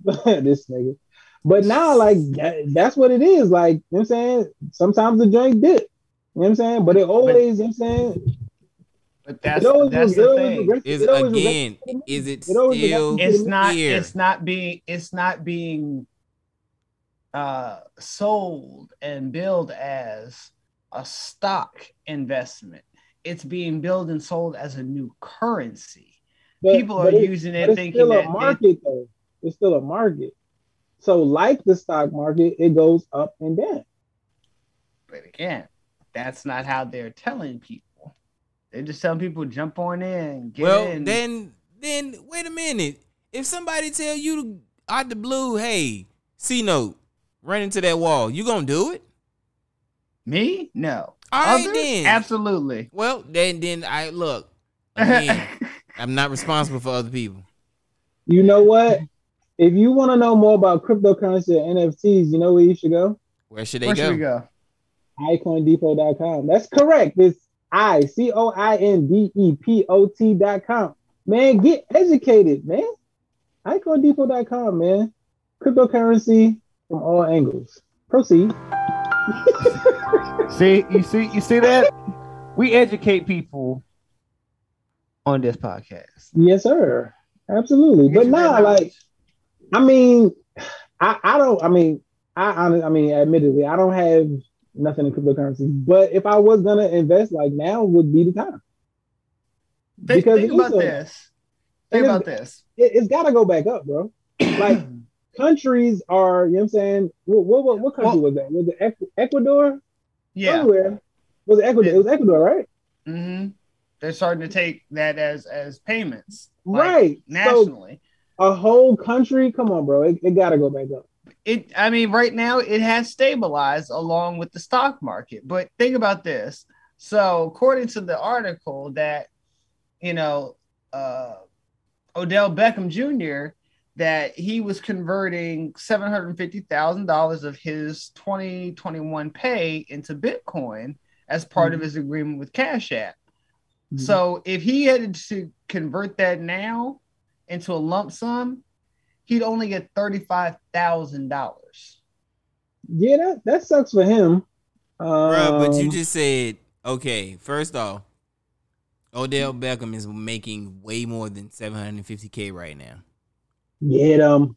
[SPEAKER 3] *laughs*
[SPEAKER 1] this nigga. But now, like that, that's what it is. Like, you know what I'm saying? Sometimes the joint dip. You know what I'm saying? But it always, you know what I'm saying?
[SPEAKER 2] but that's
[SPEAKER 1] always
[SPEAKER 2] that's the thing.
[SPEAKER 1] regrets-
[SPEAKER 3] Is
[SPEAKER 1] it
[SPEAKER 3] again,
[SPEAKER 1] regrets-
[SPEAKER 3] is it
[SPEAKER 1] it
[SPEAKER 3] still
[SPEAKER 2] it's not
[SPEAKER 3] here?
[SPEAKER 2] it's not being it's not being uh sold and billed as a stock investment it's being billed and sold as a new currency
[SPEAKER 1] But-
[SPEAKER 2] people are
[SPEAKER 1] but it-
[SPEAKER 2] using it
[SPEAKER 1] it's
[SPEAKER 2] thinking
[SPEAKER 1] still a
[SPEAKER 2] they-
[SPEAKER 1] market though. It's still a market. So, like the stock market, it goes up and down.
[SPEAKER 2] but again that's not how they're telling people they're just telling people jump on in get
[SPEAKER 3] well,
[SPEAKER 2] in
[SPEAKER 3] then, then wait a minute. If somebody tell you to, out the blue, hey, C note, run into that wall, you gonna do it?
[SPEAKER 2] me no
[SPEAKER 3] All right
[SPEAKER 2] Others?
[SPEAKER 3] then.
[SPEAKER 2] absolutely
[SPEAKER 3] Well, then, then I look. *laughs* Again, I'm not responsible for other people.
[SPEAKER 1] You know what? If you want to know more about cryptocurrency and NFTs, you know where you should go?
[SPEAKER 3] Where should they
[SPEAKER 2] where
[SPEAKER 3] go?
[SPEAKER 2] should we go
[SPEAKER 1] iCoinDepot.com. That's correct. It's I C O I N D E P O T.com. Man, get educated, man. iCoinDepot.com, man. Cryptocurrency from all angles. Proceed. *laughs*
[SPEAKER 12] See, you see, you see that? We educate people on this podcast.
[SPEAKER 1] Yes, sir. Absolutely. But
[SPEAKER 2] now,
[SPEAKER 1] nah, like, I mean, I, I don't, I mean, I, I, I mean, admittedly, I don't have nothing in cryptocurrency. But if I was gonna invest, like now would be the time.
[SPEAKER 2] think,
[SPEAKER 1] Because
[SPEAKER 2] think
[SPEAKER 1] it
[SPEAKER 2] about
[SPEAKER 1] is a-
[SPEAKER 2] this think
[SPEAKER 1] it is-
[SPEAKER 2] about this
[SPEAKER 1] It, it's got to go back up, bro. Like countries are, you know what I'm saying? What what, what, what country was that? Was it Ecuador?
[SPEAKER 2] yeah
[SPEAKER 1] Somewhere. Was it Ecuador? It was Ecuador, right?
[SPEAKER 2] Mm-hmm. They're starting to take that as as payments, like,
[SPEAKER 1] right. So
[SPEAKER 2] nationally.
[SPEAKER 1] a whole country, come on, bro. It, it got to go back up.
[SPEAKER 2] it, I mean, right now it has stabilized along with the stock market. But think about this. So, according to the article, that you know, uh, Odell Beckham Jr. that he was converting seven hundred fifty thousand dollars of his twenty twenty one pay into Bitcoin as part of his agreement with Cash App. So if he had to convert that now into a lump sum, he'd only get thirty-five thousand dollars.
[SPEAKER 1] Yeah, that, that sucks for him.
[SPEAKER 3] Bruh, but you
[SPEAKER 1] Um,
[SPEAKER 3] just said, okay, first off, Odell Beckham is making way more than 750K right now.
[SPEAKER 1] Get him.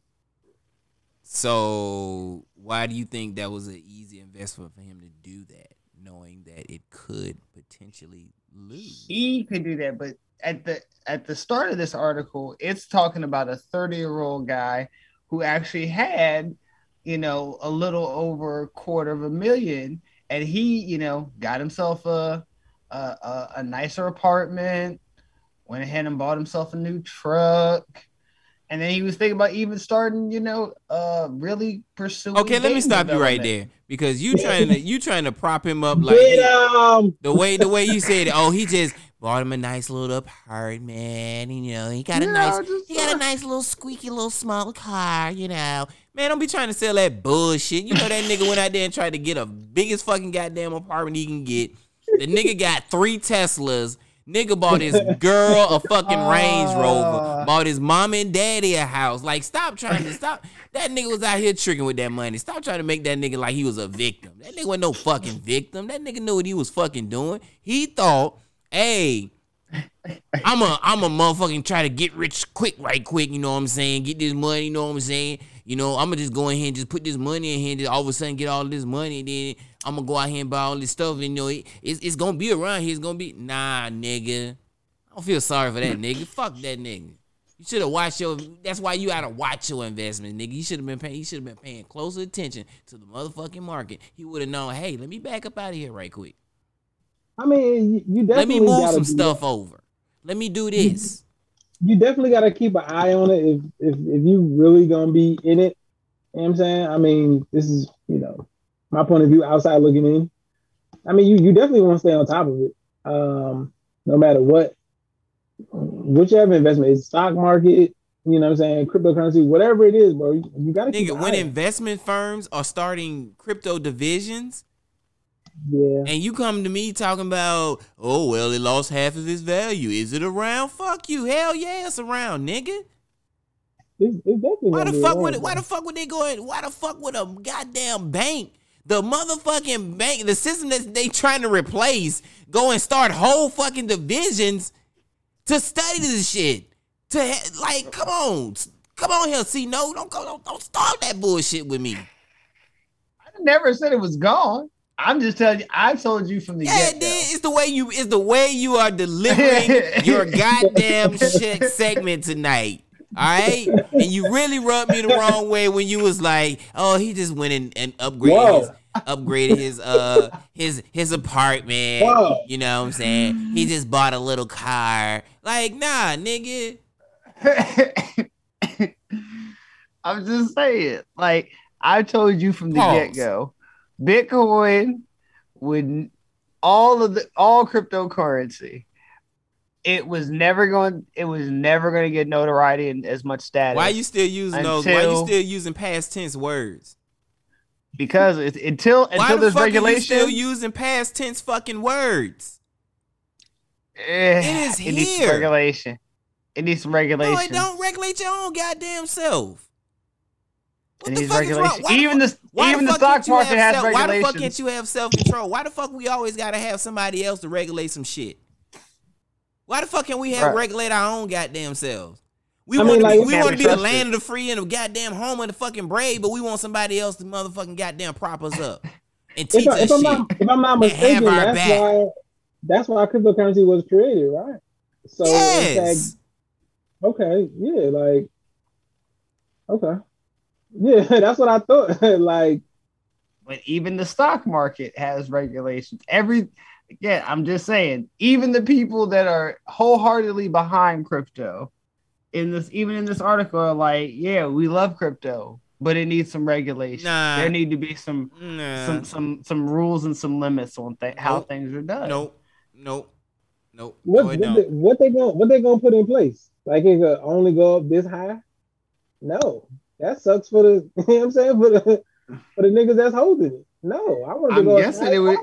[SPEAKER 3] So why do you think that was an easy investment for him to do that, knowing that it could potentially lose?
[SPEAKER 2] He could do that, but at the at the start of this article, it's talking about a thirty-year-old guy who actually had, you know, a little over a quarter of a million, and he, you know, got himself a a, a, a nicer apartment, went ahead and bought himself a new truck. And then he was thinking about even starting, you know, uh, really pursuing.
[SPEAKER 3] Okay, let me stop you right there because you trying to you trying to prop him up like
[SPEAKER 1] Get
[SPEAKER 3] he-
[SPEAKER 1] him.
[SPEAKER 3] the way the way you said, it. oh, he just bought him a nice little apartment, and you know he got a
[SPEAKER 2] Yeah,
[SPEAKER 3] nice
[SPEAKER 2] just,
[SPEAKER 3] he got
[SPEAKER 2] uh,
[SPEAKER 3] a nice little squeaky little small car, you know. Man, don't be trying to sell that bullshit. You know that nigga went out there and tried to get a biggest fucking goddamn apartment he can get. The nigga got three Teslas. Nigga bought his girl a fucking Range Rover.
[SPEAKER 2] Uh. *laughs*
[SPEAKER 3] Bought his mom and daddy a house. Like, stop trying to stop. That nigga was out here tricking with that money. Stop trying to make that nigga like he was a victim. That nigga wasn't no fucking victim. That nigga knew what he was fucking doing. He thought, hey, I'm a I'm a motherfucking try to get rich quick, right quick, you know what I'm saying? Get this money, you know what I'm saying? You know, I'm gonna just go in here and just put this money in here and just all of a sudden get all this money and then I'm gonna go out here and buy all this stuff and you know it, it's, it's gonna be around here. It's gonna be nah nigga. I don't feel sorry for that nigga. Fuck that nigga. You should have watched your that's why you gotta watch your investment, nigga. You should have been paying you should have been paying closer attention to the motherfucking market. He would have known, hey, let me back up out of here right quick.
[SPEAKER 1] I mean, you, you
[SPEAKER 3] Let me move some stuff
[SPEAKER 1] that.
[SPEAKER 3] over. Let me do this.
[SPEAKER 1] You definitely got to keep an eye on it if if if you really gonna be in it. You know what I'm saying? I mean, this is you know my point of view outside looking in. I mean, you you definitely want to stay on top of it, um, no matter what, whichever investment is stock market. You know what I'm saying? Cryptocurrency, whatever it is, bro. You, you got to keep
[SPEAKER 3] Nigga, when investment firms are starting crypto divisions,
[SPEAKER 1] Yeah.
[SPEAKER 3] and you come to me talking about, oh well, it lost half of its value. Is it around? Fuck you. Hell yeah, it's around, nigga.
[SPEAKER 1] It's, it's
[SPEAKER 3] Why the fuck
[SPEAKER 1] around,
[SPEAKER 3] would it? Why the fuck would they go? in- Why the fuck would a goddamn bank, the motherfucking bank, the system that they trying to replace, go and start whole fucking divisions to study this shit? To ha- like, come on, come on here. See, no, don't go, don't, don't start that bullshit with me.
[SPEAKER 2] I never said it was gone. I'm just telling you. I told you from the
[SPEAKER 3] Yeah,
[SPEAKER 2] get
[SPEAKER 3] it is. It's the way you. It's the way you are delivering *laughs* your goddamn shit segment tonight. All right, and you really rubbed me the wrong way when you was like, "Oh, he just went in and upgraded his, upgraded his uh his his apartment."
[SPEAKER 1] Whoa.
[SPEAKER 3] You know what I'm saying? He just bought a little car. Like, nah, nigga. *laughs*
[SPEAKER 2] I'm just saying. Like I told you from the get go, Bitcoin would all of the all cryptocurrency. It was never going. It was never going to get notoriety and as much status.
[SPEAKER 3] Why are you still using those? Why are
[SPEAKER 2] you
[SPEAKER 3] still using past tense words?
[SPEAKER 2] Because it's until
[SPEAKER 3] Why
[SPEAKER 2] until
[SPEAKER 3] the
[SPEAKER 2] there's
[SPEAKER 3] fuck are you
[SPEAKER 2] regulation.
[SPEAKER 3] still using past tense fucking words?
[SPEAKER 2] eh,
[SPEAKER 3] It is
[SPEAKER 2] it needs
[SPEAKER 3] here.
[SPEAKER 2] regulation. It needs some regulation.
[SPEAKER 3] No, it don't regulate your own goddamn self.
[SPEAKER 2] It
[SPEAKER 3] the
[SPEAKER 2] needs
[SPEAKER 3] fuck is wrong?
[SPEAKER 2] regulation.
[SPEAKER 3] Why the
[SPEAKER 2] Even
[SPEAKER 3] fuck-
[SPEAKER 2] the even the stock market has
[SPEAKER 3] self- Why the fuck can't you have self control? Why the fuck we always gotta have somebody else to regulate some shit? Why the fuck can we have
[SPEAKER 1] Right.
[SPEAKER 3] regulate our own goddamn selves? We want to
[SPEAKER 1] like,
[SPEAKER 3] be, we want to
[SPEAKER 1] be
[SPEAKER 3] be the
[SPEAKER 1] trusted.
[SPEAKER 3] land of the free and the goddamn home of the fucking brave, but we want somebody else to motherfucking goddamn prop us up and teach
[SPEAKER 1] If, I,
[SPEAKER 3] us
[SPEAKER 1] if I'm
[SPEAKER 3] shit.
[SPEAKER 1] not if I'm not mistaken, that's
[SPEAKER 3] back.
[SPEAKER 1] why that's why cryptocurrency was created, right? So in fact,
[SPEAKER 3] yes.
[SPEAKER 1] okay, yeah, like okay, yeah, *laughs* that's what I thought. *laughs* like,
[SPEAKER 2] but even the stock market has regulations. Every again, I'm just saying, even the people that are wholeheartedly behind crypto in this, even in this article, are like, yeah, we love crypto, but it needs some regulation.
[SPEAKER 3] Nah.
[SPEAKER 2] There need to be some
[SPEAKER 3] Nah.
[SPEAKER 2] some some some rules and some limits on th- how
[SPEAKER 3] Nope.
[SPEAKER 2] things are done.
[SPEAKER 3] Nope. Nope. Nope.
[SPEAKER 1] what
[SPEAKER 3] No,
[SPEAKER 1] what,
[SPEAKER 3] it
[SPEAKER 1] they,
[SPEAKER 3] don't.
[SPEAKER 1] what they going what they gonna put in place? Like it could only go up this high? No, that sucks for the *laughs* you know what I'm saying for the for the niggas that's holding it. No, I want to
[SPEAKER 2] I'm
[SPEAKER 1] go. as
[SPEAKER 2] guessing it would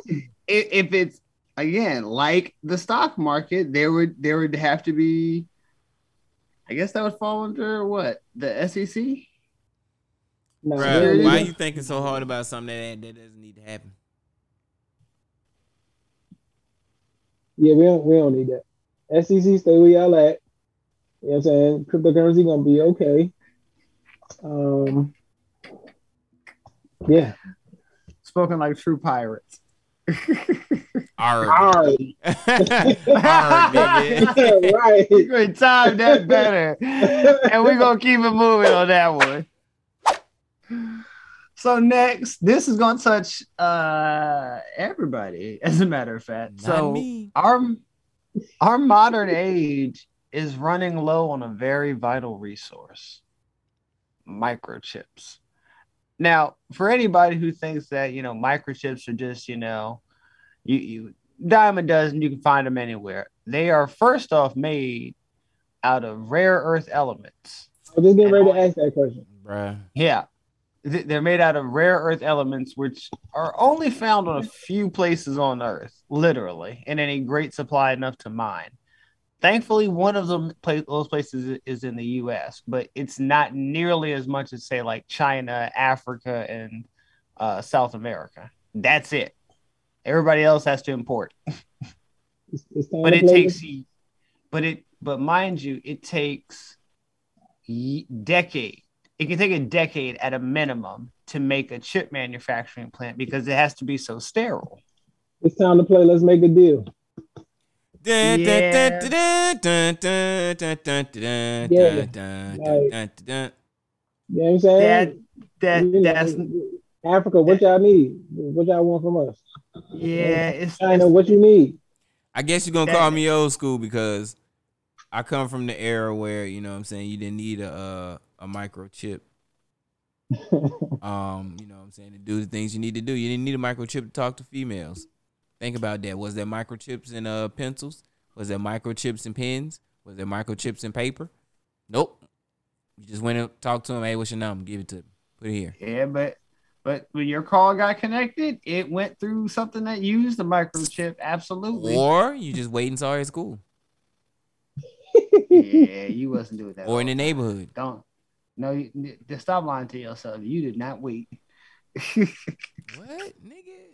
[SPEAKER 2] if, if it's again like the stock market, there would there would have to be. I guess that would fall under what the SEC.
[SPEAKER 1] Nah,
[SPEAKER 3] Bruh, why
[SPEAKER 1] are
[SPEAKER 3] you thinking so hard about something that, that doesn't need to happen?
[SPEAKER 1] Yeah, we don't we don't need that. SEC stay where y'all at. You know what I'm saying? Cryptocurrency gonna be okay. Um yeah.
[SPEAKER 2] Spoken like true pirates. *laughs*
[SPEAKER 3] Arg.
[SPEAKER 1] Arg.
[SPEAKER 3] Arg, nigga. *laughs*
[SPEAKER 1] right.
[SPEAKER 2] We could time that better, and we're gonna keep it moving on that one. So next, this is gonna touch uh everybody, as a matter of fact.
[SPEAKER 3] Not
[SPEAKER 2] so
[SPEAKER 3] me.
[SPEAKER 2] our our modern age is running low on a very vital resource microchips now for anybody who thinks that you know microchips are just you know you you dime a dozen you can find them anywhere they are first off made out of rare earth elements oh,
[SPEAKER 1] I'm just getting ready to ask that question.
[SPEAKER 3] Bruh.
[SPEAKER 2] yeah. Th- They're made out of rare earth elements, which are only found on a few places on Earth, literally, and in a great supply enough to mine. Thankfully, one of them those places is in the U.S., but it's not nearly as much as say like China, Africa, and uh, South America. That's it. Everybody else has to import, *laughs*
[SPEAKER 1] It's, it's
[SPEAKER 2] but it takes, but it, but mind you, it takes decade. It can take a decade at a minimum to make a chip manufacturing plant because it has to be so sterile.
[SPEAKER 1] It's time to play. Let's make a deal.
[SPEAKER 3] Dun, dun,
[SPEAKER 2] Yeah.
[SPEAKER 1] Yeah,
[SPEAKER 3] dun, dun,
[SPEAKER 1] like-
[SPEAKER 3] dun, dun.
[SPEAKER 1] You know what I'm saying?
[SPEAKER 2] That that
[SPEAKER 1] You know,
[SPEAKER 2] that's
[SPEAKER 1] Africa, what y'all need? What y'all want from us?
[SPEAKER 2] yeah. It's,
[SPEAKER 1] China, what you need?
[SPEAKER 3] I guess you're gonna
[SPEAKER 2] That-
[SPEAKER 3] call me old school because I come from the era where you know what I'm saying you didn't need a uh, a microchip. *laughs* um, you know what I'm saying to do the things you need to do. You didn't need a microchip to talk to females. Think about that. Was there microchips in uh pencils? Was there microchips in pens? Was there microchips in paper? Nope. You just went and talked to him. Hey, what's your number? Give it to him. Put it here.
[SPEAKER 2] Yeah, but but when your call got connected, it went through something that used the microchip. Absolutely.
[SPEAKER 3] Or you just wait and saw at school *laughs*
[SPEAKER 2] yeah, you wasn't doing that.
[SPEAKER 3] or in the neighborhood.
[SPEAKER 2] Don't. No, you, just stop lying to yourself. You did not wait. *laughs*
[SPEAKER 3] What, nigga?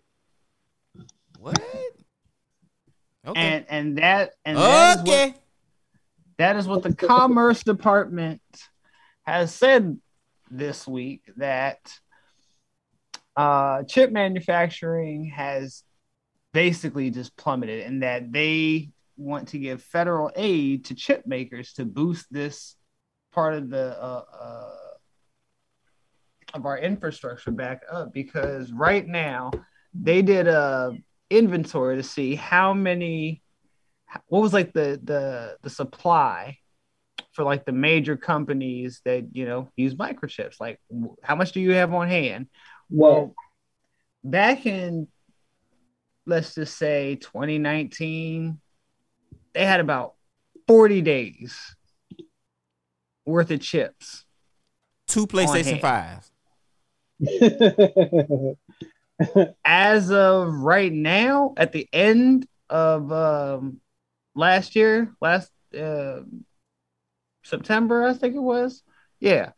[SPEAKER 3] What? Okay.
[SPEAKER 2] And and that and that is
[SPEAKER 3] okay.
[SPEAKER 2] what, that is what the Commerce Department has said this week that uh, chip manufacturing has basically just plummeted, and that they want to give federal aid to chip makers to boost this part of the uh, uh, of our infrastructure back up because right now they did a inventory to see how many what was like the the the supply for like the major companies that you know use microchips like how much do you have on hand well back in let's just say 2019 they had about 40 days worth of chips
[SPEAKER 3] Two PlayStation
[SPEAKER 2] hand.
[SPEAKER 3] 5s. *laughs*
[SPEAKER 2] as of right now, at the end of um, last year, last uh, September, I think it was. Yeah,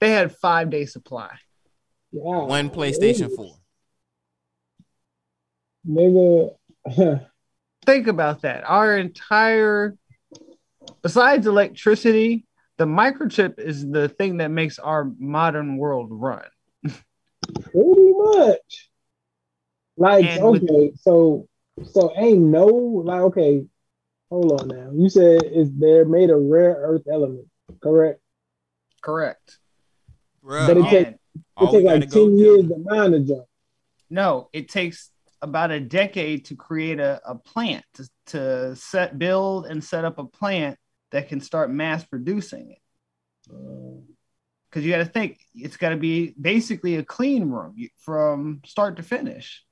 [SPEAKER 2] they had five day supply.
[SPEAKER 3] One PlayStation 4.
[SPEAKER 1] Nigga. *laughs*
[SPEAKER 2] Think about that. Our entire, besides electricity, the microchip is the thing that makes our modern world run. *laughs*
[SPEAKER 1] Pretty much. Like,
[SPEAKER 2] And with-
[SPEAKER 1] okay, so so ain't no like okay, hold on now. You said is they're made of rare earth element, correct?
[SPEAKER 2] Correct.
[SPEAKER 1] But it take it take like 10 years to mine a jump.
[SPEAKER 2] No, it takes about a decade to create a, a plant to, to set build and set up a plant that can start mass producing it. Uh, Because you got to think it's got to be basically a clean room from start to finish.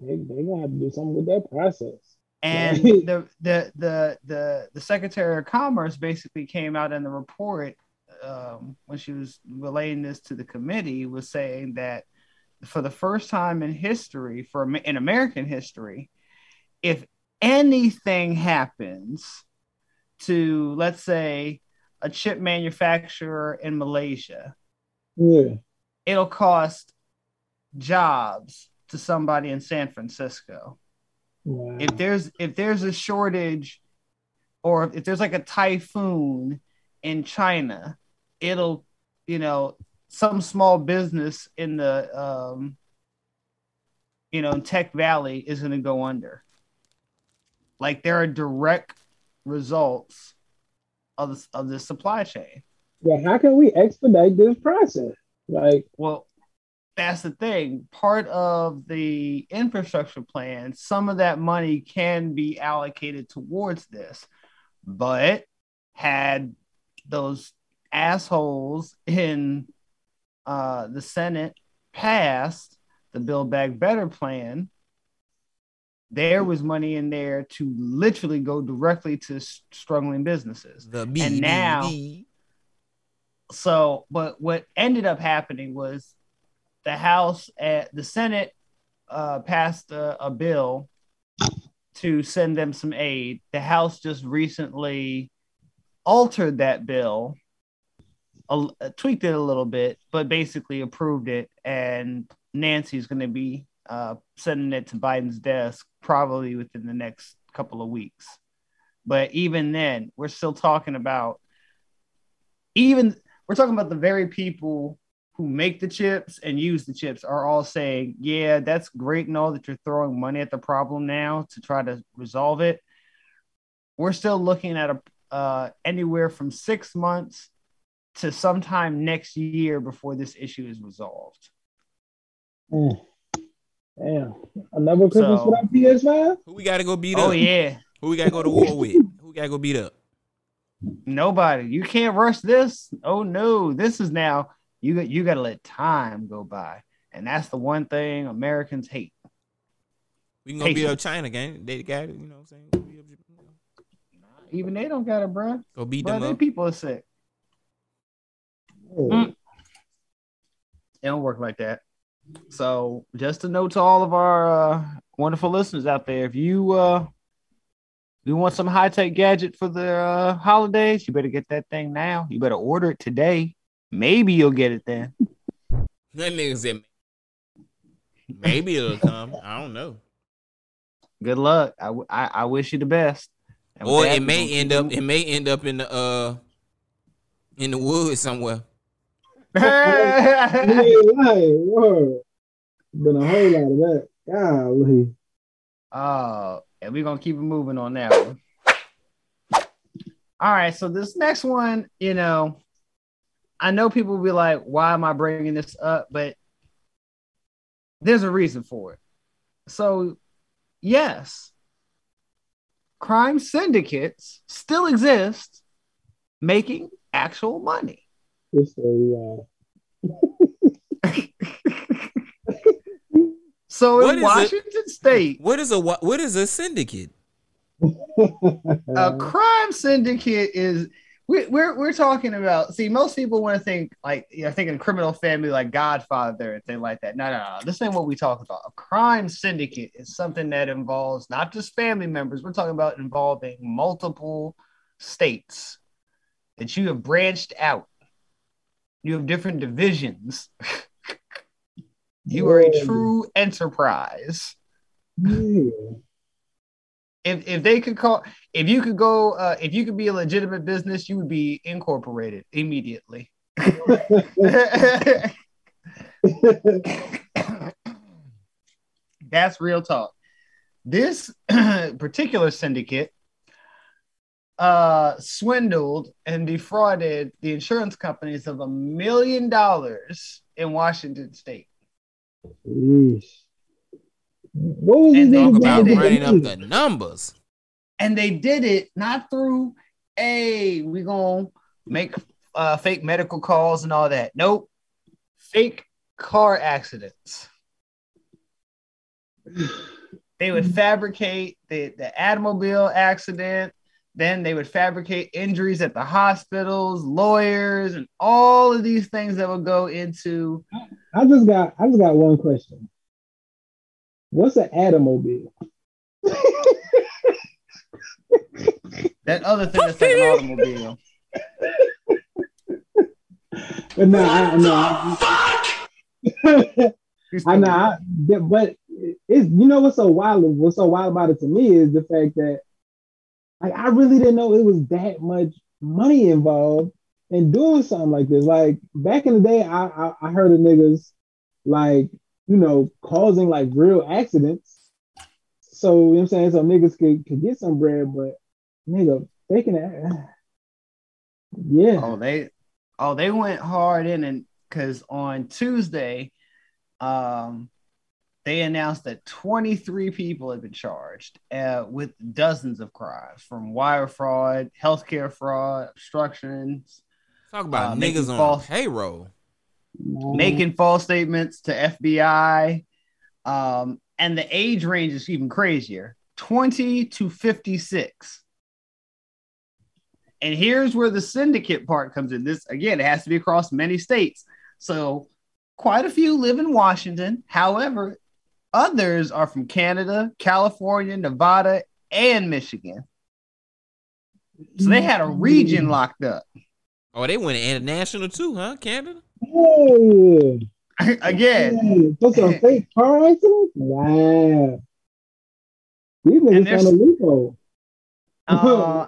[SPEAKER 1] They they gonna have to do something with that process.
[SPEAKER 2] And *laughs* the, the the the the Secretary of Commerce basically came out in the report um, when she was relaying this to the committee was saying that for the first time in history, for in American history, if anything happens to let's say a chip manufacturer in Malaysia,
[SPEAKER 1] Yeah.
[SPEAKER 2] it'll cost jobs to somebody in San Francisco
[SPEAKER 1] Wow.
[SPEAKER 2] if there's if there's a shortage or if there's like a typhoon in China, it'll you know some small business in the um you know in Tech Valley is going to go under. Like there are direct results of this, of the supply chain.
[SPEAKER 1] Yeah, how can we expedite this process? Like,
[SPEAKER 2] Well, that's the thing. Part of the infrastructure plan, some of that money can be allocated towards this, but had those assholes in uh, the Senate passed the Build Back Better plan, there was money in there to literally go directly to struggling businesses.
[SPEAKER 3] The
[SPEAKER 2] and now, so but what ended up happening was the House at the Senate uh, passed a, a bill to send them some aid. The House just recently altered that bill, tweaked it a little bit, but basically approved it. And Nancy's going to be uh, sending it to Biden's desk probably within the next couple of weeks. But even then, we're still talking about even we're talking about the very people who make the chips and use the chips are all saying, yeah, that's great and all that you're throwing money at the problem now to try to resolve it. We're still looking at a uh, anywhere from six months to sometime next year before this issue is resolved.
[SPEAKER 1] mm, damn, another Christmas
[SPEAKER 2] So-
[SPEAKER 1] without PS5?
[SPEAKER 3] Who we got to go beat up?
[SPEAKER 2] Oh yeah,
[SPEAKER 3] Who we got to go to war with? Who gotta go beat up?
[SPEAKER 2] Nobody. You can't rush this. Oh no, this is now you got you got to let time go by, and that's the one thing Americans hate.
[SPEAKER 3] We can go beat
[SPEAKER 2] Patience.
[SPEAKER 3] up China, gang. They got it. You know what I'm saying? Go beat up-
[SPEAKER 2] Even they don't got it, bruh.
[SPEAKER 3] Go beat
[SPEAKER 2] Bruh,
[SPEAKER 3] them
[SPEAKER 2] they
[SPEAKER 3] up.
[SPEAKER 2] people are sick.
[SPEAKER 1] Oh,
[SPEAKER 2] Mm. It don't work like that. So just a note to all of our uh, wonderful listeners out there, if you uh you want some high tech gadget for the uh, holidays, you better get that thing now. You better order it today. Maybe you'll get it then.
[SPEAKER 3] That nigga said maybe it'll come. I don't know.
[SPEAKER 2] Good luck. I, w- I, I wish you the best. And
[SPEAKER 3] Or it may end up it may end up in the uh in the woods somewhere.
[SPEAKER 1] Yeah, right, word. Been a whole lot of that. Golly.
[SPEAKER 2] Oh, and we're gonna keep it moving on that one. All right, so this next one, you know, I know people will be like, "Why am I bringing this up?" But there's a reason for it. So, yes, crime syndicates still exist, making actual money.
[SPEAKER 1] Yes, sir, we *laughs*
[SPEAKER 2] So
[SPEAKER 3] What
[SPEAKER 2] in
[SPEAKER 3] is it?
[SPEAKER 2] Washington State,
[SPEAKER 3] What is a what is a syndicate? *laughs*
[SPEAKER 2] a crime syndicate is we, we're we're talking about see most people want to think like you're thinking criminal family like godfather and thing like that no no no this ain't what we talk about a crime syndicate is something that involves not just family members we're talking about involving multiple states that you have branched out you have different divisions. *laughs* You are a true enterprise.
[SPEAKER 1] Yeah.
[SPEAKER 2] if if they could call if you could go uh, if you could be a legitimate business you would be incorporated immediately. *laughs* That's real talk. This *clears throat* particular syndicate uh swindled and defrauded the insurance companies of a million dollars in washington state.
[SPEAKER 1] Yeesh. What was
[SPEAKER 2] And
[SPEAKER 1] this
[SPEAKER 3] Talk about running up
[SPEAKER 1] doing?
[SPEAKER 3] the numbers.
[SPEAKER 2] and they did it not through hey we gonna make uh, fake medical calls and all that. Nope. Fake car accidents. They would fabricate the, the automobile accident then they would fabricate injuries at the hospitals lawyers and all of these things that would go into
[SPEAKER 1] I just got I just got one question. What's an automobile? *laughs*
[SPEAKER 2] that other thing that's like an automobile *laughs*
[SPEAKER 1] But no, I no, I, *laughs* I know, I, but it's you know what's so wild? What's so wild about it to me is the fact that like I really didn't know it was that much money involved in doing something like this. Like back in the day, I I, I heard of niggas like you know causing like real accidents. So you know what I'm saying so niggas could, could get some bread, but nigga faking *sighs* it. Yeah.
[SPEAKER 2] Oh, they oh they went hard in and because on Tuesday, um, they announced that 23 people have been charged uh, with dozens of crimes from wire fraud, healthcare fraud, obstructions,
[SPEAKER 3] Talk about
[SPEAKER 2] Uh,
[SPEAKER 3] niggas on
[SPEAKER 2] false-
[SPEAKER 3] payroll.
[SPEAKER 2] making false statements to FBI. Um, and the age range is even crazier 20 to 56. And here's where the syndicate part comes in. This again, it has to be across many states. So quite a few live in Washington. However, others are from Canada, California, Nevada, and Michigan. So they had a region locked up.
[SPEAKER 3] Oh, they went international too, huh? Canada.
[SPEAKER 1] Yeah. *laughs*
[SPEAKER 2] Again,
[SPEAKER 1] For some fake *laughs* car accidents? Wow. These niggas found a loophole.
[SPEAKER 2] Uh,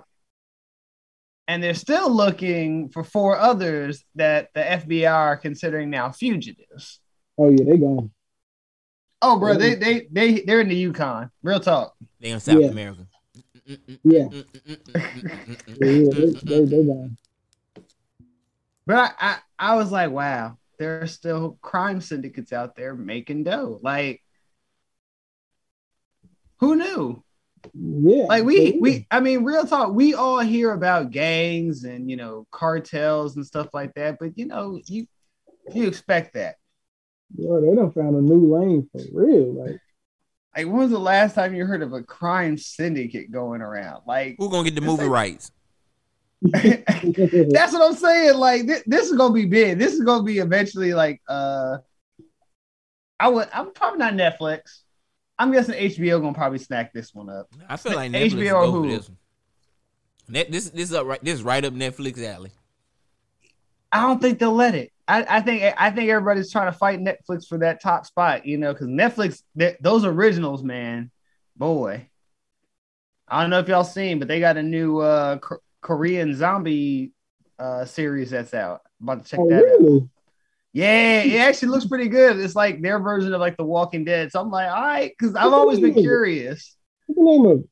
[SPEAKER 2] *laughs* and they're still looking for four others that the FBI are considering now fugitives.
[SPEAKER 1] Oh yeah, they gone.
[SPEAKER 2] Oh, bro, they they they they're in the Yukon. Real talk.
[SPEAKER 3] They in South
[SPEAKER 1] Yeah.
[SPEAKER 3] America.
[SPEAKER 1] Yeah. Mm, mm, mm, yeah, yeah they, they, they gone.
[SPEAKER 2] But I, I I was like, wow, there are still crime syndicates out there making dough. Like, who knew?
[SPEAKER 1] Yeah.
[SPEAKER 2] Like we
[SPEAKER 1] yeah.
[SPEAKER 2] we I mean real talk, we all hear about gangs and you know cartels and stuff like that, but you know, you you expect that.
[SPEAKER 1] Boy, they done found a new lane for real. Like
[SPEAKER 2] Like when was the last time you heard of a crime syndicate going around? Like
[SPEAKER 3] Who gonna get the movie
[SPEAKER 2] like-
[SPEAKER 3] rights? *laughs*
[SPEAKER 2] That's what I'm saying. Like thi- this is gonna be big. This is gonna be eventually like uh I would I'm probably not Netflix. I'm guessing HBO gonna probably snack this one up.
[SPEAKER 3] I feel like Netflix
[SPEAKER 2] HBO
[SPEAKER 3] HBO
[SPEAKER 2] or
[SPEAKER 3] go
[SPEAKER 2] Hulu.
[SPEAKER 3] this one. Net, this this is up right. This is right up Netflix alley.
[SPEAKER 2] I don't think they'll let it. I, I think I think everybody's trying to fight Netflix for that top spot, you know, because Netflix th- those originals, man, boy. I don't know if y'all seen, but they got a new uh K- Korean zombie uh series that's out. about to check
[SPEAKER 1] oh
[SPEAKER 2] that out. Yeah, it actually looks pretty good. It's like their version of like The Walking Dead. So I'm like, all right, because I've always been curious.
[SPEAKER 1] What's the name of it?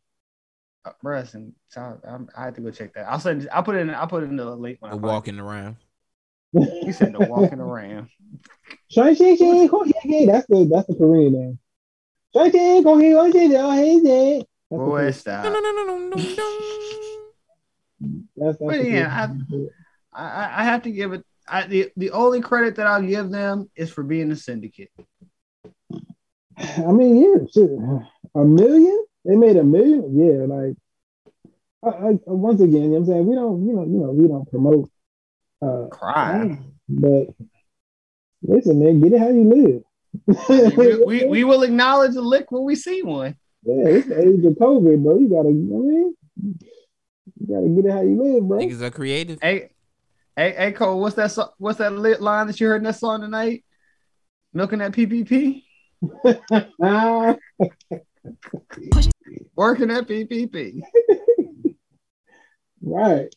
[SPEAKER 2] Uh, bruh, and so I'm, I have to go check that. I'll send. I'll put it in. I'll put it in the link. When I
[SPEAKER 3] The
[SPEAKER 2] find
[SPEAKER 3] walking around.
[SPEAKER 2] It. You said the walking around.
[SPEAKER 1] Shang Chi Chi, go ahead, that's the that's the Korean name. Shang Chi, go ahead, go ahead, go ahead, yeah. That's the
[SPEAKER 2] Boy, stop.
[SPEAKER 1] That's, that's
[SPEAKER 2] But yeah, I, I I have to give it. I, the the only credit that I'll give them is for being a syndicate.
[SPEAKER 1] I mean, yeah, shit. A million? They made a million? Yeah, like I, I, once again, you know what I'm saying we don't, you know, you know, we don't promote uh
[SPEAKER 2] Crime.
[SPEAKER 1] but listen, man, get it how you live.
[SPEAKER 2] we, we *laughs* we will acknowledge a lick when we see one.
[SPEAKER 1] Yeah, it's the age of COVID, bro. You gotta, you know what I mean? You gotta get it how you live, bro.
[SPEAKER 3] Niggas are creative.
[SPEAKER 2] Hey, hey, hey, Cole, what's that? So, what's that lit line that you heard in that song tonight? Milking that PPP, *laughs* working that PPP.
[SPEAKER 1] right.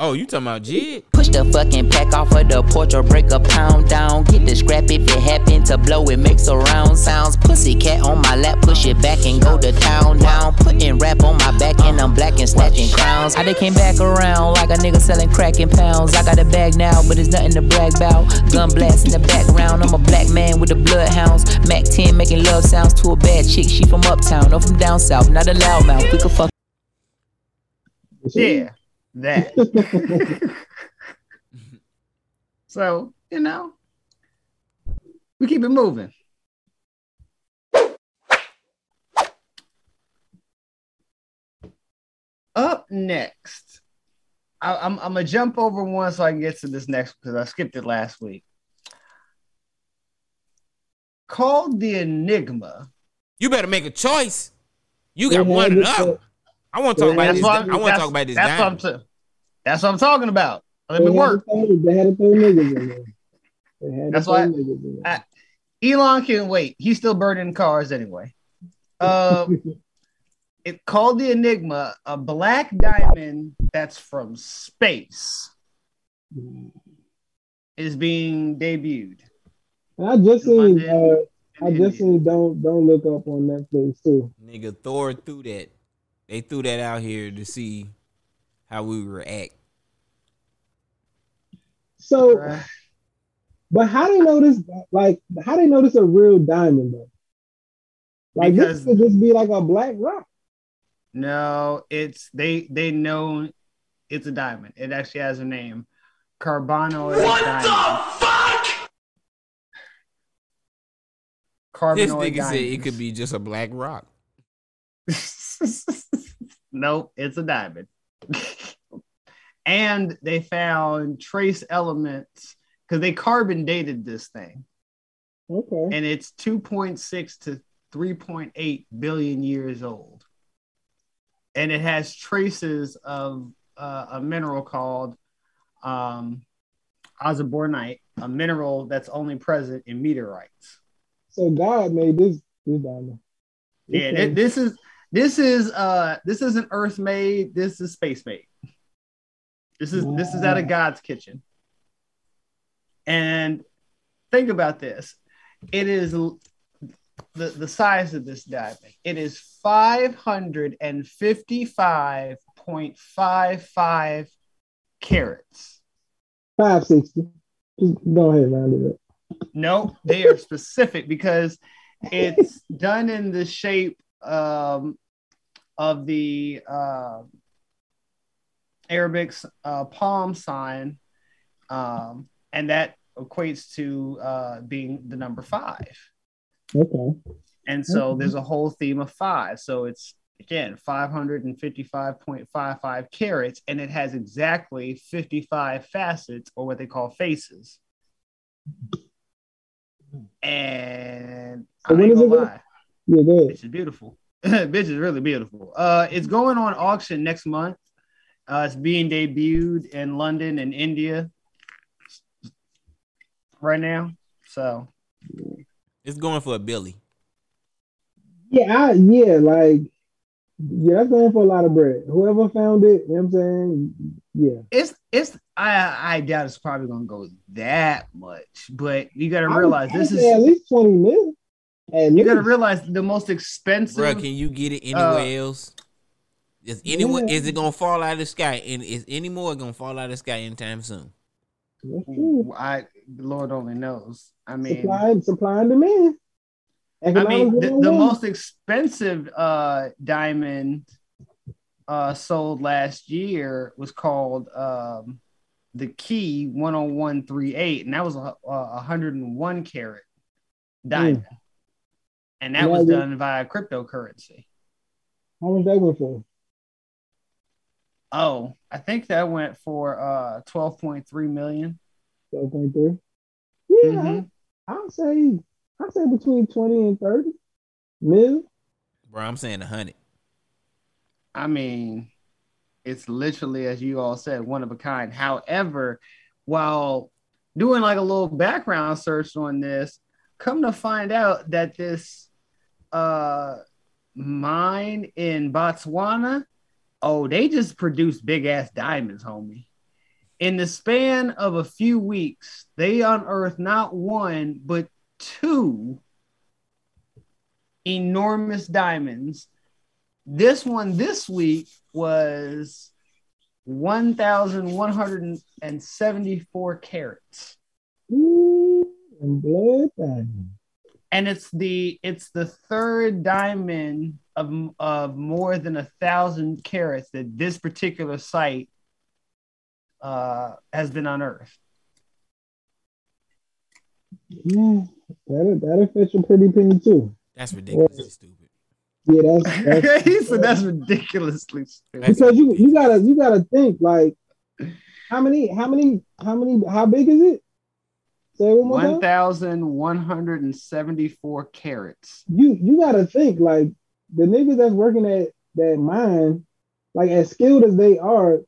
[SPEAKER 3] Oh, you talking about Jid?
[SPEAKER 13] Push the fucking pack off of the porch or break a pound down. Get the scrap if it happen to blow, it makes a round sounds. Pussy cat on my lap, push it back and go to town down. Putting rap on my back and I'm black and snatching crowns. I they came back around like a nigga selling crack in pounds. I got a bag now, but it's nothing to brag about. Gun blast in the background, I'm a black man with the bloodhounds. Mac 10 making love sounds to a bad chick. She from uptown or from down south, not a loudmouth. We could fuck.
[SPEAKER 2] Yeah, that. *laughs* so you know, we keep it moving. Up next, I, I'm I'm gonna jump over one so I can get to this next because I skipped it last week. Called the Enigma.
[SPEAKER 3] You better make a choice. You got one or
[SPEAKER 1] this,
[SPEAKER 3] the other. I want to talk about this. I want to talk about this.
[SPEAKER 2] That's what I'm.
[SPEAKER 3] diamond.
[SPEAKER 2] T- that's what I'm talking about. Let me
[SPEAKER 1] They had
[SPEAKER 2] work.
[SPEAKER 1] to throw- They had to throw niggas in there. They had
[SPEAKER 2] That's why-
[SPEAKER 1] niggas in there.
[SPEAKER 2] I- Elon can wait. He's still burning cars anyway. Uh, *laughs* it called the Enigma, a black diamond that's from space, is being debuted.
[SPEAKER 1] And I just seen. Uh, I just
[SPEAKER 2] India.
[SPEAKER 1] seen. Don't don't look up on Netflix too.
[SPEAKER 3] Nigga, Thor threw that. They threw that out here to see how we react.
[SPEAKER 1] So,
[SPEAKER 2] Bruh.
[SPEAKER 1] but how do they know this? Like, how do they know this a real diamond though? Like
[SPEAKER 2] Because-
[SPEAKER 1] this could just be like a black rock.
[SPEAKER 2] No, it's they they know it's a diamond. It actually has a name, carbonado diamond. The fuck?
[SPEAKER 3] Carbonado This nigga said it could be just a black rock. *laughs*
[SPEAKER 2] nope, it's a diamond. *laughs* and they found trace elements because they carbon dated this thing,
[SPEAKER 1] Okay.
[SPEAKER 2] and it's 2.6 to 3.8 billion years old. And it has traces of uh, a mineral called um, osbornite, a mineral that's only present in meteorites.
[SPEAKER 1] So God made this this diamond.
[SPEAKER 2] Yeah, this is this is uh this isn't Earth made. This is space made. This is this is out of God's kitchen. And think about this. It is the the size of this diamond. It is five hundred and fifty five point five five carats.
[SPEAKER 1] Five sixty. Just go ahead, round it up.
[SPEAKER 2] No, they are specific because it's *laughs* done in the shape um, of the uh, Arabic uh, palm sign, um, and that equates to uh, being the number five.
[SPEAKER 1] Okay.
[SPEAKER 2] And so
[SPEAKER 1] Okay.
[SPEAKER 2] there's a whole theme of five. So it's again 555.55 carats, and it has exactly 55 facets, or what they call faces. And
[SPEAKER 1] So
[SPEAKER 2] I ain't gonna lie,
[SPEAKER 1] Yeah, go
[SPEAKER 2] bitch is beautiful. *laughs* bitch is really beautiful. Uh, it's going on auction next month. Uh, it's being debuted in London and India right now. So
[SPEAKER 3] It's going for a Billy.
[SPEAKER 1] Yeah, I, yeah, like yeah, that's going for a lot of bread. Whoever found it, you know what I'm saying? Yeah.
[SPEAKER 2] it's it's I I doubt it's probably gonna go that much, but you got to realize this is
[SPEAKER 1] at least 20 mil. At
[SPEAKER 2] you got to realize the most expensive.
[SPEAKER 3] Bruh, can you get it
[SPEAKER 2] uh,
[SPEAKER 3] anywhere else? Is anyone
[SPEAKER 1] Yeah.
[SPEAKER 3] is it gonna fall out of the sky? And is any more gonna fall out of the sky anytime soon?
[SPEAKER 2] I the Lord only knows. I mean,
[SPEAKER 1] Supply, supply and demand.
[SPEAKER 2] I mean, the, the most expensive uh, diamond uh, sold last year was called um, the Key 10138, and that was a, a 101 carat diamond. And that
[SPEAKER 1] Yeah,
[SPEAKER 2] was done via cryptocurrency.
[SPEAKER 1] How much that went for?
[SPEAKER 2] Oh, I think that went for uh 12.3 million.
[SPEAKER 1] 12.3. Yeah,
[SPEAKER 2] Mhm.
[SPEAKER 1] I'll say I'll say between 20 and 30 mil.
[SPEAKER 3] Bro, I'm saying a hundred.
[SPEAKER 2] I mean, it's literally, as you all said, one of a kind. However, while doing like a little background search on this, come to find out that this uh mine in Botswana, oh, they just produced big ass diamonds, homie. In the span of a few weeks, they unearthed not one, but two enormous diamonds this one this week was 1,174 carats.
[SPEAKER 1] Ooh, and blood diamond.
[SPEAKER 2] And it's the it's the third diamond of, of more than a thousand carats that this particular site uh, has been unearthed.
[SPEAKER 1] Yeah, that'll that'll fetch a pretty penny too.
[SPEAKER 3] That's ridiculously stupid.
[SPEAKER 1] Yeah, that's, *laughs* that's
[SPEAKER 2] he said that's ridiculously stupid.
[SPEAKER 1] because you you gotta you gotta think like how many how many how many how big is it? Say it one
[SPEAKER 2] 1,174 carats.
[SPEAKER 1] You you gotta think like the niggas that's working at that mine, like as skilled as they are,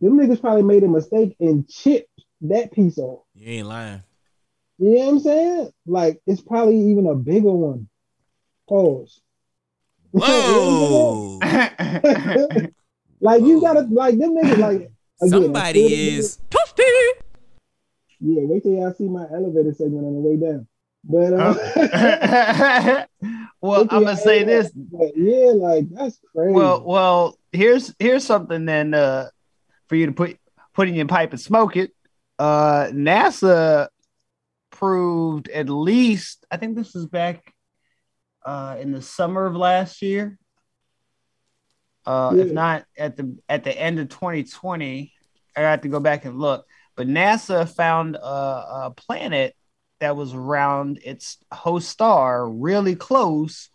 [SPEAKER 1] them niggas probably made a mistake and chipped that piece off.
[SPEAKER 3] You ain't lying.
[SPEAKER 1] You know what I'm saying? Like it's probably even a bigger one. Pause.
[SPEAKER 3] Whoa! *laughs*
[SPEAKER 1] like you gotta like them niggas like *laughs* again,
[SPEAKER 3] Somebody
[SPEAKER 1] as skilled as
[SPEAKER 3] is *laughs*
[SPEAKER 1] niggas- Yeah, wait till y'all see my elevator segment on the way down. But uh, *laughs*
[SPEAKER 2] well, I'm gonna say this.
[SPEAKER 1] But yeah, like that's crazy.
[SPEAKER 2] Well, well, here's here's something then uh, for you to put put in your pipe and smoke it. Uh, NASA proved at least I think this is back uh, in the summer of last year. Uh, If not at the at the end of 2020, I got to go back and look. But NASA found a, a planet that was around its host star, really close,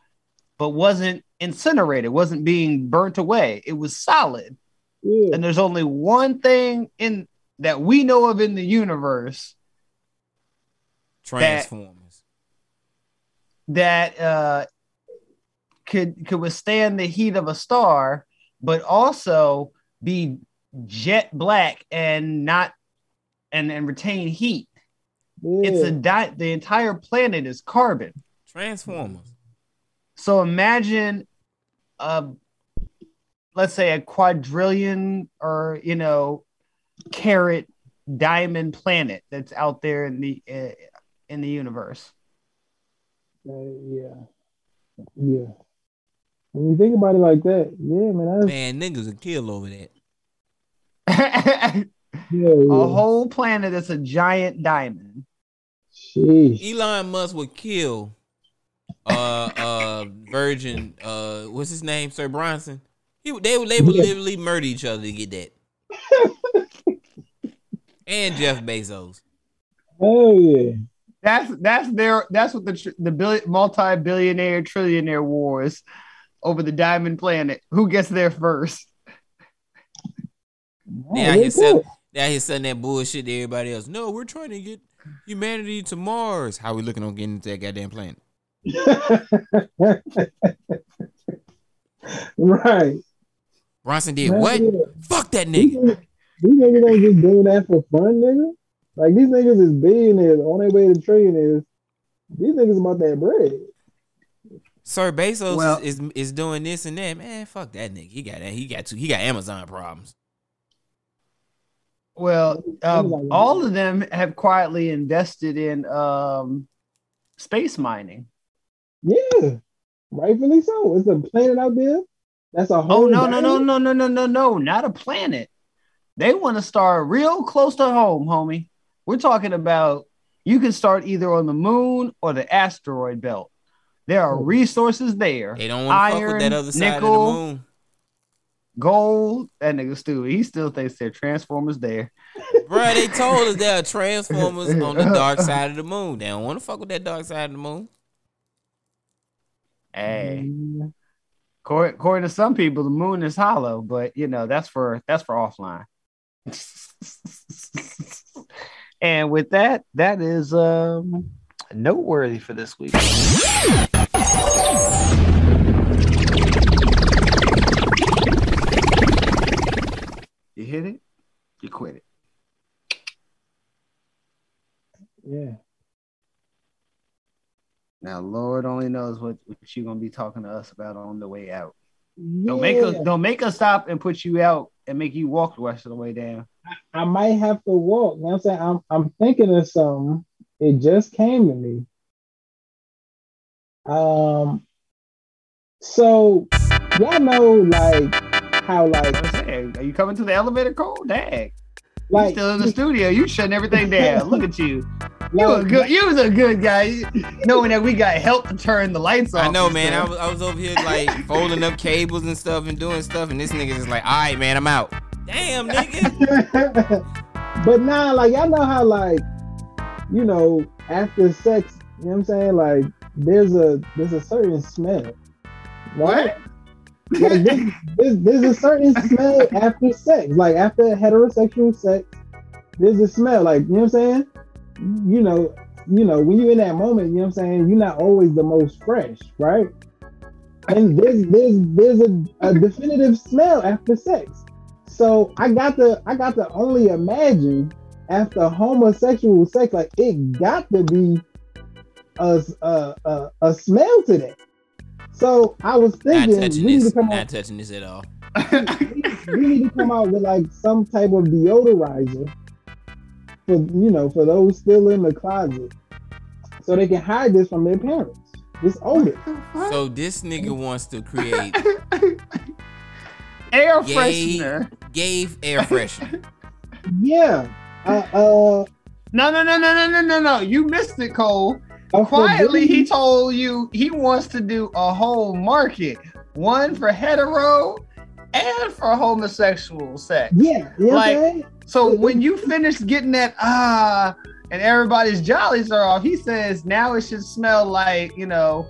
[SPEAKER 2] but wasn't incinerated, wasn't being burnt away. It was solid.
[SPEAKER 1] Yeah.
[SPEAKER 2] And there's only one thing in that we know of in the universe
[SPEAKER 3] Transformers.
[SPEAKER 2] that uh, could could withstand the heat of a star, but also be jet black and not and and retain heat. It's a di- the entire planet is carbon.
[SPEAKER 3] Transformers.
[SPEAKER 2] So imagine a let's say a quadrillion or you know carat diamond planet that's out there in the uh, in the universe.
[SPEAKER 1] Uh, yeah, yeah. When you think about it like that, yeah, man, that's
[SPEAKER 3] Man, niggas will kill over that. *laughs*
[SPEAKER 2] a
[SPEAKER 1] yeah, yeah.
[SPEAKER 2] whole planet that's a giant diamond.
[SPEAKER 1] Sheesh.
[SPEAKER 3] Elon Musk would kill uh uh Virgin uh what's his name, Sir Branson? He, they would they would literally murder each other to get that. and Jeff Bezos.
[SPEAKER 1] Oh yeah.
[SPEAKER 2] That's that's their that's what the the billion, multi-billionaire trillionaire wars over the diamond planet. Who gets there first?
[SPEAKER 3] They out here selling, they out he's selling that bullshit to everybody else. No, we're trying to get humanity to Mars. How we looking on getting to that goddamn planet? *laughs*
[SPEAKER 1] right.
[SPEAKER 3] Branson did
[SPEAKER 1] Man,
[SPEAKER 3] what?
[SPEAKER 1] yeah.
[SPEAKER 3] Fuck that nigga.
[SPEAKER 1] These niggas ain't just doing that for fun, nigga. Like these niggas is billionaires on their way to trillionaires. These niggas about that bread.
[SPEAKER 3] Sir Bezos
[SPEAKER 2] Well-
[SPEAKER 3] is, is is doing this and that. Man, fuck that nigga. He got that. He got two. He got Amazon problems.
[SPEAKER 2] Well, um, all of them have quietly invested in um, space mining.
[SPEAKER 1] Yeah, rightfully so. It's a planet out there. That's a whole.
[SPEAKER 2] Oh
[SPEAKER 1] whole.
[SPEAKER 2] no no no no no no no no! Not a planet. They want to start real close to home, homie. We're talking about you can start either on the moon or the asteroid belt. There are resources there.
[SPEAKER 3] They don't want to fuck with that
[SPEAKER 2] Iron,
[SPEAKER 3] other side
[SPEAKER 2] nickel,
[SPEAKER 3] of the moon.
[SPEAKER 2] Gold. That nigga stupid. he still thinks there are transformers there.
[SPEAKER 3] Bruh, they told us there are transformers *laughs* on the dark side of the moon. They don't want to fuck with that dark side of the moon.
[SPEAKER 2] Hey, according, according to some people, the moon is hollow, but you know that's for that's for offline. *laughs* and with that, that is um noteworthy for this week. Hit it, you quit it.
[SPEAKER 1] Yeah.
[SPEAKER 2] Now, Lord only knows what, what you're gonna be talking to us about on the way out. Don't make us don't make us stop and put you out and make you walk the rest of the way down.
[SPEAKER 1] I might have to walk. You know I'm saying? I'm I'm thinking of something. It just came to me. Um so y'all know like how like
[SPEAKER 2] Hey, are you coming to the elevator code? Dang.
[SPEAKER 1] Like-
[SPEAKER 2] you still in the studio. You shutting everything *laughs* down. Look at you. You
[SPEAKER 1] Like-
[SPEAKER 2] a good you was a good guy. Knowing that we got help to turn the lights off.
[SPEAKER 3] I know, man. I was, I was over here like *laughs* folding up cables and stuff and doing stuff, and this nigga is like, "All right, man, I'm out." Damn, *laughs* nigga.
[SPEAKER 1] but now like y'all know how like you know after sex, you know what I'm saying? Like there's a there's a certain smell. Right? Like there's, a certain smell after sex. Like after heterosexual sex, there's a smell. Like, you know what I'm saying? You know, you know, when you're in that moment, you know what I'm saying, you're not always the most fresh, right? And there's there's there's a, a definitive smell after sex. So I got to I got to only imagine after homosexual sex, like it got to be a a, a, a smell to that. So I was
[SPEAKER 3] Not
[SPEAKER 1] thinking
[SPEAKER 3] touching
[SPEAKER 1] we need to
[SPEAKER 3] this.
[SPEAKER 1] come
[SPEAKER 3] Not
[SPEAKER 1] out
[SPEAKER 3] touching this at all. *laughs*
[SPEAKER 1] we need to come out with like some type of deodorizer for you know for those still in the closet, so they can hide this from their parents. This odor.
[SPEAKER 3] So this nigga wants to create
[SPEAKER 2] air
[SPEAKER 3] gay,
[SPEAKER 2] freshener.
[SPEAKER 3] gay air freshener.
[SPEAKER 1] Yeah. Uh. uh
[SPEAKER 2] No, no, no, no, no, no, no, no. You missed it, Cole. Quietly, he told you he wants to do a whole market, one for hetero and for homosexual sex.
[SPEAKER 1] Yeah. You know what I'm
[SPEAKER 2] like,
[SPEAKER 1] saying?
[SPEAKER 2] so when you finish getting that ah, and everybody's jollies are off, he says now it should smell like you know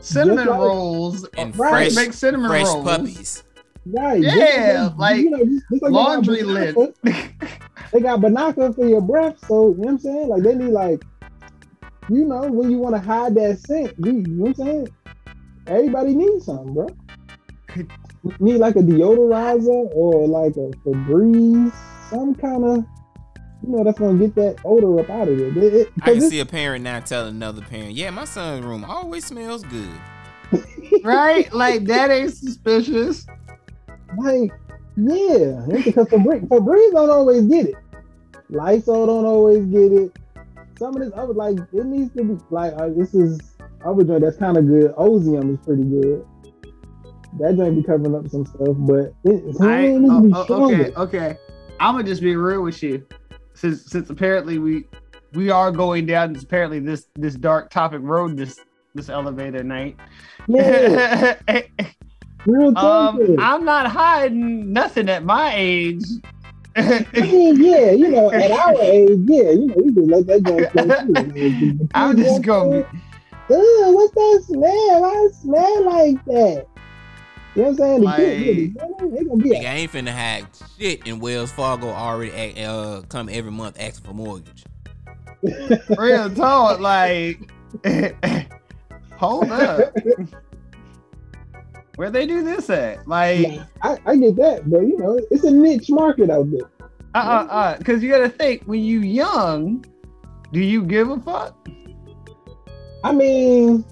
[SPEAKER 2] cinnamon
[SPEAKER 1] like-
[SPEAKER 2] rolls
[SPEAKER 3] And
[SPEAKER 1] Right.
[SPEAKER 3] fresh,
[SPEAKER 2] Make cinnamon
[SPEAKER 3] fresh
[SPEAKER 2] rolls.
[SPEAKER 3] puppies.
[SPEAKER 1] Right. just
[SPEAKER 2] Yeah, like
[SPEAKER 1] you know, just- just like
[SPEAKER 2] laundry lid.
[SPEAKER 1] Binaca- *laughs* They got Binaca for your breath, so you know what I'm saying? Like they need like, you know, when you want to hide that scent, you, you know what I'm saying? Everybody needs something, bro. Need like a deodorizer or like a Febreze, some kind of, you know, that's gonna get that odor up out of there. It- it-
[SPEAKER 3] I can
[SPEAKER 1] 'cause
[SPEAKER 3] see a parent now telling another parent, "Yeah, my son's room always smells good." *laughs*
[SPEAKER 2] right? Like that ain't suspicious.
[SPEAKER 1] Like, yeah, it's because Febreze, Febreze don't always get it. Lysol don't always get it. Some of this I other like it needs to be like uh, this is other joint that's kind of good. Ozium is pretty good. That joint be covering up some stuff, but it,
[SPEAKER 2] I,
[SPEAKER 1] it needs to be
[SPEAKER 2] oh, oh, okay, okay. I'm gonna just be real with you, since since apparently we we are going down this apparently this this dark topic road this this elevator night.
[SPEAKER 1] Yeah. *laughs* Real.
[SPEAKER 2] Um, I'm not hiding nothing at my age.
[SPEAKER 1] I mean, yeah, you know, at our age, yeah, you know, we can let that joint flow too. Like, *laughs*
[SPEAKER 2] I'm just gonna be.
[SPEAKER 1] What's that smell? Why it smell like that? You know what I'm saying? The kids,
[SPEAKER 3] Like-
[SPEAKER 1] really, they gonna be
[SPEAKER 3] Nigga, I ain't finna have shit in Wells Fargo already act, uh, come every month asking for mortgage.
[SPEAKER 2] Real talk, like, *laughs* hold up. *laughs* Where they do this at? Like,
[SPEAKER 1] I, I get that, but you know, it's a niche market out there.
[SPEAKER 2] uh, uh, uh, because you gotta think when you young, do you give a fuck?
[SPEAKER 1] I mean,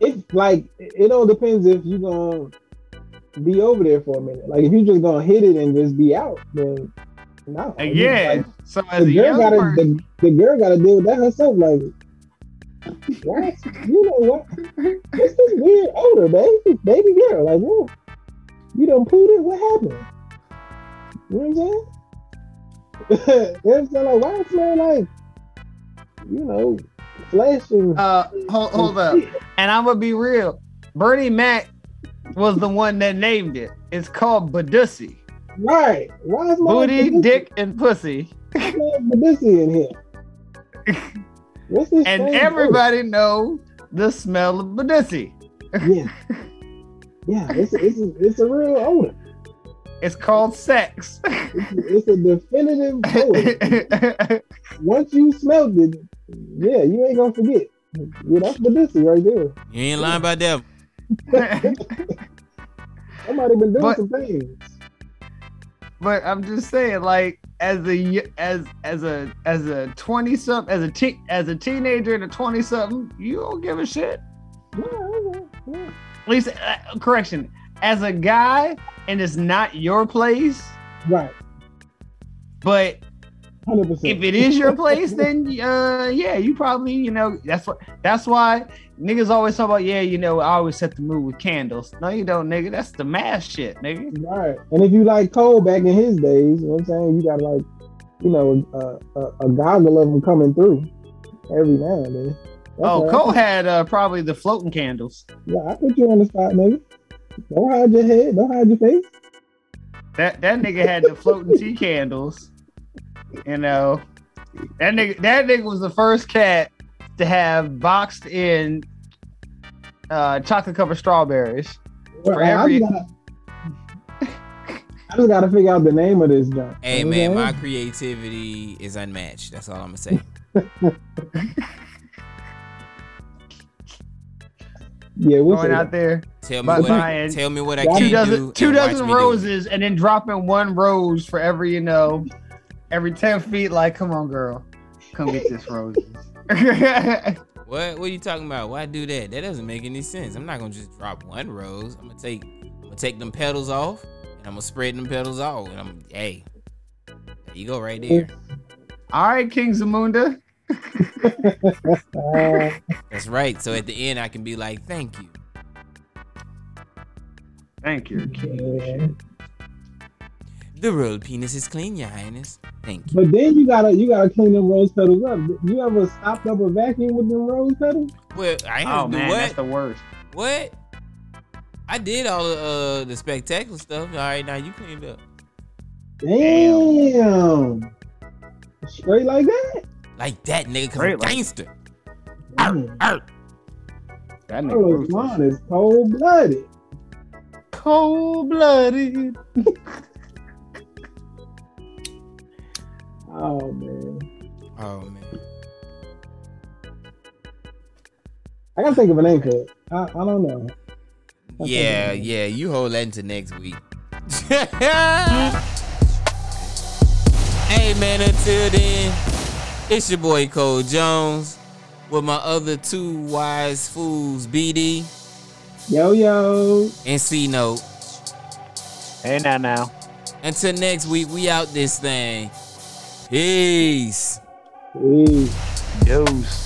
[SPEAKER 1] it like it all depends if you're gonna be over there for a minute. Like if you're just gonna hit it and just be out, then no.
[SPEAKER 2] Again,
[SPEAKER 1] Like,
[SPEAKER 2] so as a
[SPEAKER 1] the girl
[SPEAKER 2] young
[SPEAKER 1] gotta
[SPEAKER 2] person,
[SPEAKER 1] the, the girl gotta deal with that herself. Like, what? You know what? What's this weird odor, baby? Baby girl, like what? You done pooed it? What happened? You know what I'm saying? *laughs* you know what I'm saying? Like, why it smell like, you know, flesh and
[SPEAKER 2] uh, hold, hold up, and I'm gonna be real. Bernie Mac was the one that named it. It's called Badussy.
[SPEAKER 1] Right. Why is my
[SPEAKER 2] Booty, dick, and pussy.
[SPEAKER 1] Badussy in here? *laughs* What's this?
[SPEAKER 2] And
[SPEAKER 1] strange
[SPEAKER 2] everybody know the smell of Badussy.
[SPEAKER 1] Yeah. *laughs* Yeah, it's a, it's a, it's a real odor.
[SPEAKER 2] It's called sex.
[SPEAKER 1] It's a definitive odor. *laughs* Once you smelled it, yeah, you ain't gonna forget. Yeah, that's Badussy right there.
[SPEAKER 3] You ain't lying about that. *laughs*
[SPEAKER 1] Somebody been doing
[SPEAKER 2] But-
[SPEAKER 1] some things.
[SPEAKER 2] but I'm just saying, like, as a as as a as a twenty something as a teen as a teenager and a twenty something, you don't give a shit. At least, uh, correction. As a guy, and it's not your place,
[SPEAKER 1] Right.
[SPEAKER 2] but
[SPEAKER 1] Hundred percent.
[SPEAKER 2] if it is your place, then uh yeah, you probably you know that's what that's why niggas always talk about yeah you know I always set the mood with candles. No, you don't, nigga. That's the mass shit, nigga.
[SPEAKER 1] Right. And if you like Cole back in his days, you know what I'm saying? You got like, you know, a, a, a goggle of them coming through every now and then. That's
[SPEAKER 2] Oh. Cole had uh, probably the floating candles.
[SPEAKER 1] Yeah, I put you on the spot, nigga. Don't hide your head. Don't hide your face.
[SPEAKER 2] That that nigga had the floating tea candles. You know, that nigga that nigga was the first cat to have boxed in uh, chocolate covered strawberries for
[SPEAKER 1] I,
[SPEAKER 2] every.
[SPEAKER 1] just gotta, *laughs* I just gotta figure out the name of this junk.
[SPEAKER 3] Hey
[SPEAKER 1] You
[SPEAKER 3] man, my creativity is unmatched. That's all I'm gonna say. *laughs*
[SPEAKER 1] Yeah, we'll
[SPEAKER 2] going
[SPEAKER 1] say
[SPEAKER 2] out
[SPEAKER 1] that.
[SPEAKER 2] there.
[SPEAKER 3] Tell me
[SPEAKER 2] bu-
[SPEAKER 3] what I, tell me what I
[SPEAKER 2] two
[SPEAKER 3] can't
[SPEAKER 2] dozen,
[SPEAKER 3] do.
[SPEAKER 2] two dozen
[SPEAKER 3] me do
[SPEAKER 2] roses, and then dropping one rose for every you know, every ten feet. Like, come on, girl, come get this roses. *laughs*
[SPEAKER 3] What? What are you talking about? Why do that? That doesn't make any sense. I'm not gonna just drop one rose. I'm gonna take, I'm gonna take them petals off, and I'm gonna spread them petals off. And I'm, hey, there you go, right there.
[SPEAKER 2] All right, King Zamunda. *laughs*
[SPEAKER 3] That's right. So at the end, I can be like, thank you.
[SPEAKER 2] Thank you, King.
[SPEAKER 1] yeah.
[SPEAKER 3] The royal penis is clean, Your Highness. Thank you.
[SPEAKER 1] But then you gotta you gotta clean them rose petals up. You ever stopped up a vacuum with them rose petals?
[SPEAKER 3] Well, I ain't
[SPEAKER 2] Oh
[SPEAKER 3] have to do
[SPEAKER 2] man,
[SPEAKER 3] what?
[SPEAKER 2] that's the worst.
[SPEAKER 3] What? I did all the uh, the spectacular stuff. All right, now you cleaned up.
[SPEAKER 1] Damn. Straight like that?
[SPEAKER 3] Like that, nigga, cause
[SPEAKER 2] Great,
[SPEAKER 3] I'm
[SPEAKER 2] like-
[SPEAKER 3] gangster.
[SPEAKER 1] Mm.
[SPEAKER 3] Arr.
[SPEAKER 2] That nigga
[SPEAKER 1] Carlos
[SPEAKER 2] ruthless.
[SPEAKER 1] Juan is cold blooded.
[SPEAKER 2] cold blooded. *laughs*
[SPEAKER 1] Oh man.
[SPEAKER 3] Oh man.
[SPEAKER 1] I gotta think of a name. I, I don't know.
[SPEAKER 3] Yeah, yeah. You hold that into next week. *laughs* hey man, until then, it's your boy Cole Jones with my other two wise fools, BD
[SPEAKER 1] Yo yo.
[SPEAKER 3] and C Note.
[SPEAKER 12] Hey now now.
[SPEAKER 3] Until next week, we out this thing. Eis.
[SPEAKER 1] Eis.
[SPEAKER 12] Deus.